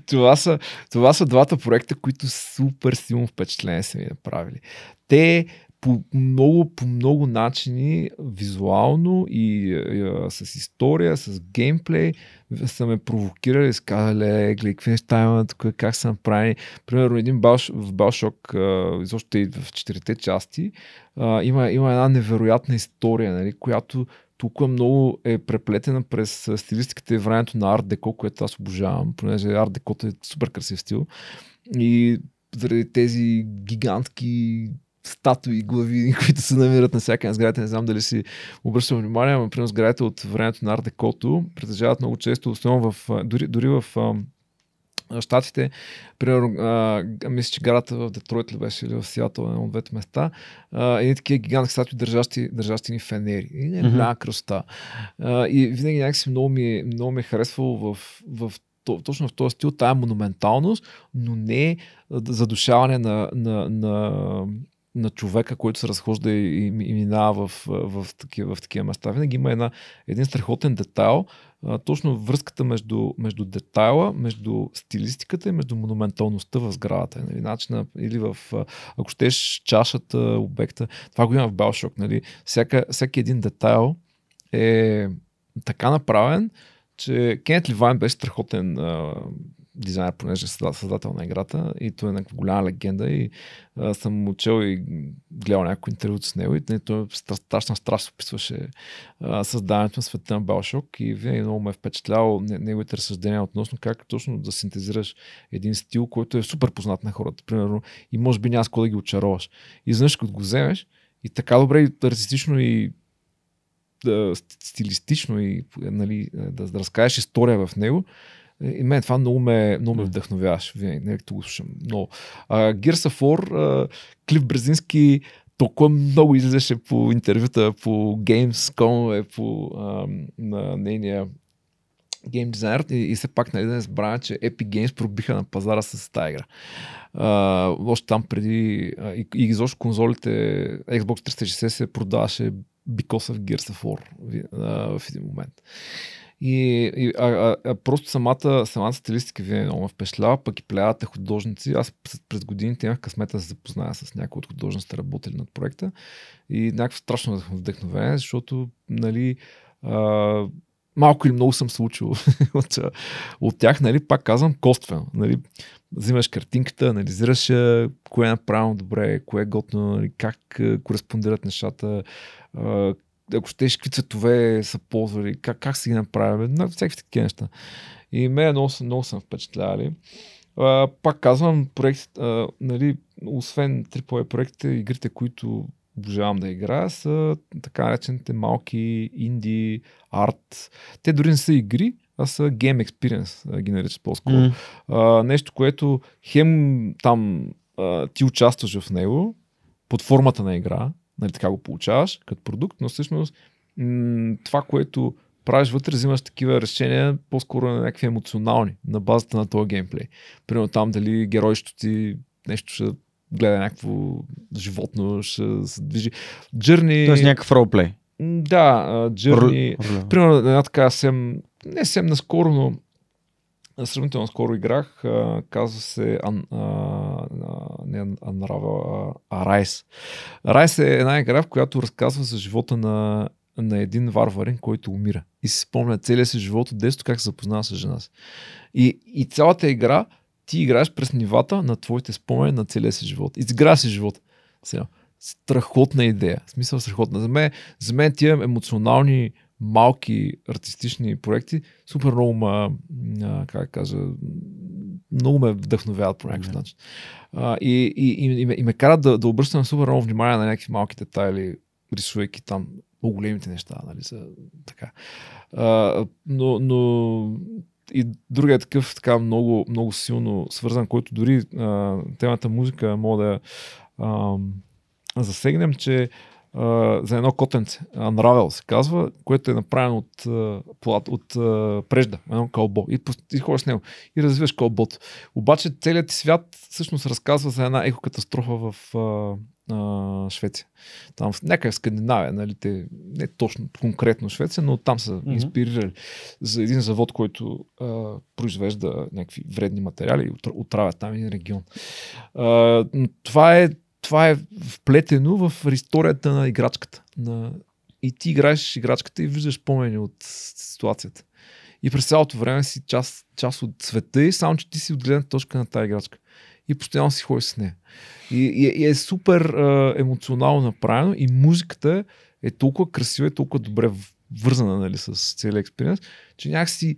това, са, това са двата проекта, които супер силно впечатление са ми направили. Те по много, по много начини, визуално и а, с история, с геймплей, са ме провокирали, са казали, «Ле, гледай, какви неща има тук, как са направени. Примерно един Балш, в Балшок, изобщо и в четирите части, а, има, има една невероятна история, нали, която толкова много е преплетена през стилистиката и времето на арт деко, което аз обожавам, понеже арт декото е супер красив стил. И заради тези гигантски статуи, глави, които се намират на всяка сграда. Не знам дали си обръщам внимание, но примерно сградите от времето на Ардекото притежават много често, основно в, дори, дори в а, Штатите, примерно, а, мисля, че гарата в Детройт ли беше или в Сиатъл, едно от двете места, а, едни такива гигантски статуи, държащи, държащи ни фенери. И не е Мгм. голяма красота. А, и винаги някакси много ми, е- много ми е харесвало в, в то- точно в този стил, тая монументалност, но не задушаване на, на, на, на човека, който се разхожда и, и, и минава в, в, в, такива, в такива места. Винаги има една, един страхотен детайл, а, точно връзката между, между детайла, между стилистиката и между монументалността в сградата. Нали? Начина, или в, ако щеш, чашата, обекта. Това го има в Bioshock. Нали? Всяка, всеки един детайл е така направен, че Кенет Ливайн беше страхотен а, дизайнер, понеже е създател, на играта и той е някаква голяма легенда и а, съм учел и гледал някои интервю с него и нали, той стра- страшна страст описваше а, създаването на света на Bioshock и винаги много ме е впечатлял не- неговите разсъждения относно как точно да синтезираш един стил, който е супер познат на хората, примерно, и може би няма да ги очароваш. И знаеш, като го вземеш и така добре и артистично и стилистично и нали, да разкажеш история в него, и мен това много ме, много ме Мгм. вдъхновяваш. Винаги, не като го слушам. Но а, Гирса Фор, а, Клив Брезински толкова много излизаше по интервюта, по Gamescom, по а, на нейния гейм дизайнер и, и все пак нали, да не забравя, че Epic Games пробиха на пазара с тази игра. А, още там преди а, и, и изобщо конзолите Xbox 360 се продаваше because of Gears of War а, в един момент. И, и а, а, просто самата, самата стилистика винаги много ме впечатлява, пък и плеядата художници. Аз през- годините имах късмета да се запозная с някои от художниците, работили над проекта. И някакво страшно вдъхновение, защото нали, а, малко или много съм се учил от, от тях, нали, пак казвам, коствено. Нали, взимаш картинката, анализираш кое е направено добре, кое е готно, нали, как кореспондират нещата, ако щеш, какви цветове са ползвали, как, как си ги направили, на всякакви такива неща. И мен много, са- много съм впечатлявали. А, пак казвам, проект, а, нали, освен AAA проектите, игрите, които обожавам да играя, са така наречените малки инди, арт. Те дори не са игри, а са game experience, ги наричат по-скоро. Мгм. А, нещо, което хем там а, ти участваш в него под формата на игра, нали, така го получаваш като продукт, но всъщност м- това, което правиш вътре, взимаш такива решения по-скоро на някакви емоционални, на базата на този геймплей. Примерно там дали геройството ти нещо ще гледа някакво животно, ще се движи. Джърни... Тоест някакъв ролплей. Да, Джърни... Примерно една така сем, не сем наскоро, но сравнително скоро играх, а, казва се Ан, а, а, не Unravel, а, Rise. Rise е една игра, в която разказва за живота на, на един варварин, който умира. И си спомня целият си живот от детството, как се запознава с жена си. И, и цялата игра ти играеш през нивата на твоите спомени на целия си живот. Изигра си живот. Страхотна идея. В смисъл страхотна. За мен, за мен тия емоционални малки артистични проекти супер много ма, а, как кажа, много ме вдъхновяват по някакъв начин. А, и, и, и, и, ме, и ме карат да, да обръщам супер много внимание на някакви малки детайли, рисувайки там по-големите неща, нали, за, така. А, но, но и другия такъв така много, много силно свързан, който дори а, темата музика мога да а, засегнем, че а, за едно котенце, Unravel се казва, което е направено от, от, от прежда, едно кълбо. И, и ходиш с него и развиваш кълбото. Обаче целият ти свят всъщност разказва за една екокатастрофа в а, а, Швеция. Там в някакъв Скандинавия, нали, те, не точно конкретно Швеция, но там са mm-hmm. инспирирали за един завод, който а, произвежда някакви вредни материали и отравят там един регион. А, това е това е вплетено в историята на играчката. На... И ти играеш играчката и виждаш спомени от ситуацията. И през цялото време си част, част от света и само, че ти си от гледна точка на тази играчка. И постоянно си ходиш с нея. И, и, и е супер а, емоционално направено и музиката е толкова красива и толкова добре вързана нали, с целият експириенс, че някакси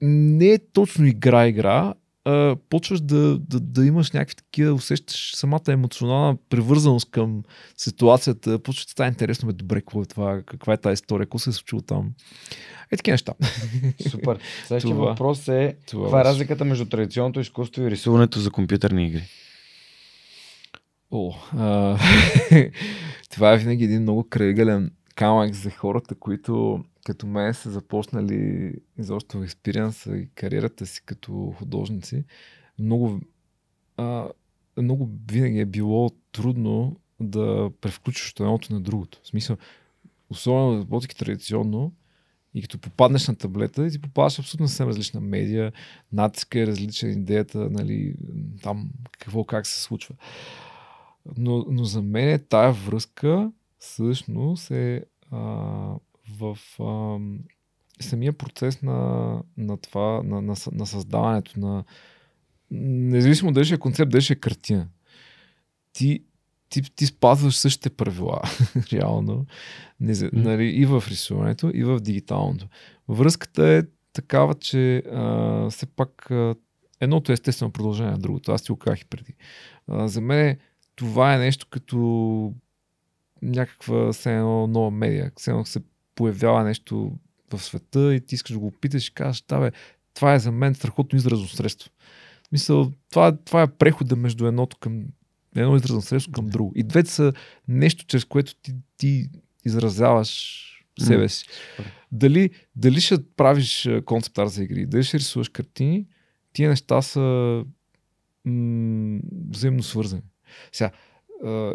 не е точно игра-игра, а, почваш да, да, да имаш някакви такива, усещаш самата емоционална привързаност към ситуацията, почваш да става интересно, бе, добре, какво е това, каква е тази история, какво се е случило там. Е, такива неща. Супер. Следващия въпрос е, това, каква е разликата между традиционното изкуство и рисуването за компютърни игри? О, а, това е винаги един много крайгален камък за хората, които като мен са започнали изобщо експириенса и кариерата си като художници, много, а, много винаги е било трудно да превключиш от едното на другото. В смисъл, особено работейки традиционно, и като попаднеш на таблета, и ти попадаш абсолютно съвсем различна медия, натиска е различна идеята, нали, там какво как се случва. Но, но за мен тая връзка всъщност е а, в а, самия процес на, на това, на, на, на създаването на независимо дали ще е концепт, дали ще е картина, ти, ти, ти спазваш същите правила, реално, не, mm. нали, и в рисуването, и в дигиталното. Връзката е такава, че а, все пак а, едното е естествено продължение на другото. Аз ти го казах и преди. А, за мен това е нещо като някаква все едно нова медия. Все едно се появява нещо в света и ти искаш да го опиташ и кажеш, да бе, това е за мен страхотно изразно средство. Мисъл, това, това е прехода между едното към едно изразно средство към друго. И двете са нещо, чрез което ти, ти изразяваш себе си. Mm. Дали, дали ще правиш концепт за игри, дали ще рисуваш картини, тия неща са м- взаимно свързани. Сега,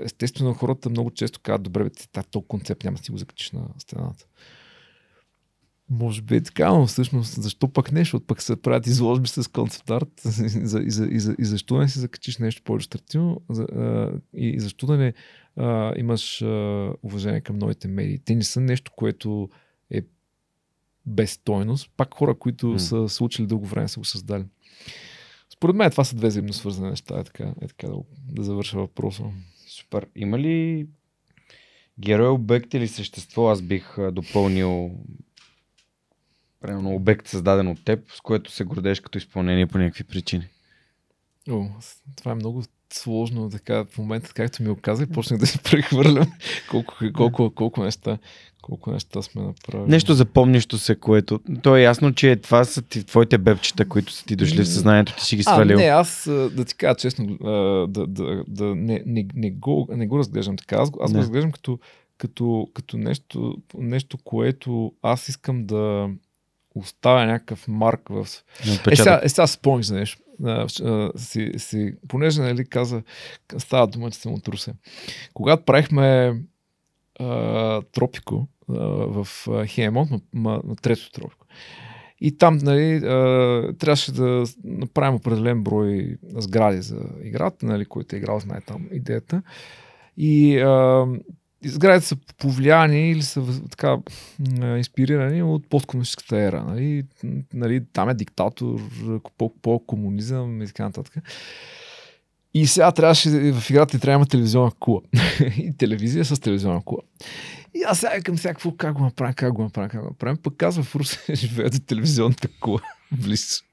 естествено хората много често казват, добре, бе, този концепт няма да си го закачиш на стената. Може би е така, но всъщност защо пък нещо? Пък се правят изложби с концепт арт и, за, и, за, и, за, и защо не си закачиш нещо по-иллюстративно и, и защо да не а, имаш а, уважение към новите медии. Те не са нещо, което е без стойност. Пак хора, които mm. са случили дълго време, са го създали. Според мен това са две взаимно свързани неща. Е така, е така да, да завърша въпроса. Супер. Има ли герой, обект или същество, аз бих допълнил примерно обект създаден от теб, с което се гордееш като изпълнение по някакви причини? О, това е много сложно така в момента, както ми оказа, почнах да си прехвърлям колко, колко, колко, неща, колко неща сме направили. Нещо запомнящо се, което... То е ясно, че това са ти, твоите бебчета, които са ти дошли в съзнанието, ти си ги свалил. А, не, аз да ти кажа честно, да, да, да не, не, не, го, не го разглеждам така. Аз, аз го разглеждам като, като, като нещо, нещо, което аз искам да оставя някакъв марк в... Е, сега, е, сега спомних за нещо. А, а, си, си, понеже нали, каза, става дума, че съм от Русе. Когато правихме а, Тропико а, в Хемонт, на, на, на трето Тропико, и там нали, а, трябваше да направим определен брой сгради за играта, нали, който е играл, знае там идеята. И а, сградите са повлияни или са така инспирирани от посткомунистическата ера. Нали? Нали, там е диктатор, по-комунизъм и така нататък. И сега трябваше, в играта трябва да има телевизионна кула. и телевизия с телевизионна кула. И аз сега към всякакво как го направим, как го направим, как го направим. Пък казва в Русе, живее до телевизионната кула близо.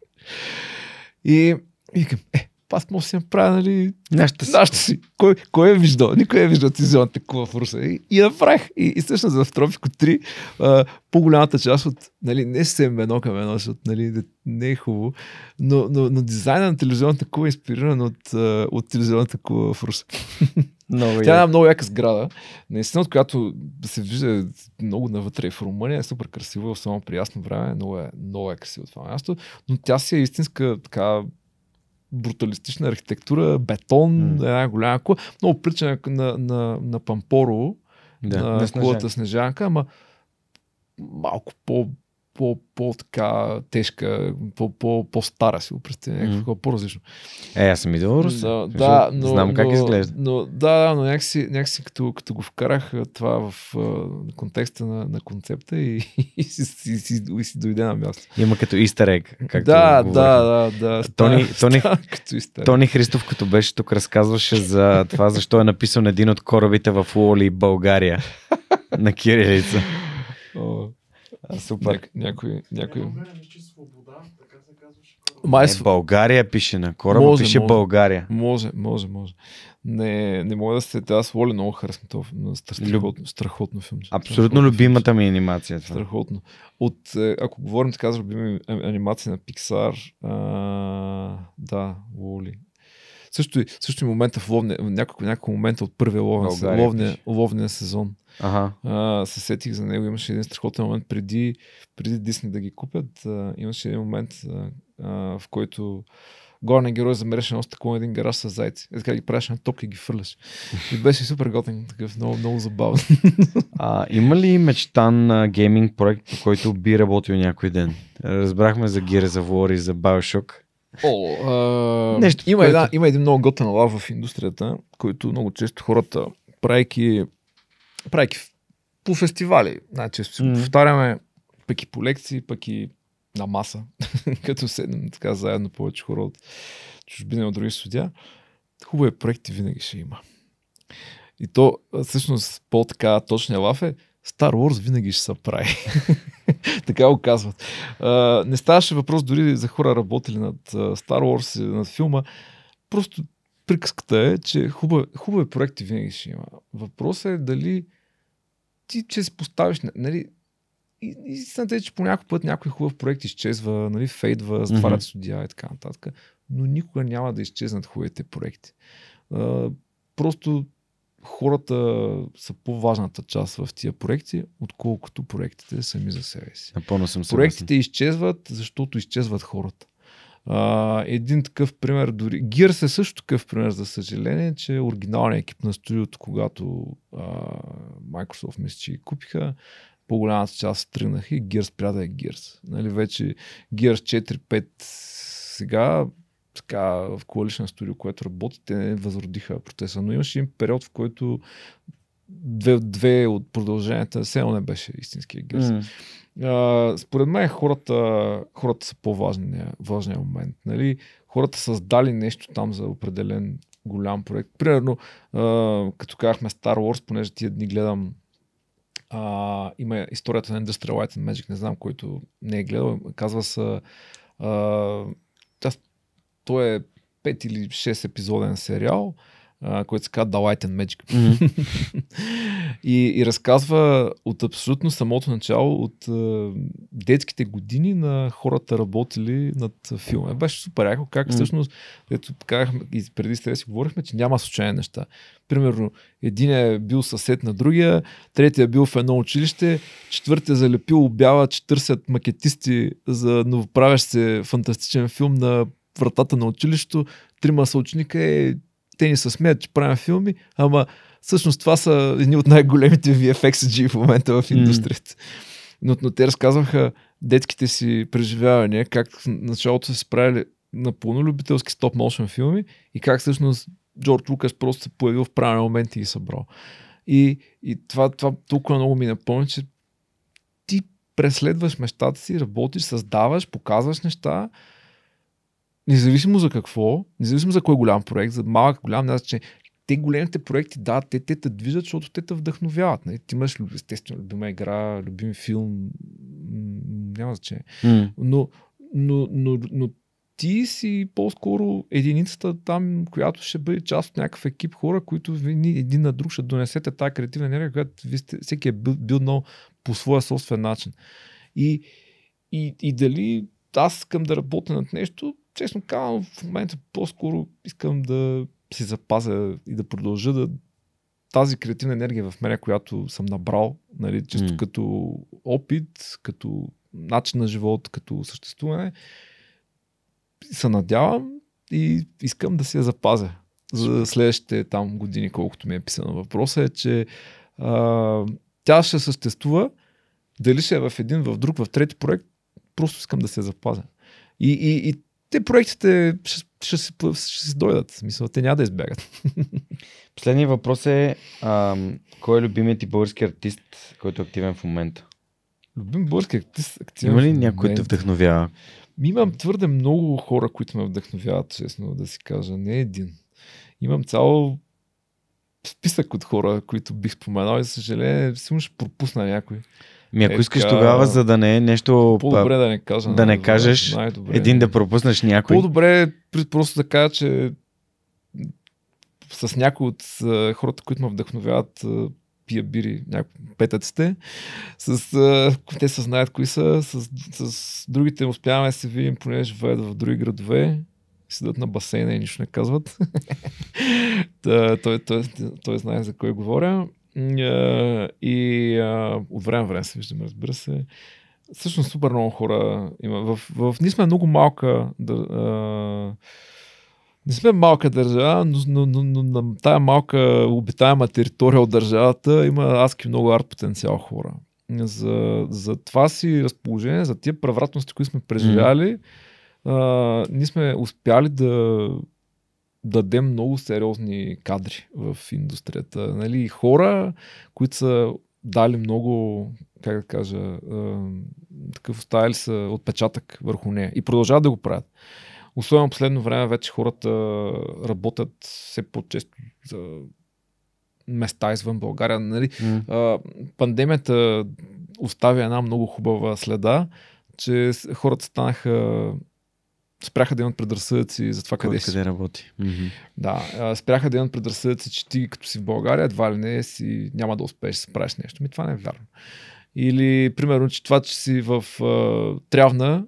И викам, е, аз мога да си направя, нали, Нашата си. нашата си. Кой, кой е виждал? Никой е виждал телевизионна такова в Руса. И, и направих. И, и всъщност в Тропико 3 а, по-голямата част от, нали, не съвсем едно към едно, защото нали, не- е хубаво, но, но, но дизайна на телевизионната кула е инспириран от, от телевизионната кула в Руса. Много Тя е една много яка сграда, наистина, от която се вижда много навътре в Румъния, е супер красиво, само при ясно време, много е, много е красиво това място, но тя си е истинска така бруталистична архитектура, бетон, М. една голяма кула, много прилича на, на, на, на Пампорово, Да, на, на кулата Снежанка, ама малко по, по, по така тежка, по, по, по-стара си го представя, някакво по-различно. Е, аз съм идвал в Русе. Да, да, но, Знам как но, изглежда. Но, да, да, но някакси, някакси като, като го вкарах това в контекста на, на концепта и, и, си, си, си, и си дойде на място. Има като истер ег, както да, да, да, да. Тони- става- Тони- става като. Тони Христов, като беше тук, разказваше за това, защо е написан един от корабите в Уоли, България. На кирилица. А, супер. няк, някой, някой... свобода, така се казваше. Май, Не, с- България пише на кораба, Може, пише може. България. Може, може, може. Не, не мога да се... Аз Воли много харесвам това. Страхотно, страхотно филм. Абсолютно Страхотно любимата ми анимация. Това. Страхотно. От, е, ако говорим така за любими а- анимации на Pixar, а, да, Лоли. Също, също и момента в ловния, няколко, няколко момента от първия ловен, ловния, ловния сезон. Ага. А, се сетих за него. Имаше един страхотен момент преди, преди Дисни да ги купят. А, имаше един момент, а, а, в който главният герой замереше на един гараж с зайци. И така ги правиш на топка и ги фърляш. И беше супер готин, такъв много, много забавен. А, има ли мечтан а, гейминг проект, по който би работил някой ден? Разбрахме за Gears of War и за Bioshock. О, а... Нещо, има, което- една, има един много готен лав в индустрията, който много често хората, правейки, правейки по фестивали, го Мгм. повтаряме, пък и по лекции, пък и на маса, като седнем така заедно повече хора от чужбина от други студия. Хубави проекти винаги ще има. И то, всъщност, по-така точния лав е, Star Wars винаги ще се прави. така го казват. А, не ставаше въпрос дори за хора работили над Star Wars, и над филма. Просто приказката е, че хубави, хубави проекти винаги ще има. Въпросът е дали ти, че се поставиш, нали, и, истината е, че по някой път някой хубав проект изчезва, нали, фейдва, затварят Мгм. студия и така нататък, но никога няма да изчезнат хубавите проекти. А, просто хората са по-важната част в тия проекти, отколкото проектите сами за себе си. Напълно съм съгласен. Проектите изчезват, защото изчезват хората. А, един такъв пример, дори Gears е също такъв пример, за съжаление, че оригиналният екип на студиото, когато а, Microsoft мисля, че купиха, по-голямата част тръгнаха и Gears спря да е Gears. Нали, вече Gears 4-5 сега така, в Coalition Studio, което работи, те не възродиха процеса. Но имаше един период, в който две, две от продълженията все не беше истинския Gears. М. Според мен хората, хората са по-важния важния момент. Нали? Хората създали нещо там за определен голям проект. Примерно, а, като казахме Star Wars, понеже тия дни гледам а, има историята на Industrial Light and Magic, не знам, който не е гледал. Казва се той е 5 или 6 епизоден сериал, а, който се казва The Light and Magic. Мгм. и, и разказва от абсолютно самото начало, от а, детските години на хората работили над филма. Беше супер яко, как М. всъщност, ето казахме и преди с тебе си говорихме, че няма случайни неща. Примерно, един е бил съсед на другия, третия е бил в едно училище, четвъртия е залепил обява, че търсят макетисти за новоправящ се фантастичен филм на вратата на училището. Трима са ученика е, те ни се смеят, че правим филми, ама всъщност това са едни от най-големите VFX-G в момента в индустрията. Но, но те разказваха детските си преживявания, как в началото са се правили напълно любителски стоп-моушен филми и как всъщност Джордж Лукас просто се появил в правилен момент и ги събрал. И, и това, това толкова много ми напомня, че ти преследваш мечтата си, работиш, създаваш, показваш неща, независимо за какво, независимо за кой голям проект, за малък, голям, няма значение. Те големите проекти, да, те, те те движат, защото те те вдъхновяват. Нали? Ти имаш естествено любима игра, любим филм, няма значение. М. Но, но, но, но ти си по-скоро единицата там, която ще бъде част от някакъв екип хора, които ви един на друг ще донесете тази креативна енергия, която ви сте, всеки е бил, бил много по своя собствен начин. И, и, и дали аз искам да работя над нещо, честно казвам, в момента по-скоро искам да си запазя и да продължа да тази креативна енергия в мене, която съм набрал, нали, често mm. като опит, като начин на живот, като съществуване, се надявам и искам да си я запазя за следващите там години, колкото ми е писано. Въпросът е, че а, тя ще съществува, дали ще е в един, в друг, в трети проект, просто искам да се запазя. И, и, и те проектите ще, ще, ще, ще се дойдат. Смисъл, те няма да избягат. Последният въпрос е а, кой е любимият ти български артист, който е активен в момента? Любим български артист. Активен Има ли някой те вдъхновява? Имам твърде много хора, които ме вдъхновяват, честно да си кажа. Не един. Имам цял списък от хора, които бих споменал и съжаление, сигурно ще пропусна някой. Ми ако е, искаш така... тогава, за да не е нещо... По-добре да не кажа. Да не кажеш един да пропуснеш някой. По-добре е просто да кажа, че с някои от хората, които ме вдъхновяват, пия бири, петъците. С, а, те се знаят кои са. С, с другите успяваме да се видим, понеже живеят в други градове. Седат на басейна и нищо не казват. Той, той, той, той знае за кой говоря. И а, от време време се виждаме, разбира се. Всъщност супер много хора има. В, в, в ние сме много малка да, а, не сме малка държава, но, но, но, но на тая малка обитаема територия от държавата има адски много арт потенциал хора. За, за това си разположение, за тия превратности, които сме преживяли, mm. а, ние сме успяли да дадем много сериозни кадри в индустрията. Нали? Хора, които са дали много, как да кажа, а, такъв оставили са отпечатък върху нея и продължават да го правят. Особено последно време вече хората работят все по-често за места извън България. Нали? Mm. А, пандемията оставя една много хубава следа, че хората станаха спряха да имат предразсъдъци за това Кой къде си. работи. Mm-hmm. Да, спряха да имат предразсъдъци, че ти като си в България, едва ли не си няма да успееш да правиш нещо. Ми това не е вярно. Или, примерно, че това, че си в uh, Трявна,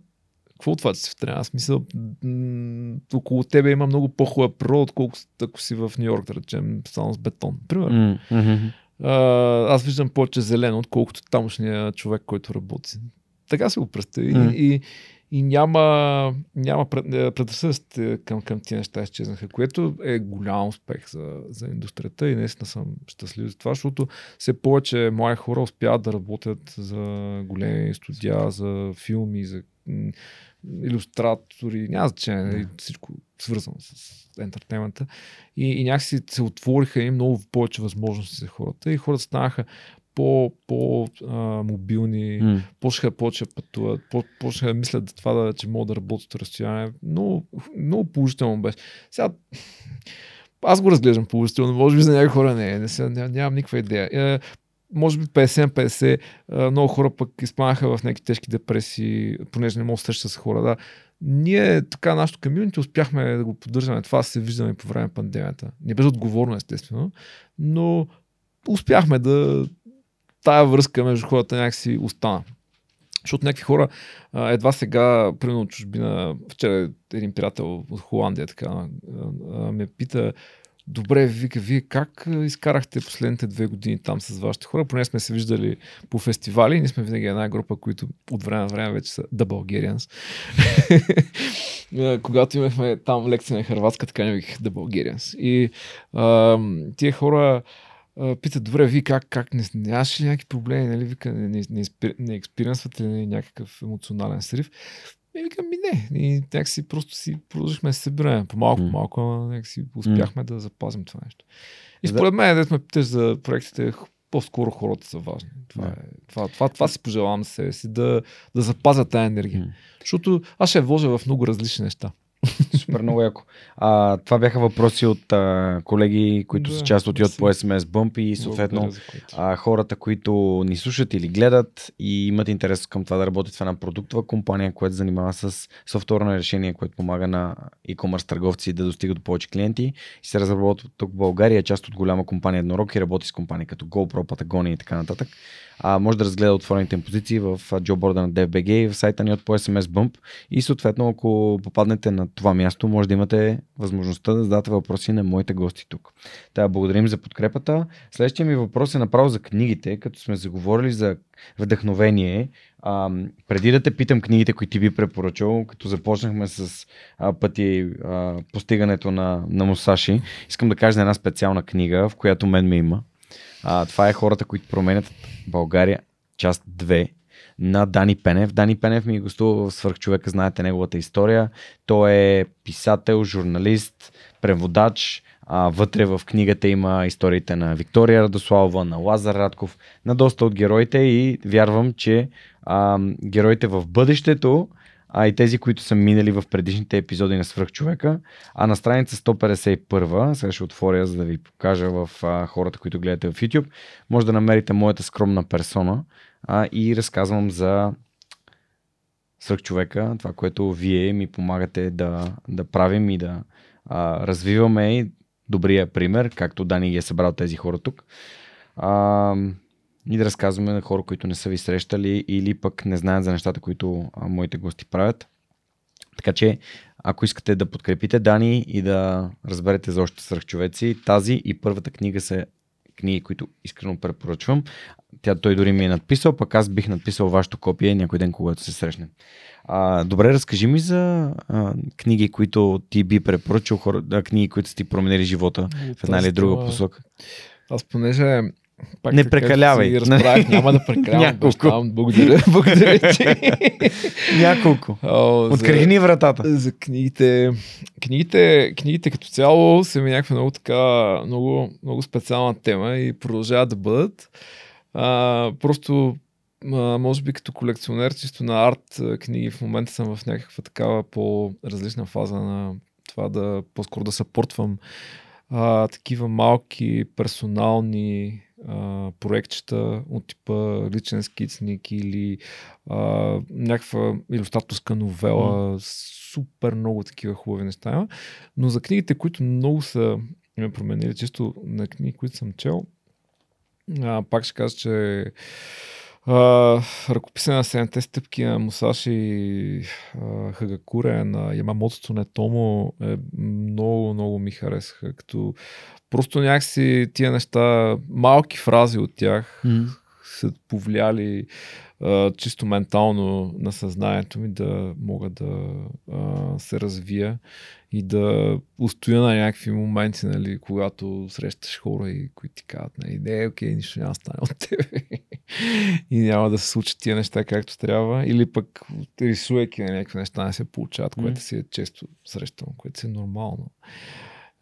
какво от това, че си в Трявна? Аз мисля, м- около тебе има много по-хубава природа, отколкото ако си в Нью Йорк, да речем, само с бетон. Примерно. Mm-hmm. Uh, аз виждам повече зелено, отколкото тамошния човек, който работи. Така си го представи. Mm. И, и няма, няма е, предразсъдъците към, към тия неща изчезнаха, което е голям успех за, за индустрията и наистина съм щастлив за това, защото все повече мои хора успяват да работят за големи студия, за филми, за иллюстратори, няма значение, нали, всичко свързано с ентертеймента. И, и някакси се отвориха и много повече възможности за хората и хората станаха по, по а, мобилни, mm. почнаха повече пътуват, по, почнаха да мислят за това, да, че могат да работят от разстояние. Много, много положително беше. Сега, аз го разглеждам положително, може би за някои хора не, не, не, не нямам никаква идея. Е, може би 50-50, много хора пък изпанаха в някакви тежки депресии, понеже не могат да срещат с хора. Да. Ние, така, нашото комьюнити успяхме да го поддържаме. Това се виждаме по време на пандемията. Не без отговорно, естествено, но успяхме да, тая връзка между хората някакси остана. Защото някакви хора едва сега, примерно чужбина, вчера един приятел от Холандия така ме пита, Добре, вика, вие как изкарахте последните две години там с вашите хора? Поне сме се виждали по фестивали. Ние сме винаги една група, които от време на време вече са The Bulgarians. Когато имахме там лекция на Харватска, така не виках The Bulgarians. И а, тия хора питат, добре, вие как, как не, нямаш ли някакви проблеми, нали, вика, не, не, не, не експириенсвате ли някакъв емоционален срив? И викам, ми не. И някакси просто си продължихме да се събираме по-малко, mm. малко, но някакси успяхме mm. да запазим това нещо. И според мен, да ме питаш за проектите, по-скоро хората са важни. Това, yeah. е, това, това, това си пожелавам за себе си, да, да запазя тази енергия. Mm. Защото аз ще я вложа в много различни неща. Супер много яко. А, това бяха въпроси от а, колеги, които Да, са част от Йод по SMS Bump и съответно а, хората, които ни слушат или гледат и имат интерес към това да работят в една продуктова компания, която занимава с софтуерно решение, което помага на e-commerce търговци да достигат до повече клиенти и се разработва тук в България, част от голяма компания Еднорог и работи с компании като GoPro, Patagonia и така нататък. А, може да разгледа отворените им позиции в джоборда на DFBG и в сайта ни от по SMS Bump и съответно ако попаднете на това място, може да имате възможността да зададете въпроси на моите гости тук. Та, благодарим за подкрепата. Следващия ми въпрос е направо за книгите, като сме заговорили за вдъхновение. А, преди да те питам книгите, които ти би препоръчал, като започнахме с а, пъти а, постигането на, на Мусаши, искам да кажа за една специална книга, в която мен ме има. А, това е хората, които променят България, част 2 на Дани Пенев. Дани Пенев ми гостува в Свърхчовека, знаете неговата история. Той е писател, журналист, преводач. А, вътре в книгата има историите на Виктория Радославова, на Лазар Радков, на доста от героите и вярвам, че а, героите в бъдещето а и тези, които са минали в предишните епизоди на Свръхчовека. А на страница 151, сега ще отворя, за да ви покажа в а, хората, които гледате в YouTube, може да намерите моята скромна персона а, и разказвам за Свръхчовека, това, което вие ми помагате да, да правим и да а, развиваме добрия пример, както Дани ги е събрал тези хора тук. А, и да разказваме на хора, които не са ви срещали или пък не знаят за нещата, които а, моите гости правят. Така че, ако искате да подкрепите Дани и да разберете за още свръхчовеци, тази и първата книга са книги, които искрено препоръчвам. Тя той дори ми е надписал, пък аз бих надписал вашето копие някой ден, когато се срещнем. А, добре, разкажи ми за а, книги, които ти би препоръчал, хора, книги, които са ти променили живота в една или друга посока. Аз понеже пак Не прекалявай. си разправях, няма да прекалявам. Няколко. обещавам. Благодаря, благодаря ти. Няколко. О, за- Открихни вратата. За книгите. Книгите, книгите като цяло са ми някаква много така, много, много специална тема и продължават да бъдат. А, просто, а, може би като колекционер, чисто на арт книги, в момента съм в някаква такава по-различна фаза на това да по-скоро да съпортвам а, такива малки персонални а, проектчета от типа личен скицник или а, някаква иллюстраторска новела. Супер много такива хубави неща има. Но за книгите, които много са ме променили, чисто на книги, които съм чел, а, пак ще кажа, че ръкописа на 7 стъпки на Мусаши а, Хагакуре на Ямамото Цунетомо е много, много ми харесаха. Като просто някакси тия неща, малки фрази от тях са повлияли а, чисто ментално на съзнанието ми да мога да а, се развия и да устоя на някакви моменти, нали, когато срещаш хора и които ти казват, нали, не, окей, нищо няма да стане от тебе. и няма да се случат тия неща както трябва. Или пък рисувайки на някакви неща не се получават, което си е често срещано, което си е нормално.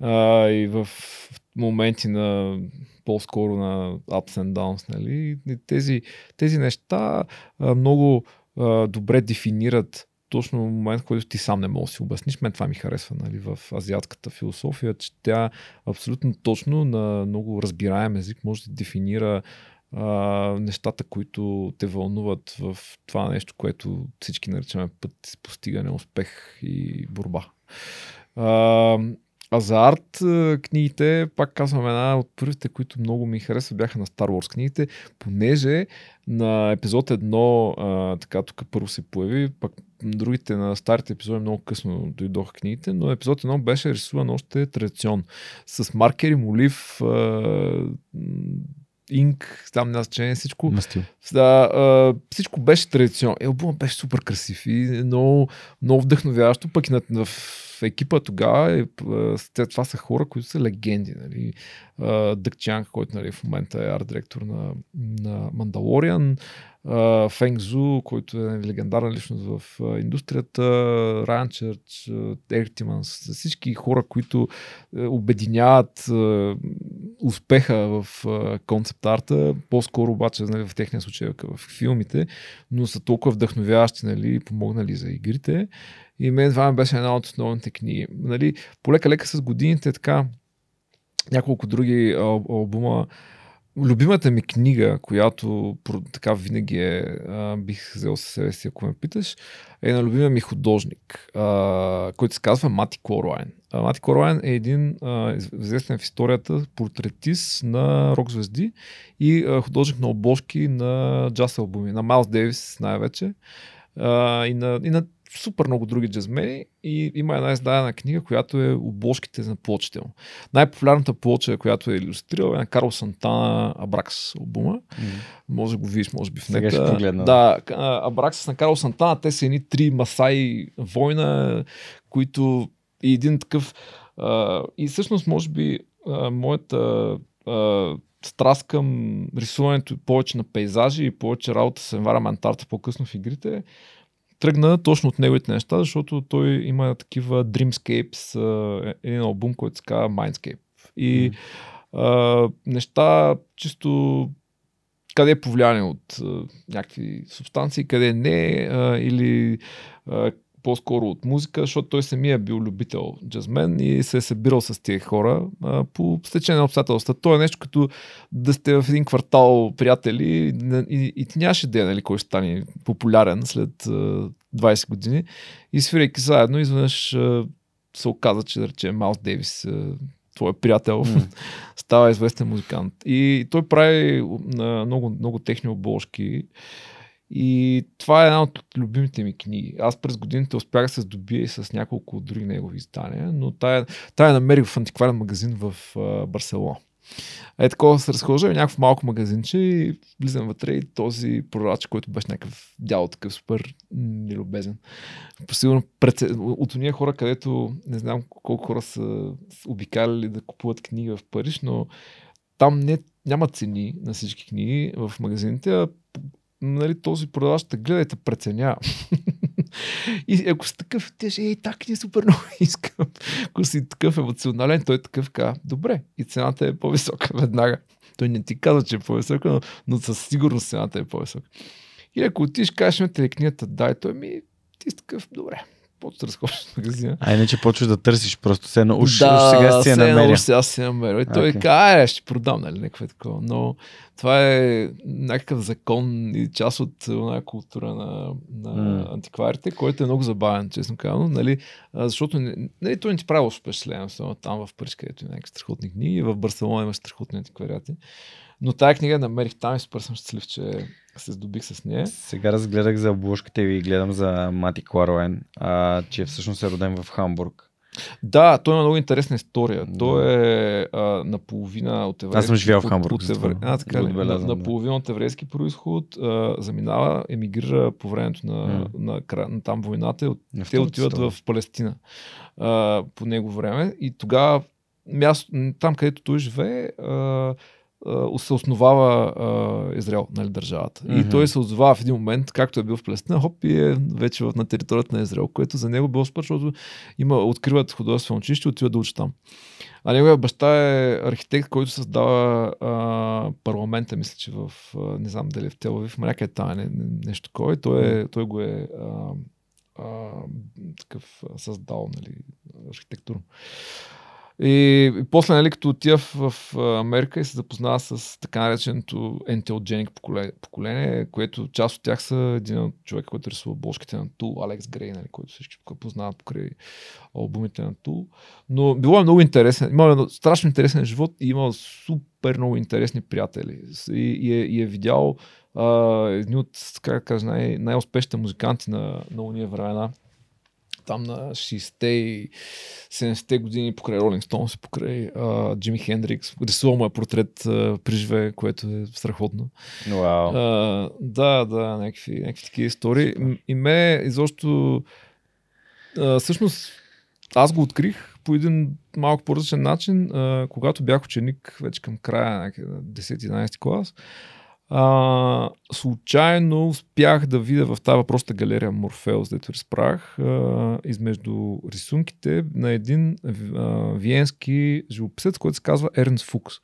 А, и в моменти на по-скоро на ups and downs, нали? Тези, тези неща много добре дефинират точно момент, който ти сам не можеш да си обясниш. Мен това ми харесва нали, в азиатската философия, че тя абсолютно точно на много разбираем език може да дефинира а, нещата, които те вълнуват в това нещо, което всички наричаме път постигане, успех и борба. А, а за арт а, книгите, пак казвам, една от първите, които много ми харесва, бяха на Star Wars книгите, понеже на епизод 1, а, така тук първо се появи, пък другите на старите епизоди много късно дойдоха книгите, но епизод 1 беше рисуван още традиционно. С маркери, молив, инк, там няма значение, всичко. Мастил. Да, а, всичко беше традиционно. Е, албумът беше супер красив и много, много вдъхновяващо. Пък и на, в екипа тогава е, това са хора, които са легенди. Нали? Дък Чанг, който нали, в момента е арт директор на, на Мандалориан, Фенг Зу, който е легендарна личност в индустрията, Райан Чърч, Ерик Тиманс, всички хора, които е, обединяват успеха в концепт арта, по-скоро обаче нали, в техния случай в филмите, но са толкова вдъхновяващи нали, помогнали за игрите. И мен това беше една от основните книги. Нали, полека-лека с годините така няколко други албума Любимата ми книга, която така винаги е, бих взел със себе си, ако ме питаш, е на любимия ми художник, а, който се казва Мати Коруайн. Мати Коруайн е един известен в историята портретист на рок звезди и художник на обложки на джаз албуми, на Майлз Дейвис най-вече и, на, и на супер много други джазмени и има една издадена книга, която е обложките на плочите му. Най-популярната плоча, която е иллюстрирал е на Карл Сантана Абракс албума. Mm. Може да го видиш, може би в нета. Сега ще погледна. Да, Абракс на Карл Сантана, те са едни три масаи война, които и един такъв а, и всъщност може би а, моята а, страст към рисуването повече на пейзажи и повече работа с environment арта по-късно в игрите тръгна точно от неговите неща, защото той има такива Dreamscapes, е, един албум, който се казва Mindscape. И mm. а, неща чисто къде е повлияние от а, някакви субстанции, къде не, а, или а, по-скоро от музика, защото той самия е бил любител джазмен и се е събирал с тези хора а, по стечение на обстоятелства. То е нещо като да сте в един квартал приятели и, и, и ти нямаше идея нали, кой ще стане популярен след а, 20 години. И свирайки заедно, изведнъж а, се оказа, че да речем Маус Дейвис твой приятел, mm. става известен музикант. И той прави много, много техни обложки. И това е една от любимите ми книги. Аз през годините успях да се здобия и с няколко други негови издания, но тая, тая намерих в антикварен магазин в uh, Барселона. Е такова се разхожда в някакво малко магазинче и влизам вътре и този прорач, който беше някакъв дял такъв супер нелюбезен. Сигурно пред... от уния хора, където не знам колко хора са обикаляли да купуват книги в Париж, но там не, няма цени на всички книги в магазините, а нали, този продавач те гледа и те преценява. и ако си такъв, те ще, ей, так ни супер много искам. Ако си такъв емоционален, той е такъв ка, добре, и цената е по-висока веднага. Той не ти казва, че е по-висока, но, но със сигурност цената е по-висока. И ако отиш, кажеш ме телекнията, дай, той ми, ти си такъв, добре, почва да разходиш в магазина. А иначе почваш да търсиш, просто се научиш, да, сега си я намеря. сега си я намеря. И той okay. казва, ще продам, нали, някакво е такова. Но това е някакъв закон и част от една култура на, на mm. антикварите, който е много забавен, честно казано, нали, защото нали, той не ти прави впечатление, там в Париж, където има някакви страхотни книги, в Барселона има страхотни антиквариати. Но тая книга намерих там и супер съм щастлив, че се здобих с нея. Сега разгледах за обложката и гледам за Мати Кларуен, а, че всъщност е роден в Хамбург. Да, той има много интересна история. Да. Той е а, наполовина от еврейски Аз съм живял в Хамбург. От, евре... а, така, ли, на, наполовина от еврейски происход, а, заминава, емигрира по времето на, mm. на, на, на там войната. От, те отиват в Палестина а, по него време и тогава място, там където той живее, а, се основава а, Израел, нали, държавата. Mm-hmm. И той се озовава в един момент, както е бил в Палестина, хоп и е вече на територията на Израел, което за него било супер, защото има, откриват художествено училище и отиват да учат там. А неговия баща е архитект, който създава а, парламента, мисля, че в, а, не знам дали е в Телавив, ма някъде там, не, нещо такова. Той, е, той го е а, а, такъв създал, нали, архитектурно. И, и после, нали, като отива в, в Америка и се запознава с така нареченото ентелдженик поколение, поколение, което част от тях са един от човек, който рисува обложките на Тул, Алекс Грей, нали, който всички познават покрай албумите на Тул. Но било е много интересен. Имал е страшно интересен живот и имал супер много интересни приятели. И, и, е, и е видял едни от, как кажа, най- най-успешните музиканти на, на уния времена там на 60-те и 70-те години покрай Ролинг Стоунс, покрай Джими Хендрикс. Рисувал му е портрет а, при живе, което е страхотно. Wow. А, да, да, някакви, някакви такива истории. И ме изобщо а, всъщност аз го открих по един малко по-различен начин, а, когато бях ученик вече към края на 10-11 клас. А, случайно успях да видя в тази въпросната галерия Морфеус, дето разправях, измежду рисунките на един а, виенски живописец, който се казва Ернс Фукс.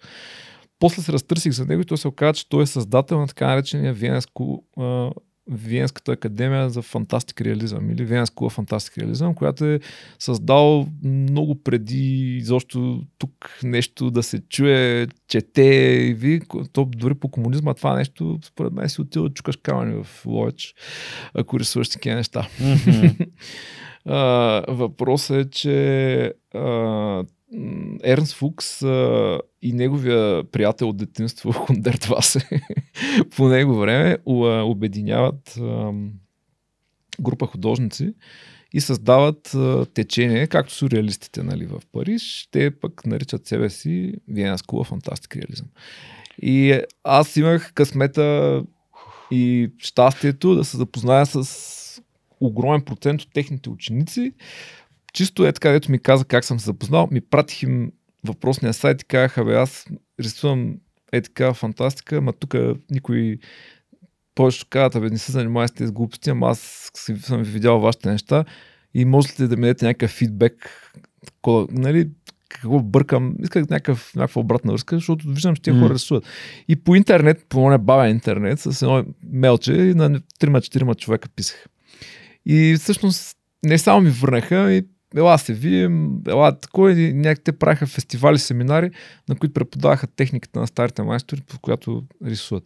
После се разтърсих за него и той се оказа, че той е създател на така наречения Виенско а, Виенската академия за фантастик реализъм или Виенска фантастик реализъм, която е създал много преди изобщо тук нещо да се чуе, чете и ви, то дори по комунизма това нещо, според мен си отива чукаш камъни в Ловеч, ако рисуваш такива неща. А, въпросът е, че а, Ернс Фукс а, и неговия приятел от детинство Хундерт Васе по него време обединяват а, група художници и създават а, течение, както сюрреалистите нали, в Париж. Те пък наричат себе си Виена School of Fantastic Realism. И аз имах късмета и щастието да се запозная с огромен процент от техните ученици. Чисто е така, дето ми каза как съм се запознал, ми пратих им въпросния сайт и казаха, бе, аз рисувам е така фантастика, ма тук никой повечето казват, бе, не се занимава с тези глупости, ама аз съм ви видял вашите неща и можете ли да ми дадете някакъв фидбек, такова, нали, какво бъркам, исках някакъв, някаква обратна връзка, защото виждам, че тези хора рисуват. И по интернет, по не бавен интернет, с едно мелче на 3-4 човека писах. И всъщност не само ми върнаха, и ела се видим, ела такова и някак те правиха фестивали, семинари, на които преподаваха техниката на старите майстори, по която рисуват.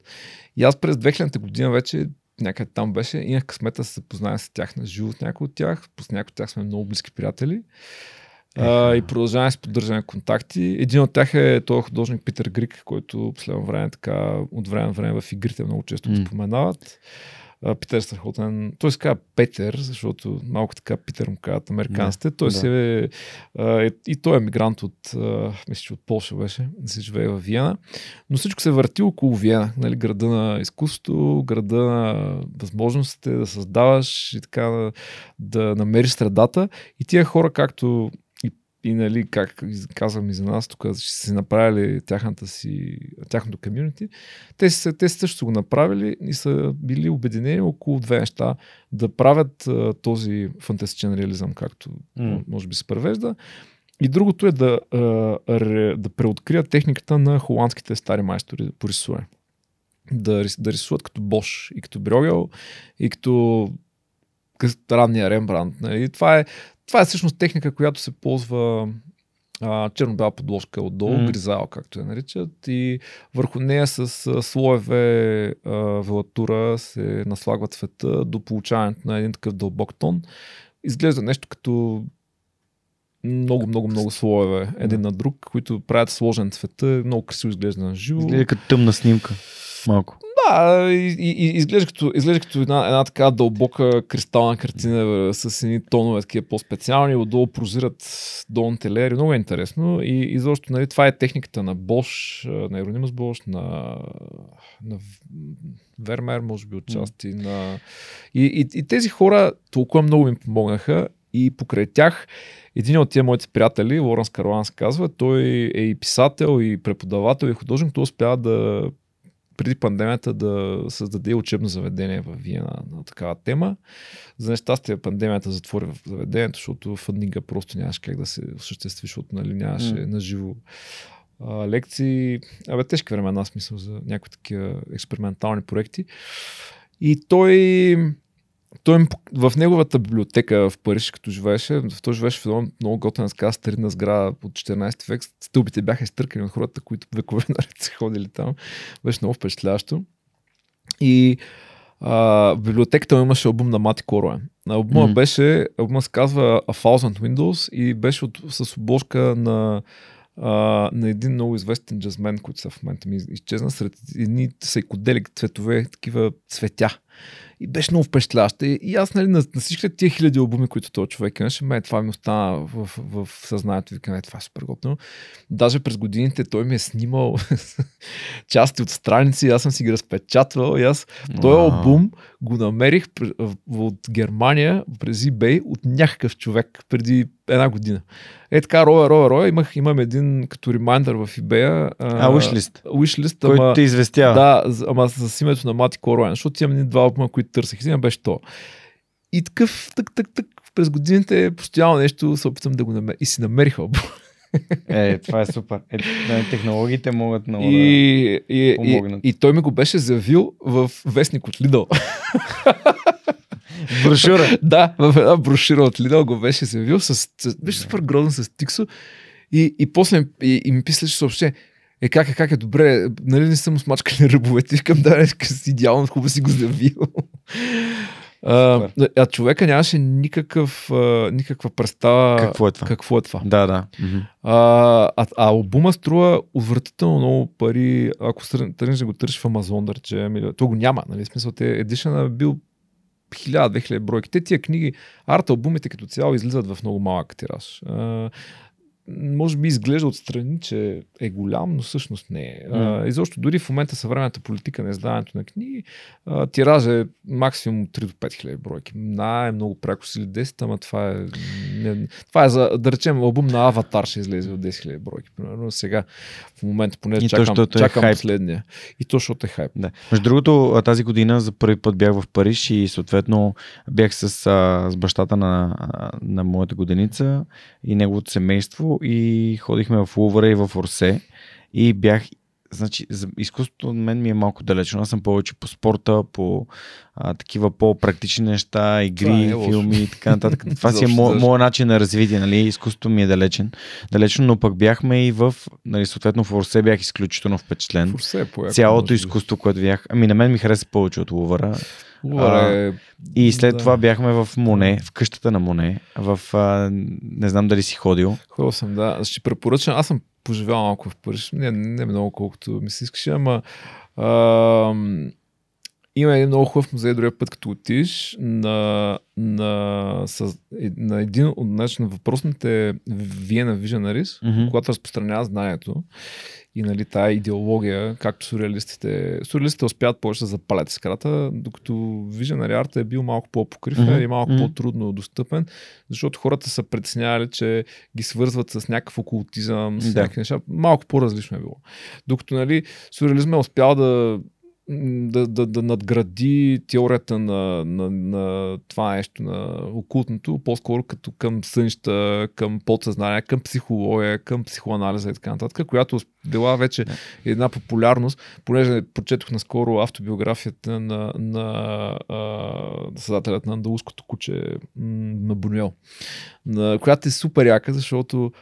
И аз през 2000 година вече някъде там беше, имах късмета да се запозная с тях на живо, с някои от тях, с някои от тях сме много близки приятели. А, и продължаваме да си поддържаме контакти. Един от тях е този художник Питер Грик, който последно време така от време на време в игрите много често го М. споменават. А, Питер страхотен. Той се казва Петър, защото малко така Питер му казват американците. Той да. се е, е, и той е мигрант от, а, мисля, че от Польша беше, да се живее в Виена. Но всичко се върти около Виена, нали, града на изкуството, града на възможностите да създаваш и така да, да намериш средата. И тия хора, както и, и нали, как казвам и за нас, тук ще си направили тяхната си, тяхното комьюнити, те, са, те също са го направили и са били обединени около две неща. Да правят а, този фантастичен реализъм, както М. може би се превежда. И другото е да, а, ре, да преоткрият техниката на холандските стари майстори по рисуване. Да, да рисуват като Бош и като Брьогел и като ранния Рембрандт. Нали? Това, е, това е всъщност техника, която се ползва черно-бяла подложка отдолу, mm. гризал, както я наричат, и върху нея с а, слоеве а, велатура се наслагва цвета до получаването на един такъв дълбок тон. Изглежда нещо като много, много, много слоеве един на друг, които правят сложен цвета. Много красиво изглежда на живо. Изглежда като тъмна снимка. Малко. Да, и, изглежда като, изглежда като една, една така дълбока кристална картина с едни тонове такива по-специални, отдолу прозират долните леери. Много е интересно и изобщо нали, това е техниката на Бош, на Еронимус Бош, на, на Вермер, може би отчасти. На... И, и, и тези хора толкова много ми помогнаха и покрай тях един от тия моите приятели, Лоренс Карлан се казва, той е и писател, и преподавател, и художник, той успя да преди пандемията да създаде учебно заведение в Виена на такава тема. За нещастие пандемията затвори в заведението, защото в Аднига просто нямаше как да се осъществи, защото нали, нямаше mm. на живо а, лекции. Абе, тежки времена, смисъл за някакви такива експериментални проекти. И той той в неговата библиотека в Париж, като живееше, той живееше в едно много готина така старинна сграда от 14 век. Стълбите бяха изтъркани от хората, които векове наред са ходили там. Беше много впечатляващо. И а, в библиотеката му имаше албум на Мати Корове. Албума Мгм. беше, албума се казва A Thousand Windows и беше от, с обложка на а, на един много известен джазмен, който са в момента ми изчезна, сред едни сайкоделик цветове, такива цветя. И беше много впечатляваща. И, и аз, нали, на, на всичките тия хиляди албуми, които този човек имаше, ме, това ми остана в, в, в съзнанието. Викам, е, това е супер готино. Даже през годините той ми е снимал части от страници, аз съм си ги разпечатвал и аз този Вау. албум го намерих от Германия през eBay от някакъв човек преди една година. Е така, роя, роя, роя, имах, имам един като ремайндър в eBay. А, wishlist, Wishlist, който ама, те известява. да, ама с името на Мати Короен, защото имам два албума, които търсех. Един беше то. И такъв, так, так, так, през годините постоянно нещо се опитвам да го намеря. И си намерих албум. Е, това е супер. Е, да, технологиите могат много да... И, и, и, помогнат. и, той ми го беше заявил в вестник от Лидъл. Брошура. да, в една брошура от Лидъл го беше заявил. С, с, беше супер грозен с Тиксо. И, и после и, и ми писаше съобщение. Е, как е, как е, добре, нали не съм смачкали ръбовете? Викам, да, си идеално, хубаво си го заявил. А, а човека нямаше никакъв, а, никаква представа Какво е това? какво е това. Да, да. А, а, а албума струва отвратително много пари, ако тръгнеш да го търсиш в Амазон, да речем. Или... То го няма, нали? Смисъл, те едишън е бил 1000-2000 бройки. Те тия книги, арт албумите като цяло излизат в много малък тираж. Може би изглежда отстрани, че е голям, но всъщност не е. А, изобщо дори в момента съвременната политика на издаването на книги, а, тираж е максимум 3 до 5 хиляди бройки. Най много пряко си 10, ама това е, не, това е за, да речем, албум на Аватар ще излезе от 10 хиляди бройки. Примерно сега, в момента поне И то, чакам, е чакам хайп. последния. И то, защото е хайп. Да. Между другото, тази година за първи път бях в Париж и съответно бях с, а, с бащата на, на моята годеница и неговото семейство и ходихме в Лувъра и в Орсе и бях Значи, изкуството от мен ми е малко далечно. Аз съм повече по спорта, по а, такива по-практични неща, игри, е филми и така нататък. Това си е мо, моят начин на развитие, нали? Изкуството ми е далечен. Далечно, но пък бяхме и в, нали, съответно в Орсе бях изключително впечатлен. Фурсе е по Цялото изкуство, което бях. Ами на мен ми хареса повече от Лувъра. Лувър е... И след да. това бяхме в Моне, в къщата на Моне, в... А, не знам дали си ходил. Ходил съм, да. Ще препоръчам. Аз съм поживял малко в Париж. Не, не много, колкото ми се искаше, ама ам, има един много хубав музей, другия път, като отиш на, на, с, на един от значи, на въпросните Виена Visionaries, Мгм. когато разпространява знанието и нали, тая идеология, както сюрреалистите. Сюрреалистите успяват повече да запалят искрата, докато Visionary Art е бил малко по-покривен Мгм. и малко Мгм. по-трудно достъпен, защото хората са притеснявали, че ги свързват с някакъв окултизъм, с Да. някакви неща. Малко по-различно е било. Докато нали, сюрреализма е успял да да, да, да надгради теорията на, на, на това нещо, на окултното, по-скоро като към сънища, към подсъзнание, към психология, към психоанализа и така нататък, която била вече една популярност, понеже прочетох наскоро автобиографията на, на а, създателят на андалуското куче на Бунюел, на, която е супер яка, защото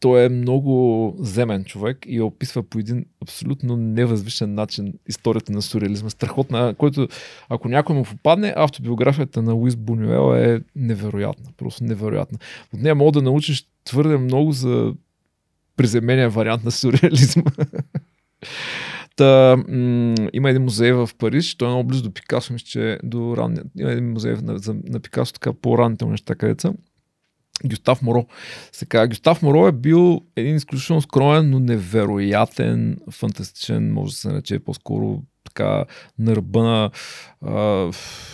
той е много земен човек и описва по един абсолютно невъзвишен начин историята на сюрреализма. Страхотна, който ако някой му попадне, автобиографията на Луис Бунюел е невероятна. Просто невероятна. От нея мога да научиш твърде много за приземения вариант на сюрреализма. Та, м- има един музей в Париж, той е много близо до Пикасо, мисля, че до ранния. Има един музей на, за, на Пикасо, така по-ранните неща, където. Гюстав Моро. Сега, Гюстав Моро е бил един изключително скроен, но невероятен, фантастичен, може да се нарече по-скоро така на ръба на,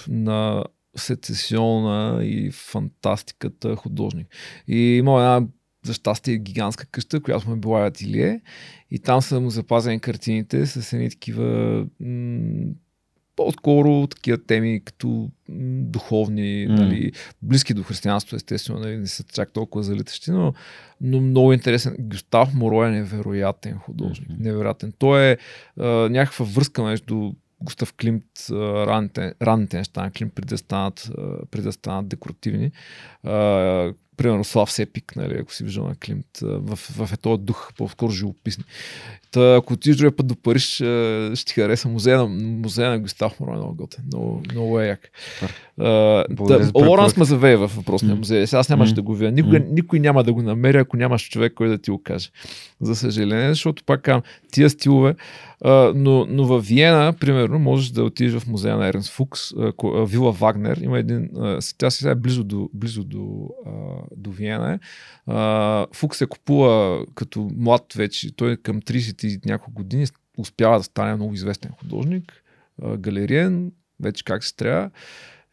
на сецесиона и фантастиката художник. И има една за щастие гигантска къща, която му е била ателие и там са му запазени картините с едни такива м- по-скоро такива теми като духовни, М. нали, близки до християнство, естествено, нали, не са чак толкова залитащи, но, но много интересен. Гюстав Моро е невероятен художник. Мгм. Невероятен. Той е а, някаква връзка между Густав Климт, на Климт, преди да станат, а, преди да станат декоративни. А, примерно Слав Сепик, нали, ако си виждал на Климт, в, в е този дух, по-скоро живописни. Та, ако отидеш другия път до Париж, ще ти хареса музея на, музея на Густав Моро, е много готен. Много, много е як. Препоръката. ме завее в въпросния М. музей. Сега аз нямаше М. да го видя. Никога, М. никой няма да го намери, ако нямаш човек, който да ти го каже. За съжаление, защото пак казвам, тия стилове, А, но, но в Виена, примерно, можеш да отидеш в музея на Ернс Фукс, а, Вила Вагнер. Има един, а, с- тя сега е близо до, близо до, а, до Виена. А, Фукс се купува като млад вече, той е към 30 и няколко години, успява да стане много известен художник, а, галериен, вече как се трябва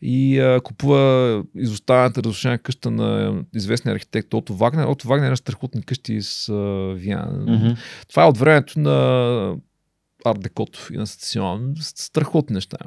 и а, купува изоставената разрушена къща на известния архитект Ото Вагнер. Ото Вагнер е страхотни къщи из а, Виана. Мгм. Това е от времето на арт-декото и на стационно. Страхотни неща.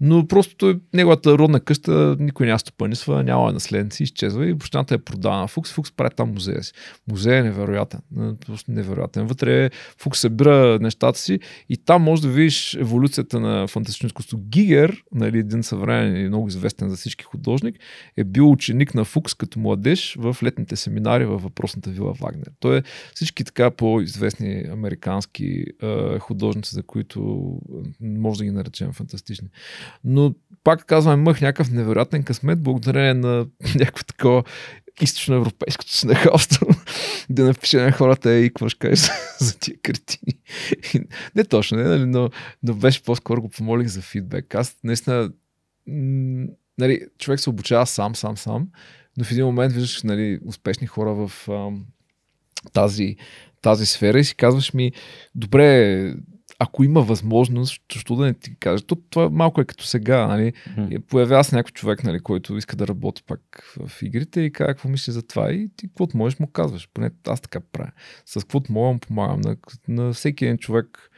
Но просто той, неговата родна къща никой няма стопанисва, няма наследници, изчезва и общината е продана. Фукс, Фукс прави там музея си. Музей е невероятен. Н- Просто невероятен. Вътре Фукс събира нещата си и там може да видиш еволюцията на фантастично изкуство. Гигер, нали, един съвременен и много известен за всички художник, е бил ученик на Фукс като младеж в летните семинари във въпросната вила Вагнер. Той е всички така по-известни американски е, художници, за които може да ги наречем фантастични. Но пак казвам, имах някакъв невероятен късмет, благодарение на някакво такова източноевропейското снехалство, да напише на хората, ей, какво ще кажеш за, тия картини. И не точно, не, нали, но, но беше по-скоро го помолих за фидбек. Аз наистина, нали, човек се обучава сам, сам, сам, но в един момент виждаш нали, успешни хора в ам, тази, тази сфера и си казваш ми, добре, ако има възможност, защо да не ти кажа? То, това малко е като сега, нали? И Появява се някой човек, нали, който иска да работи пак в игрите и казва какво мисли за това и ти каквото можеш му казваш. Поне аз така правя. С каквото мога му помагам на, на всеки един човек.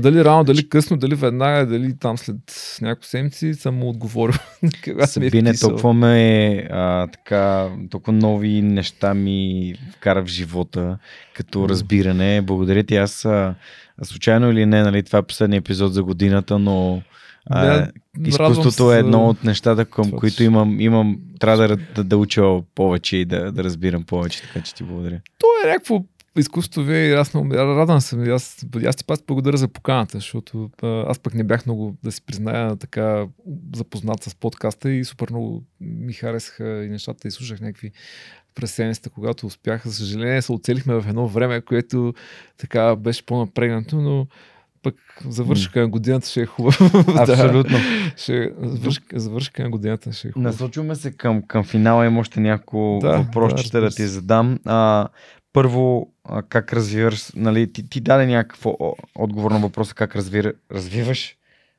Дали рано, дали късно, дали веднага, дали там след няколко седмици съм му отговорил. Е Сабине, вписал. толкова ме а, така, толкова нови неща ми вкара в живота, като разбиране. Благодаря ти. Аз а случайно или не, нали, това е последния епизод за годината, но а, Да, изкуството е едно от нещата, към това, които имам, имам трябва да, да, да уча повече и да, да разбирам повече, така че ти благодаря. То е някакво изкуство ви аз много радвам се. Аз, аз ти пак благодаря за поканата, защото аз пък не бях много, да си призная, така запознат с подкаста и супер много ми харесаха и нещата и слушах някакви през седмицата, когато успях. За съжаление се оцелихме в едно време, което така беше по-напрегнато, но пък завършиха на годината ще е хубаво. Да, Абсолютно. ще завършиха, завършиха на годината ще е хубаво. Насочваме се към, към финала. Има още няколко Да, въпросчета да, да, ти задам. А, първо, а, как развиваш, нали, ти, ти даде някакъв о- отговор на въпроса как развира, развиваш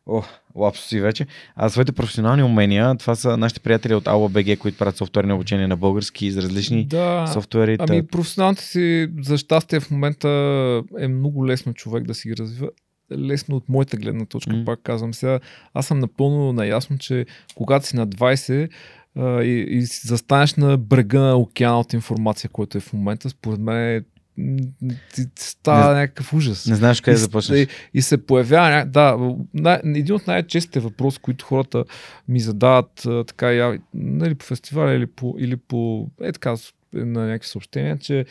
О, лапсо си вече. А своите професионални умения, това са нашите приятели от AuBG, които правят софтуерни обучение на български за различни да, софтуери. Ами професионалните си, за щастие в момента е много лесно човек да си ги развива. Лесно от моята гледна точка, mm. пак казвам сега. Аз съм напълно наясно, че когато си на 20 а, и, и застанеш на брега на океана от информация, който е в момента, според мен става някакъв ужас. не знаеш къде да започнеш. И, и се появява, да, най- един от най-честите въпроси, които хората ми задават така, я, нали, по фестиваля или по, или по е така, на някакви съобщения, че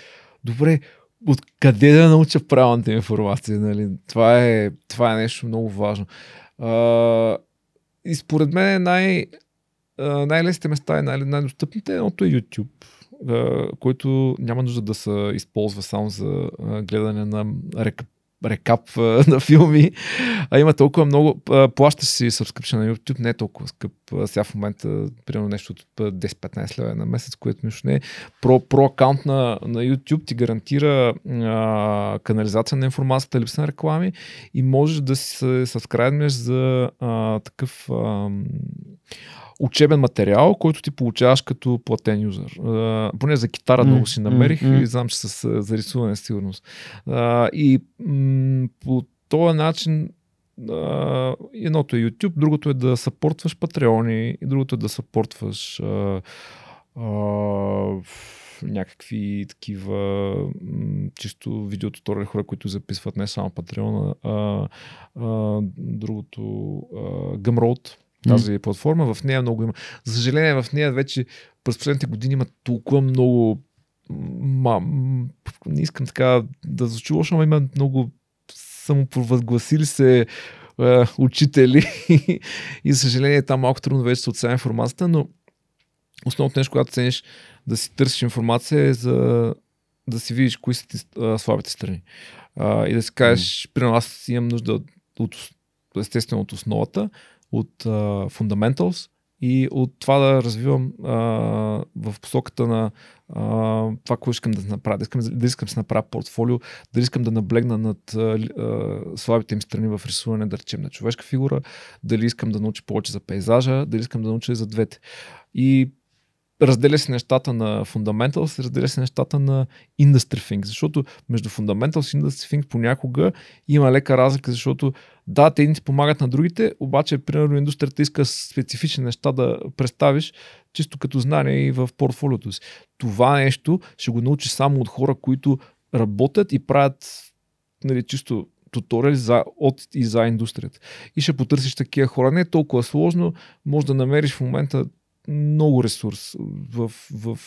добре, откъде да науча правилната информация, нали? Това е, това е нещо много важно. А, и според мен най, най-лесните места и най- най-достъпните едното е YouTube, който няма нужда да се използва само за гледане на река, рекап а, на филми, а има толкова много. Плащаш си subscription на YouTube, не е толкова скъп. Сега в момента, примерно нещо от а, 10-15 лева на месец, което нищо не е. Про, про акаунт на, на YouTube ти гарантира а, канализация на информацията, липса на реклами и можеш да се събскрайбнеш за а, такъв а, учебен материал, който ти получаваш като платен юзър. А, поне за китара много си намерих и знам, че с а, за рисуване със сигурност. А, и м- по този начин едното е YouTube, другото е да съпортваш патреони и другото е да съпортваш някакви такива м, чисто видеотуториали хора, които записват не само Патреона, а, а другото а, Gumroad, тази платформа, в нея много има. За съжаление, в нея вече през последните години има толкова много ма, не искам така да звучи лошо, но има много самопровъзгласили се е, учители и за съжаление там малко трудно вече се отсея информацията, но основното нещо, когато цениш да си търсиш информация е за да си видиш кои са ти а, слабите страни. А, и да си кажеш, mm. примерно аз имам нужда от, от естествено от основата, от а, fundamentals и от това да развивам а, в посоката на а, това, което искам да направя. Да искам, да искам да се направя портфолио, да искам да наблегна над а, слабите им страни в рисуване, да речем на човешка фигура, дали искам да науча повече за пейзажа, дали искам да науча и за двете. И разделя се нещата на Fundamentals, разделя се нещата на Industry Things, защото между Fundamentals и Industry Things понякога има лека разлика, защото да, те ти помагат на другите, обаче, примерно, индустрията иска специфични неща да представиш, чисто като знание и в портфолиото си. Това нещо ще го научиш само от хора, които работят и правят нали, чисто туториали за, от и за индустрията. И ще потърсиш такива хора. Не е толкова сложно, може да намериш в момента много ресурс в, в, в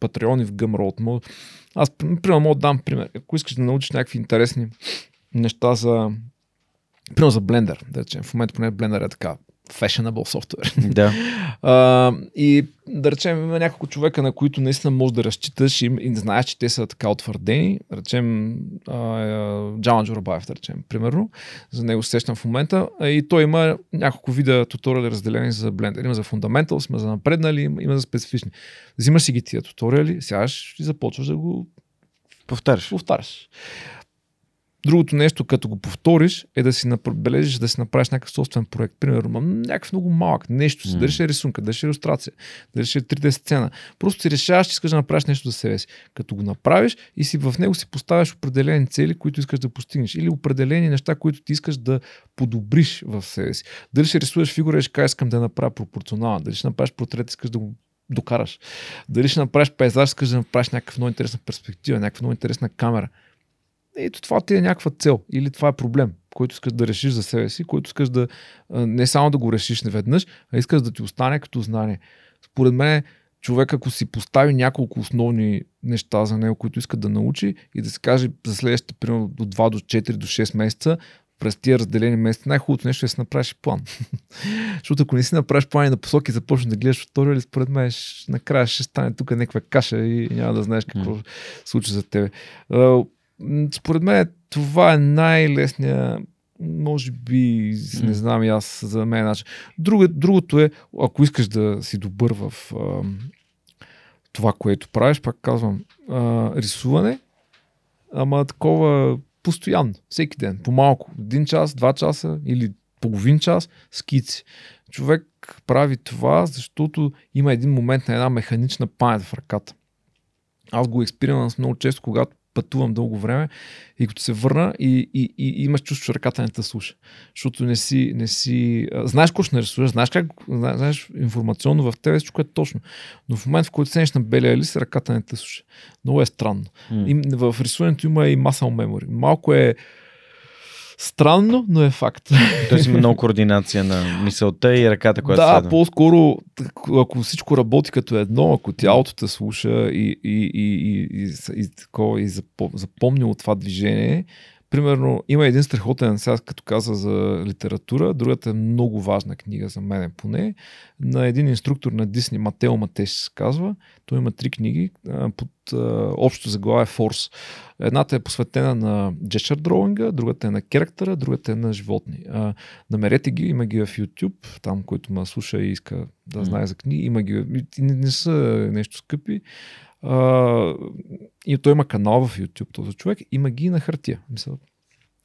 Patreon и в Gumroad. Аз, примерно, мога да дам пример. Ако искаш да научиш някакви интересни неща за Примерно за Blender, да речем. В момента поне Blender е така fashionable софтуер. Да. а, и да речем, има няколко човека, на които наистина можеш да разчиташ и, и знаеш, че те са така утвърдени. Да речем, Джалан Джурабаев, да речем, примерно. За него се сещам в момента. И той има няколко вида туториали разделени за Blender. Има за Fundamentals, има за напреднали, има за специфични. Взимаш си ги тия туториали, сядаш и започваш да го повтаряш. повтаряш. Другото нещо, като го повториш, е да си набележиш, да си направиш някакъв собствен проект. Примерно, някакъв много малък, нещо си, mm. дали ще е рисунка, дали ще е иллюстрация, дали ще е 3D сцена. Просто си решаваш, че искаш да направиш нещо за себе си. Като го направиш и си в него си поставяш определени цели, които искаш да постигнеш. Или определени неща, които ти искаш да подобриш в себе си. Дали ще рисуваш фигура и ще кажеш, искам да направя пропорционална. Дали ще направиш портрет, искаш да го докараш. Дали ще направиш пейзаж, искаш да направиш някаква много интересна перспектива, някаква много интересна камера ето това ти е някаква цел или това е проблем, който искаш да решиш за себе си, който искаш да не само да го решиш неведнъж, а искаш да ти остане като знание. Според мен човек, ако си постави няколко основни неща за него, които иска да научи и да се каже за следващите примерно до 2 до 4 до 6 месеца, през тия разделени месеци, най-хубавото нещо е да си направиш план. Защото ако не си направиш план и на посоки и започнеш да гледаш туториали, според мен накрая ще стане тук някаква каша и няма да знаеш какво mm. случи за тебе. Според мен това е най-лесният може би, не знам и аз за мен начин. Друго, другото е, ако искаш да си добър в а, това, което правиш, пак казвам, а, рисуване, ама такова постоянно, всеки ден, по-малко, един час, два часа или половин час, скици. Човек прави това, защото има един момент на една механична памет в ръката. Аз го експериментирам много често, когато пътувам дълго време и като се върна и, и, и, имаш чувство, че ръката не те слуша. Защото не си, не си знаеш какво ще нарисуваш, знаеш как, знаеш информационно в тебе, всичко е точно. Но в момента, в който седнеш на белия лист, ръката не те слуша. Много е странно. Mm. И, в рисуването има и масал мемори. Малко е Странно, но е факт. Тоест има много координация на мисълта и ръката, която Да, следва. по-скоро, ако всичко работи като едно, ако тялото те слуша и, и, и, и, и, и, и, и запомни от това движение, Примерно, има един страхотен, сега като каза за литература, другата е много важна книга за мен поне, на един инструктор на Дисни, Матео Матеш се казва. Той има три книги, под общо заглавие Форс. Едната е посветена на gesture drawing, другата е на керактера, другата е на животни. намерете ги, има ги в YouTube, там, който ме слуша и иска да знае за книги, има ги, не, не са нещо скъпи. А, и той има канал в YouTube, този човек, има ги на хартия. Мисля,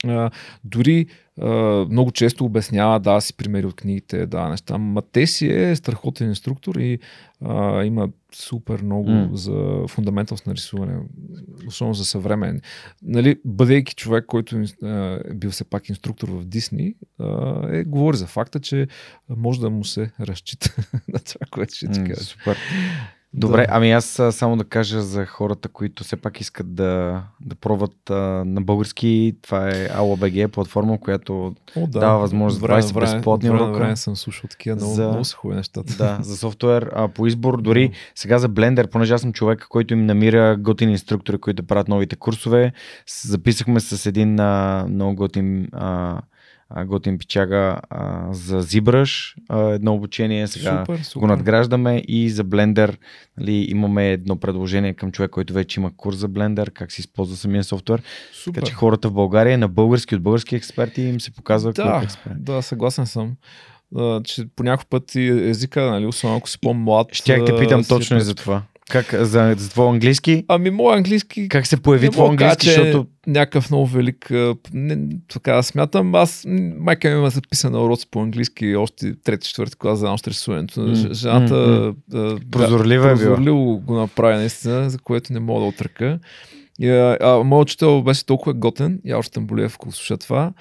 а, дори а, много често обяснява, да, си примери от книгите, да, неща. Ма те си е страхотен инструктор и а, има супер много mm. за фундаменталност на рисуване, особено за съвремен. Нали, бъдейки човек, който е бил все пак инструктор в Дисни, е, говори за факта, че може да му се разчита на това, което ще ти кажа. Супер. Добре, да. ами аз само да кажа за хората, които все пак искат да, да пробват а, на български. Това е ALABG, платформа, която О, да. дава възможност за 20 безплатни урока. Време съм слушал такива много, за, много са хубави нещата. Да, за софтуер а, по избор. Дори сега за Blender, понеже аз съм човек, който им намира готини инструктори, които правят новите курсове. Записахме с един а, много готин а, готин пичага а, за а, едно обучение, сега супер, го супер. надграждаме и за Blender нали, имаме едно предложение към човек, който вече има курс за Blender, как се използва самия софтуер. Супер. Така че хората в България на български от български експерти им се показва Да, кой е експерт. Да, съгласен съм. А, че по някакъв път езика, нали, особено ако си по-млад. Щях те питам точно и за това. Как, за, за твой английски? Ами, моят английски Как се появи твой кажа, английски, че е защото някакъв много велик. Не, така смятам. Аз, майка ми има записана уроци по английски още трети, четвърти клас за едно рисуването. Жената прозорлива е била. прозорливо го направи наистина, за което не мога да отръка. И, а, моят учител беше толкова готен, я още Тамболиев, ако слуша това.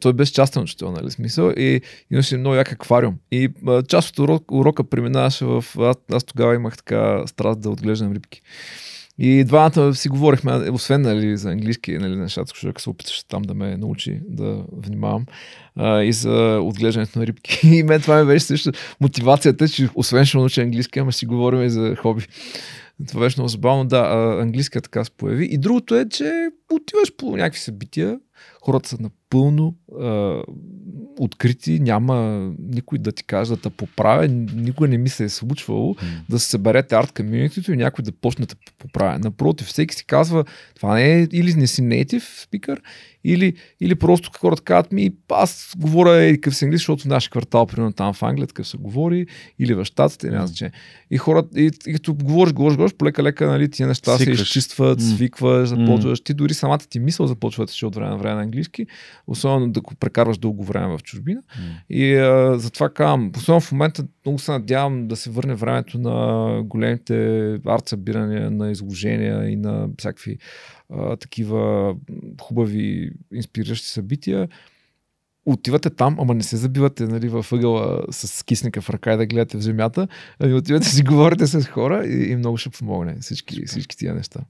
Той беше частен учител, нали, смисъл, и имаше много як аквариум. И а, част от урок, урока преминаваше в... Аз, аз тогава имах така страст да отглеждам рибки. И двамата си говорихме, освен нали, за английски нали, нещата, защото се опиташе там да ме научи да внимавам а, и за отглеждането на рибки. И мен това ми беше също мотивацията, че освен ще науча английски, ама си говорим и за хоби. Това беше много забавно. Да, а, английския така се появи. И другото е, че отиваш по някакви събития, хората са напълно а, открити, няма никой да ти каже да те поправя, никой не ми се е случвало да се съберете арт комьюнитито и някой да почне да поправя. Напротив, всеки си казва, това не е или не си native speaker, или, или просто хората казват ми, аз говоря и какъв си английски, защото в нашия квартал, примерно там в Англия, такъв се говори, или в Штатите, няма значение. И хората, и, и като говориш, говориш, говориш, полека-лека, нали, тия неща се Свикваш. изчистват, свикваш, започваш. Ти дори самата ти мисъл започва да от време на време на английски, особено да го прекарваш дълго време в чужбина. И а, затова казвам, особено в момента много се надявам да се върне времето на големите арт събирания, на изложения и на всякакви а, такива хубави, инспириращи събития. Отивате там, ама не се забивате нали, в ъгъла с кисника в ръка и да гледате в земята, ами отивате си говорите с хора и, и много ще помогне всички, всички тия неща.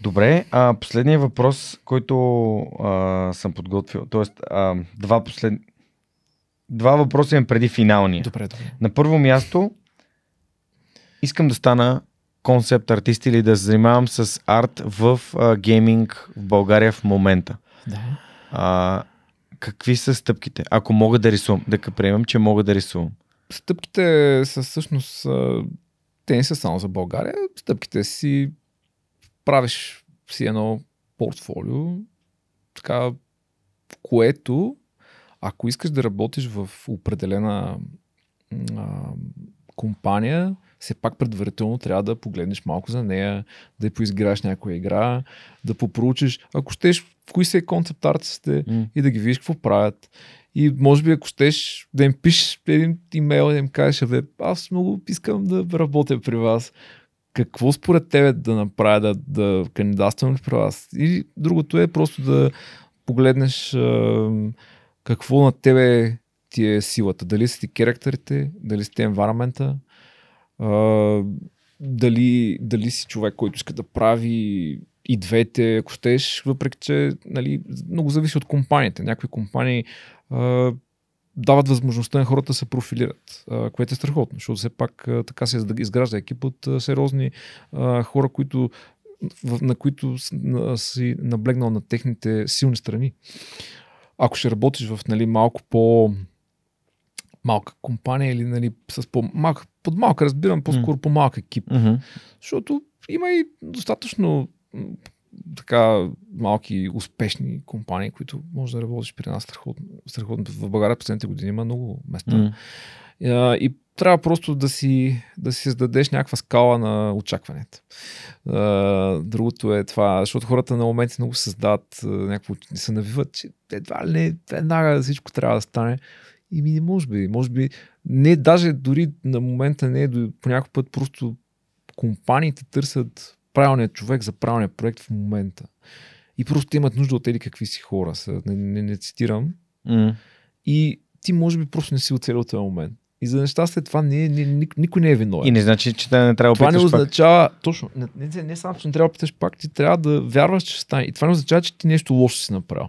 Добре, а, последният въпрос, който а, съм подготвил, т.е. два послед... Два въпроса имам преди финалния. Добре, добре. На първо място, искам да стана концепт артист или да се занимавам с арт в а, гейминг в България в момента. Да. А, какви са стъпките? Ако мога да рисувам, да приемам, че мога да рисувам. Стъпките са всъщност, те не са само за България, стъпките си правиш си едно портфолио, така, което, ако искаш да работиш в определена а, компания, все пак предварително трябва да погледнеш малко за нея, да я поизграеш някоя игра, да попроучиш, ако щеш, в кои са концепт артистите М. и да ги видиш какво правят. И може би ако щеш да им пишеш един имейл и да им кажеш, бе, аз много искам да работя при вас. Какво според тебе да направя да, да кандидатствам ли при вас? И другото е просто да погледнеш а, какво на тебе ти е силата. Дали са ти керактерите, дали са ти енвайромента, а, дали, дали си човек, който иска да прави и двете, ако щеш, въпреки че нали, много зависи от компаниите. Някои компании а, дават възможността на хората да се профилират, което е страхотно, защото все пак така се изгражда екип от сериозни хора, които, на които си наблегнал на техните силни страни. Ако ще работиш в нали, малко по малка компания или нали, с по-малка, под малка разбирам, по-скоро по-малък екип. Мгм. Защото има и достатъчно така малки успешни компании, които може да работиш при нас страхотно. страхотно. В България последните години има много места. А, И трябва просто да си, да си създадеш някаква скала на очакването. Другото е това, защото хората на моменти много създават някакво, се навиват, че едва ли не, веднага всичко трябва да стане. И ми може би, може би, не, даже дори на момента не е, до- по някой път просто компаниите търсят правилният човек за правилния проект в момента. И просто имат нужда от тези какви си хора. Не, не, не цитирам, М. и ти може би просто не си оцелил този момент. И за нещастие това не, не, ни- никой не е виновен. И не значи, че да не трябва да това не опитваш пак. означава, точно, не, не, не само, че не трябва да питаш пак, ти трябва да вярваш, че ще стане. И това не означава, че ти нещо лошо си направил.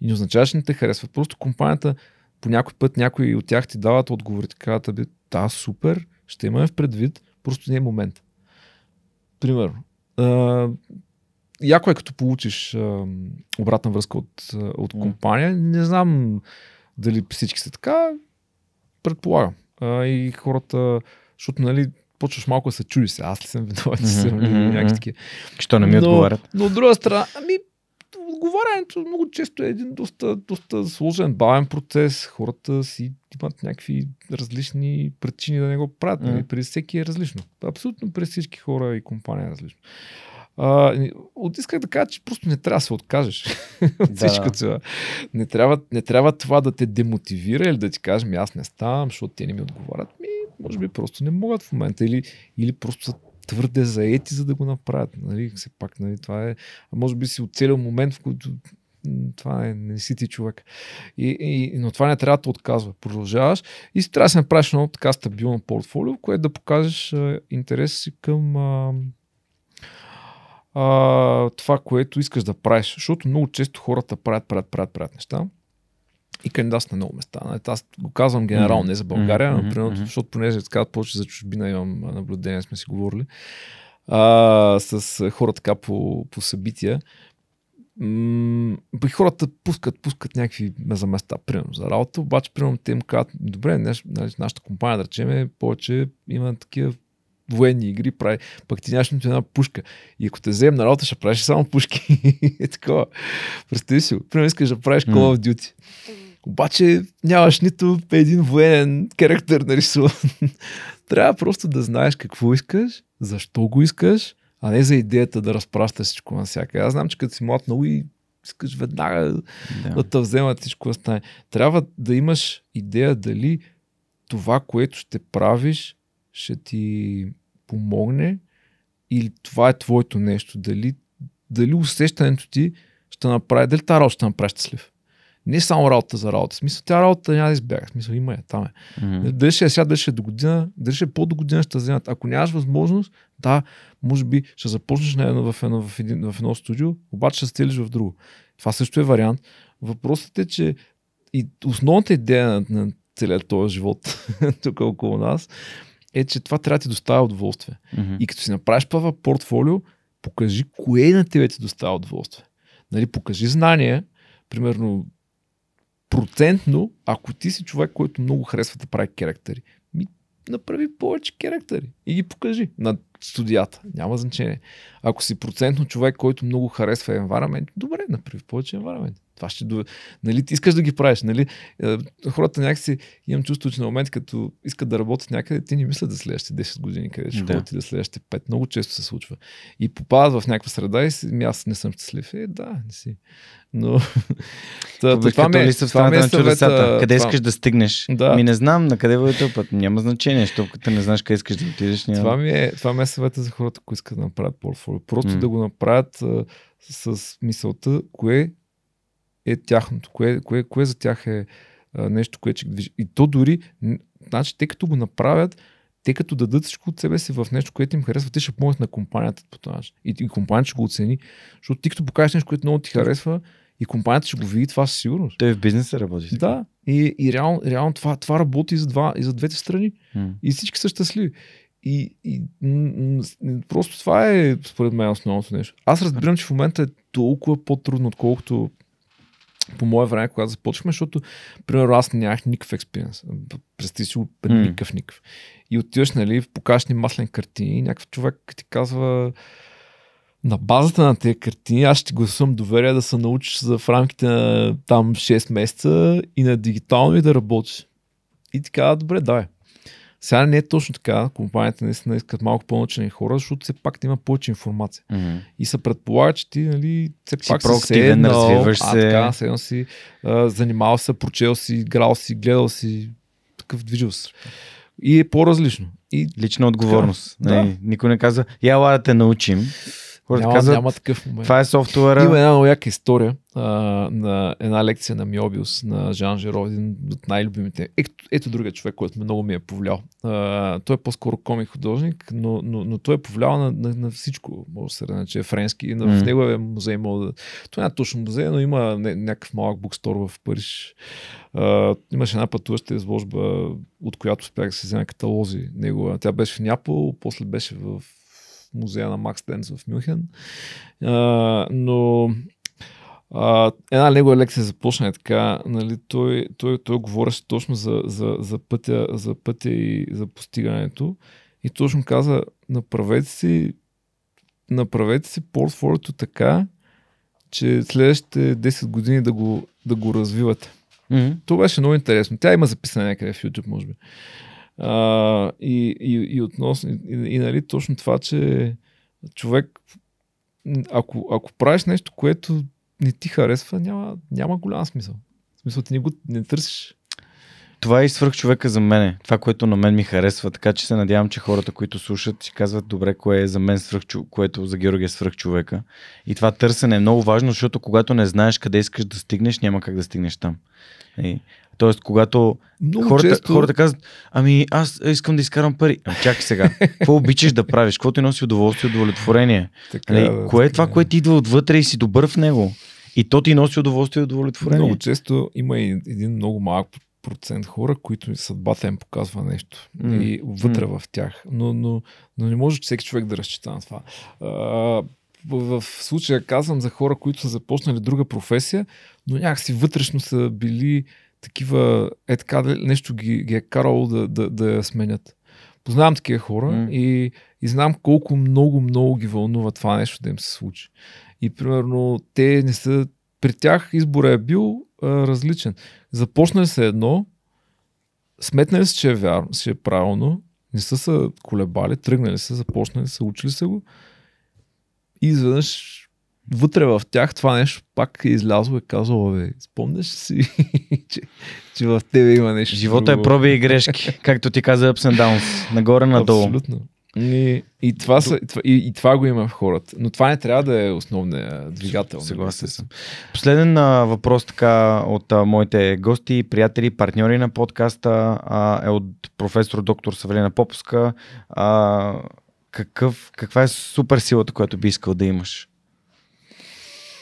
И не означава, че не те харесват. Просто компанията по някой път някои от тях ти дават отговори, така да, супер, ще имаме в предвид, просто не е момент. Примерно. А, яко е като получиш а, обратна връзка от, от компания. Не знам дали всички са така, предполагам. А, и хората, защото нали, почваш малко да се чудиш. Аз ли съм виновен, мгм, някакви такива. Що не ми Но- отговарят? Но от друга страна, ами, отговарянето много често е един доста, доста сложен, бавен процес. Хората си имат някакви различни причини да не го правят. Нали? При всеки е различно. Абсолютно при всички хора и компания е различно. А, от исках да кажа, че просто не трябва да се откажеш от Да. всичко това. Не трябва, не трябва това да те демотивира или да ти кажеш, ми аз не ставам, защото те не ми отговарят. Ми, може би просто не могат в момента или, или просто са твърде заети, за да го направят. Нали? Все пак, нали? това е, а може би си оцелил момент, в който това е, не си ти човек. И, и, но това не трябва да отказва. Продължаваш и си трябва да се направиш едно така стабилно портфолио, което да покажеш а, интереса си към а, а, това, което искаш да правиш. Защото много често хората правят, правят, правят, правят неща и кандидатстват на много места. Нали, Аз го казвам генерално, не за България, но примерно, мгм. защото понеже така повече за чужбина имам наблюдение, сме си говорили а, с хора така по, по събития. М- хората пускат, пускат някакви за места, примерно за работа, обаче примерно те им казват, добре, неш, нали, нашата компания, да речем, повече има такива военни игри, прави, пък ти нямаш нито една пушка. И ако те вземем на работа, ще правиш само пушки. е такова. Представи си. Примерно искаш да правиш Call of Duty. Обаче нямаш нито един военен характер нарисуван. Трябва просто да знаеш какво искаш, защо го искаш, а не за идеята да разпращаш всичко на всяка. Аз знам, че като си млад много и искаш веднага да Да. те вземат всичко да стане. Трябва да имаш идея дали това, което ще правиш, ще ти помогне или това е твоето нещо. Дали, дали усещането ти ще направи, дали тази работа ще направи щастлив. Не само работа за работа. В смисъл, тя работа няма да избяга. В смисъл, има я, там е. Мгм. Дали ще е сега, дали ще е до година, дали ще е по-до година ще вземат. Ако нямаш възможност, да, може би ще започнеш на едно, в, едно, в, един, в едно студио, обаче ще стелиш в друго. Това също е вариант. Въпросът е, че и основната идея на, на целият този живот тук около нас е, че това трябва да ти доставя удоволствие. Мгм. И като си направиш това портфолио, покажи кое на тебе ти доставя удоволствие. Нали, покажи знания, примерно процентно, ако ти си човек, който много харесва да прави керактери, ми направи повече керактери и ги покажи на студията. Няма значение. Ако си процентно човек, който много харесва environment, добре, направи повече environment. Това ще до... Нали, ти искаш да ги правиш, нали? Е, Хората някакси имам чувство, че на момент, като искат да работят някъде, те не мислят за следващите 10 години, къде ще Да. ходят и да следващите 5. Много често се случва. И попадат в някаква среда и си, аз не съм щастлив. Е, да, не си. Но... Та- това като ми е- ли са в това ми е на чудесата? Къде това- искаш да стигнеш? Да. Ми не знам, на къде върви този път. Няма значение, защото като не знаеш къде искаш да отидеш. Няма... Това ми, е, това ми е съвета за хората, които искат да направят портфолио. Просто М. да го направят а, с мисълта, кое е тяхното, кое, кое, кое за тях е а, нещо, което ще движи. И то дори, значи, те като го направят, те като дадат всичко от себе си в нещо, което им харесва, те ще помогнат на компанията по този начин. И, и компанията ще го оцени. Защото ти като покажеш нещо, което много ти харесва, и компанията ще го види това със сигурност. Той в бизнеса работи. Да, и, и реално, реално това, това работи и за, два, и за двете страни. М. И всички са щастливи. И, и м- м- просто това е, според мен, основното нещо. Аз разбирам, че в момента е толкова по-трудно, отколкото по мое време, когато започвахме, защото, примерно, аз нямах никакъв експириенс. Представи си го, никакъв, никакъв. И отиваш, нали, покажеш ни маслен картини и някакъв човек ти казва на базата на тези картини аз ще гласувам доверие да се научиш за в рамките на там 6 месеца и на дигитално и да работиш. И ти казва, добре, дай. Сега не е точно така. Компанията наистина искат малко по-научени хора, защото все пак да има повече информация. Мгм. И се предполага, че ти, нали, все Си пак си проактивен, седнал, развиваш а, се. така, седнал си, а, занимавал се, прочел си, играл си, гледал си, такъв движил се. И е по-различно. И Лична отговорност. Така, Нали, Никой не казва, я да те научим. Хората няма, казват, няма такъв момент. това е софтуера. Има една много яка история а, на една лекция на Миобиус на Жан Жеро, един от най-любимите. Ето, ето другия човек, който много ми е повлиял. А, той е по-скоро комик художник, но, но, но той е повлиял на, на, на всичко. Може да се нарече френски. На, М. В неговия музей мога да... Той не е точно музей, но има не, някакъв малък букстор в Париж. А, имаше една пътуваща изложба, от която успях да се взема каталози негова. Тя беше в Няпол, после беше в музея на Макс Денс в Мюнхен. А, но а, една негова лекция започна е така, нали, той, той, той говореше точно за, за, за, пътя, за пътя и за постигането и точно каза, направете си направете си портфолиото така, че следващите 10 години да го, да го развивате. Mm-hmm. Това беше много интересно. Тя има записана някъде в YouTube, може би. А, и, и, и относно, и, и, и нали, точно това, че човек, ако, ако правиш нещо, което не ти харесва, няма, няма голям смисъл. В смисъл, ти не го не търсиш. Това е и свърх човека за мене. Това, което на мен ми харесва. Така че се надявам, че хората, които слушат, си казват добре, кое е за мен свръх, което за Георги е свръх човека. И това търсене е много важно, защото когато не знаеш къде искаш да стигнеш, няма как да стигнеш там. И, тоест, когато Много хората, често... хората казват, ами аз искам да изкарам пари. Ами, чакай сега. Какво обичаш да правиш? Какво ти носи удоволствие удовлетворение? Така, Нали, да, кое е това, което идва отвътре и си добър в него? И то ти носи удоволствие и удовлетворение. Много често има и един много малък процент хора, които съдбата им показва нещо. М. И вътре в тях. Но, но, но не може всеки човек да разчита на това. А, в случая казвам за хора, които са започнали друга професия, но някакси вътрешно са били такива, е така, нещо ги, ги е карало да, да, да я сменят. Познавам такива хора М. и, и знам колко много, много ги вълнува това нещо да им се случи. И примерно те не са, при тях избора е бил а, различен. Започнали се едно, сметнали се, че е вярно, че е правилно, не са се колебали, тръгнали са, започнали са, учили са го и изведнъж вътре в тях това нещо пак е излязло и е казало, бе, спомняш си, че, че в тебе има нещо. Живота е друго?» проби и грешки, както ти каза Ups and Downs, нагоре-надолу. Абсолютно. И, и, това са, и, това, и, и това го има в хората. Но това не трябва да е основният двигател. нали? Съгласен съм. Последен а, въпрос така от а, моите гости, приятели, партньори на подкаста а, е от професор доктор Савелина Поповска. А, какъв, каква е супер силата, която би искал да имаш?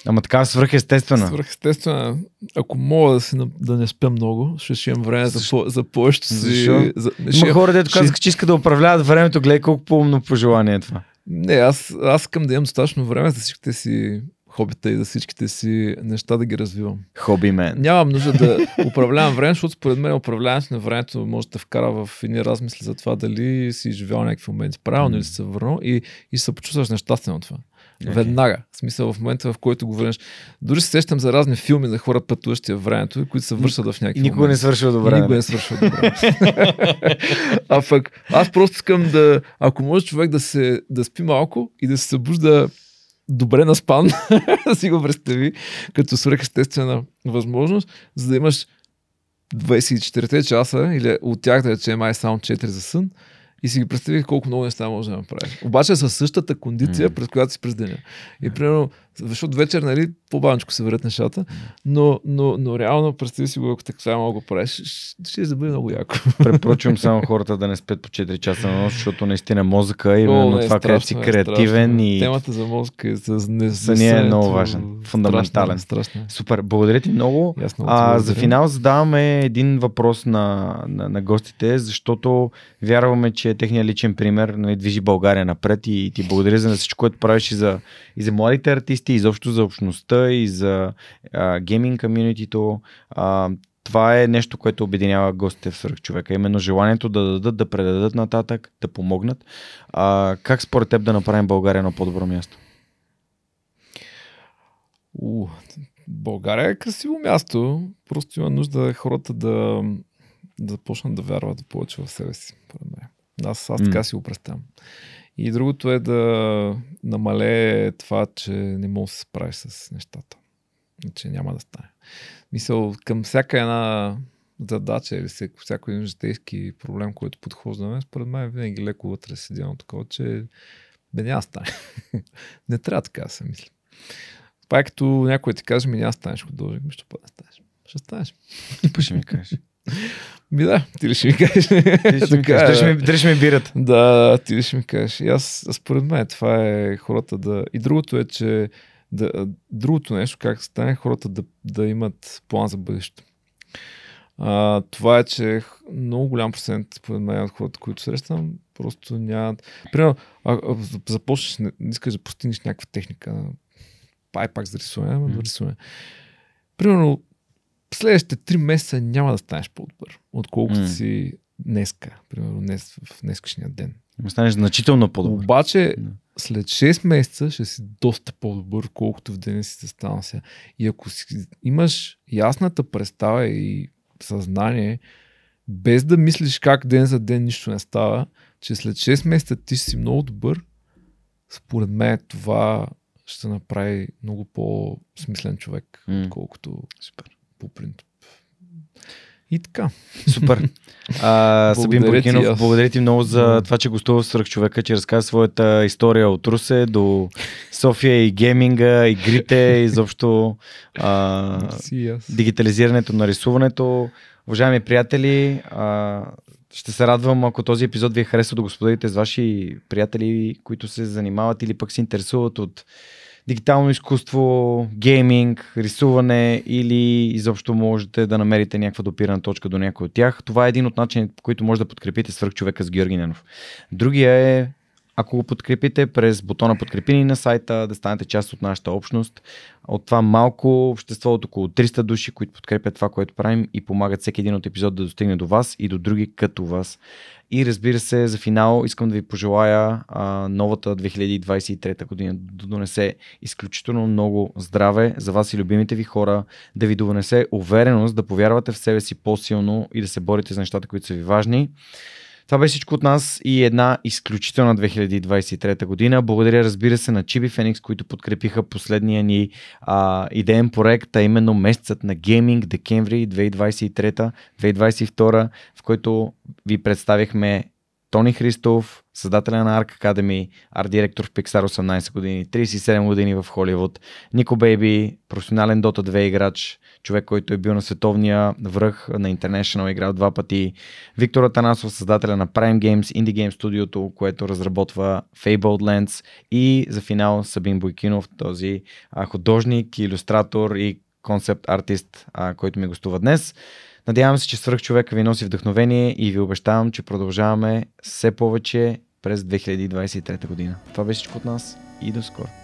Ама така свръхестествена. Свръхестествено. Ако мога да, си, да не спя много, ще, ще имам време за, по, за повечето си. Защо? За, Има хора, дето ще- казаха, че искат да управляват времето. Гледай колко по-умно пожелание е това. Не, аз, аз искам да имам достатъчно време за всичките си хобита и за всичките си неща да ги развивам. Хоби мен. Нямам нужда да управлявам време, защото според мен управляването на времето може да вкара в едни размисли за това дали си живял някакви моменти правилно М. или си се върнал и, и се почувстваш нещастен от това. Окей. Веднага. В смисъл в момента, в който го върнеш. Дори се сещам за разни филми за хора пътуващи във времето, които се вършат в някакви И никога не свършва И добре. Никога не свършва добре. а пък аз просто искам да, ако може човек да се да спи малко и да се събужда добре наспан, да си го представи като свръхестествена възможност, за да имаш 24 часа или от тях да речем май само 4 за сън и си ги представи колко много неща може да направиш. Обаче със същата кондиция, през която си през деня. И примерно, защото вечер, нали, по-бавничко се върят нещата, но, но, но реално, представи си го, ако така много го правиш, ще, ще да бъде много яко. Препоръчвам само хората да не спят по 4 часа на нощ, защото наистина мозъка е именно не, това, където си страшно е, креативен страшно е. и Темата за мозъка и за не, Съня е много важен, фундаментален. Страшно, страшно. е. Супер, благодаря ти много. Ти А, за финал задаваме един въпрос на, на, на гостите, защото вярваме, че техният личен пример нали, движи България напред и ти благодаря за всичко, което правиш и за, и за младите артисти, и изобщо за общността, и за гейминг комьюнитито. Това е нещо, което обединява гостите в Свърх човека. Именно желанието да дадат, да предадат нататък, да помогнат. А, как според теб да направим България на по-добро място? У, България е красиво място. Просто има нужда хората да, да започнат да вярват повече в себе си. Аз, аз така си го представям. И другото е да намалее това, че не можеш да се справиш с нещата. Че няма да стане. Мисъл, към всяка една задача или всяко, един житейски проблем, който подхождаме, според мен винаги леко вътре седи едно такова, че бе няма стане. не трябва така да се мисли. Това като някой ти каже, ми няма станеш художник, ми ще път да станеш. Ще станеш. Ще ми кажеш. Ми да, ти ли ще ми кажеш? Ми е, да. ми- бират? Да, ти ли ще ми кажеш. И аз, според мен, това е хората да... И другото е, че да, другото нещо, как стане хората да, да имат план за бъдещето. А, това е, че много голям процент, според мен, от хората, които срещам, просто нямат... Примерно, а, а, започнеш, не, не искаш да постигнеш някаква техника, пай пак за рисуване, ама Мгм. да рисуване. Примерно, следващите три месеца няма да станеш по-добър, отколкото М. си днеска, примерно днес, в днескашния ден. Ще станеш значително по-добър. Обаче, след 6 месеца ще си доста по-добър, колкото в деня си се стана сега. И ако си, имаш ясната представа и съзнание, без да мислиш как ден за ден нищо не става, че след 6 месеца ти ще си много добър, според мен това ще направи много по-смислен човек, М. отколкото Супер. По принцип. И така. Супер. А, Сабин Благодаря ти, благодаря ти много за това, че гостува в човека, че разказа своята история от Русе до София и гейминга, игрите, изобщо а, дигитализирането на рисуването. Уважаеми приятели, а, ще се радвам, ако този епизод ви е харесал да го споделите с ваши приятели, които се занимават или пък се интересуват от дигитално изкуство, гейминг, рисуване или изобщо можете да намерите някаква допирана точка до някой от тях. Това е един от начините, по които може да подкрепите свърх човека с Георги Ненов. Другия е ако го подкрепите през бутона подкрепи ни на сайта, да станете част от нашата общност. От това малко общество от около 300 души, които подкрепят това, което правим и помагат всеки един от епизод да достигне до вас и до други като вас. И разбира се, за финал искам да ви пожелая а, новата 2023 година да донесе изключително много здраве за вас и любимите ви хора, да ви донесе увереност, да повярвате в себе си по-силно и да се борите за нещата, които са ви важни. Това беше всичко от нас и една изключителна 2023 година. Благодаря, разбира се, на Chibi Phoenix, които подкрепиха последния ни а, идеен проект, а именно месецът на гейминг декември 2023-2022, в който ви представихме Тони Христов, създателя на Arc Academy, арт директор в Pixar 18 години, 37 години в Холивуд, Нико Бейби, професионален Dota 2 играч, човек, който е бил на световния връх на International, играл два пъти, Виктор Атанасов, създателя на Prime Games, Indie Game студиото, което разработва Fabled Lands и за финал Сабин Бойкинов, този художник, илюстратор и концепт артист, който ми гостува днес. Надявам се, че свръх човека ви носи вдъхновение и ви обещавам, че продължаваме все повече през 2023 година. Това беше всичко от нас и до скоро.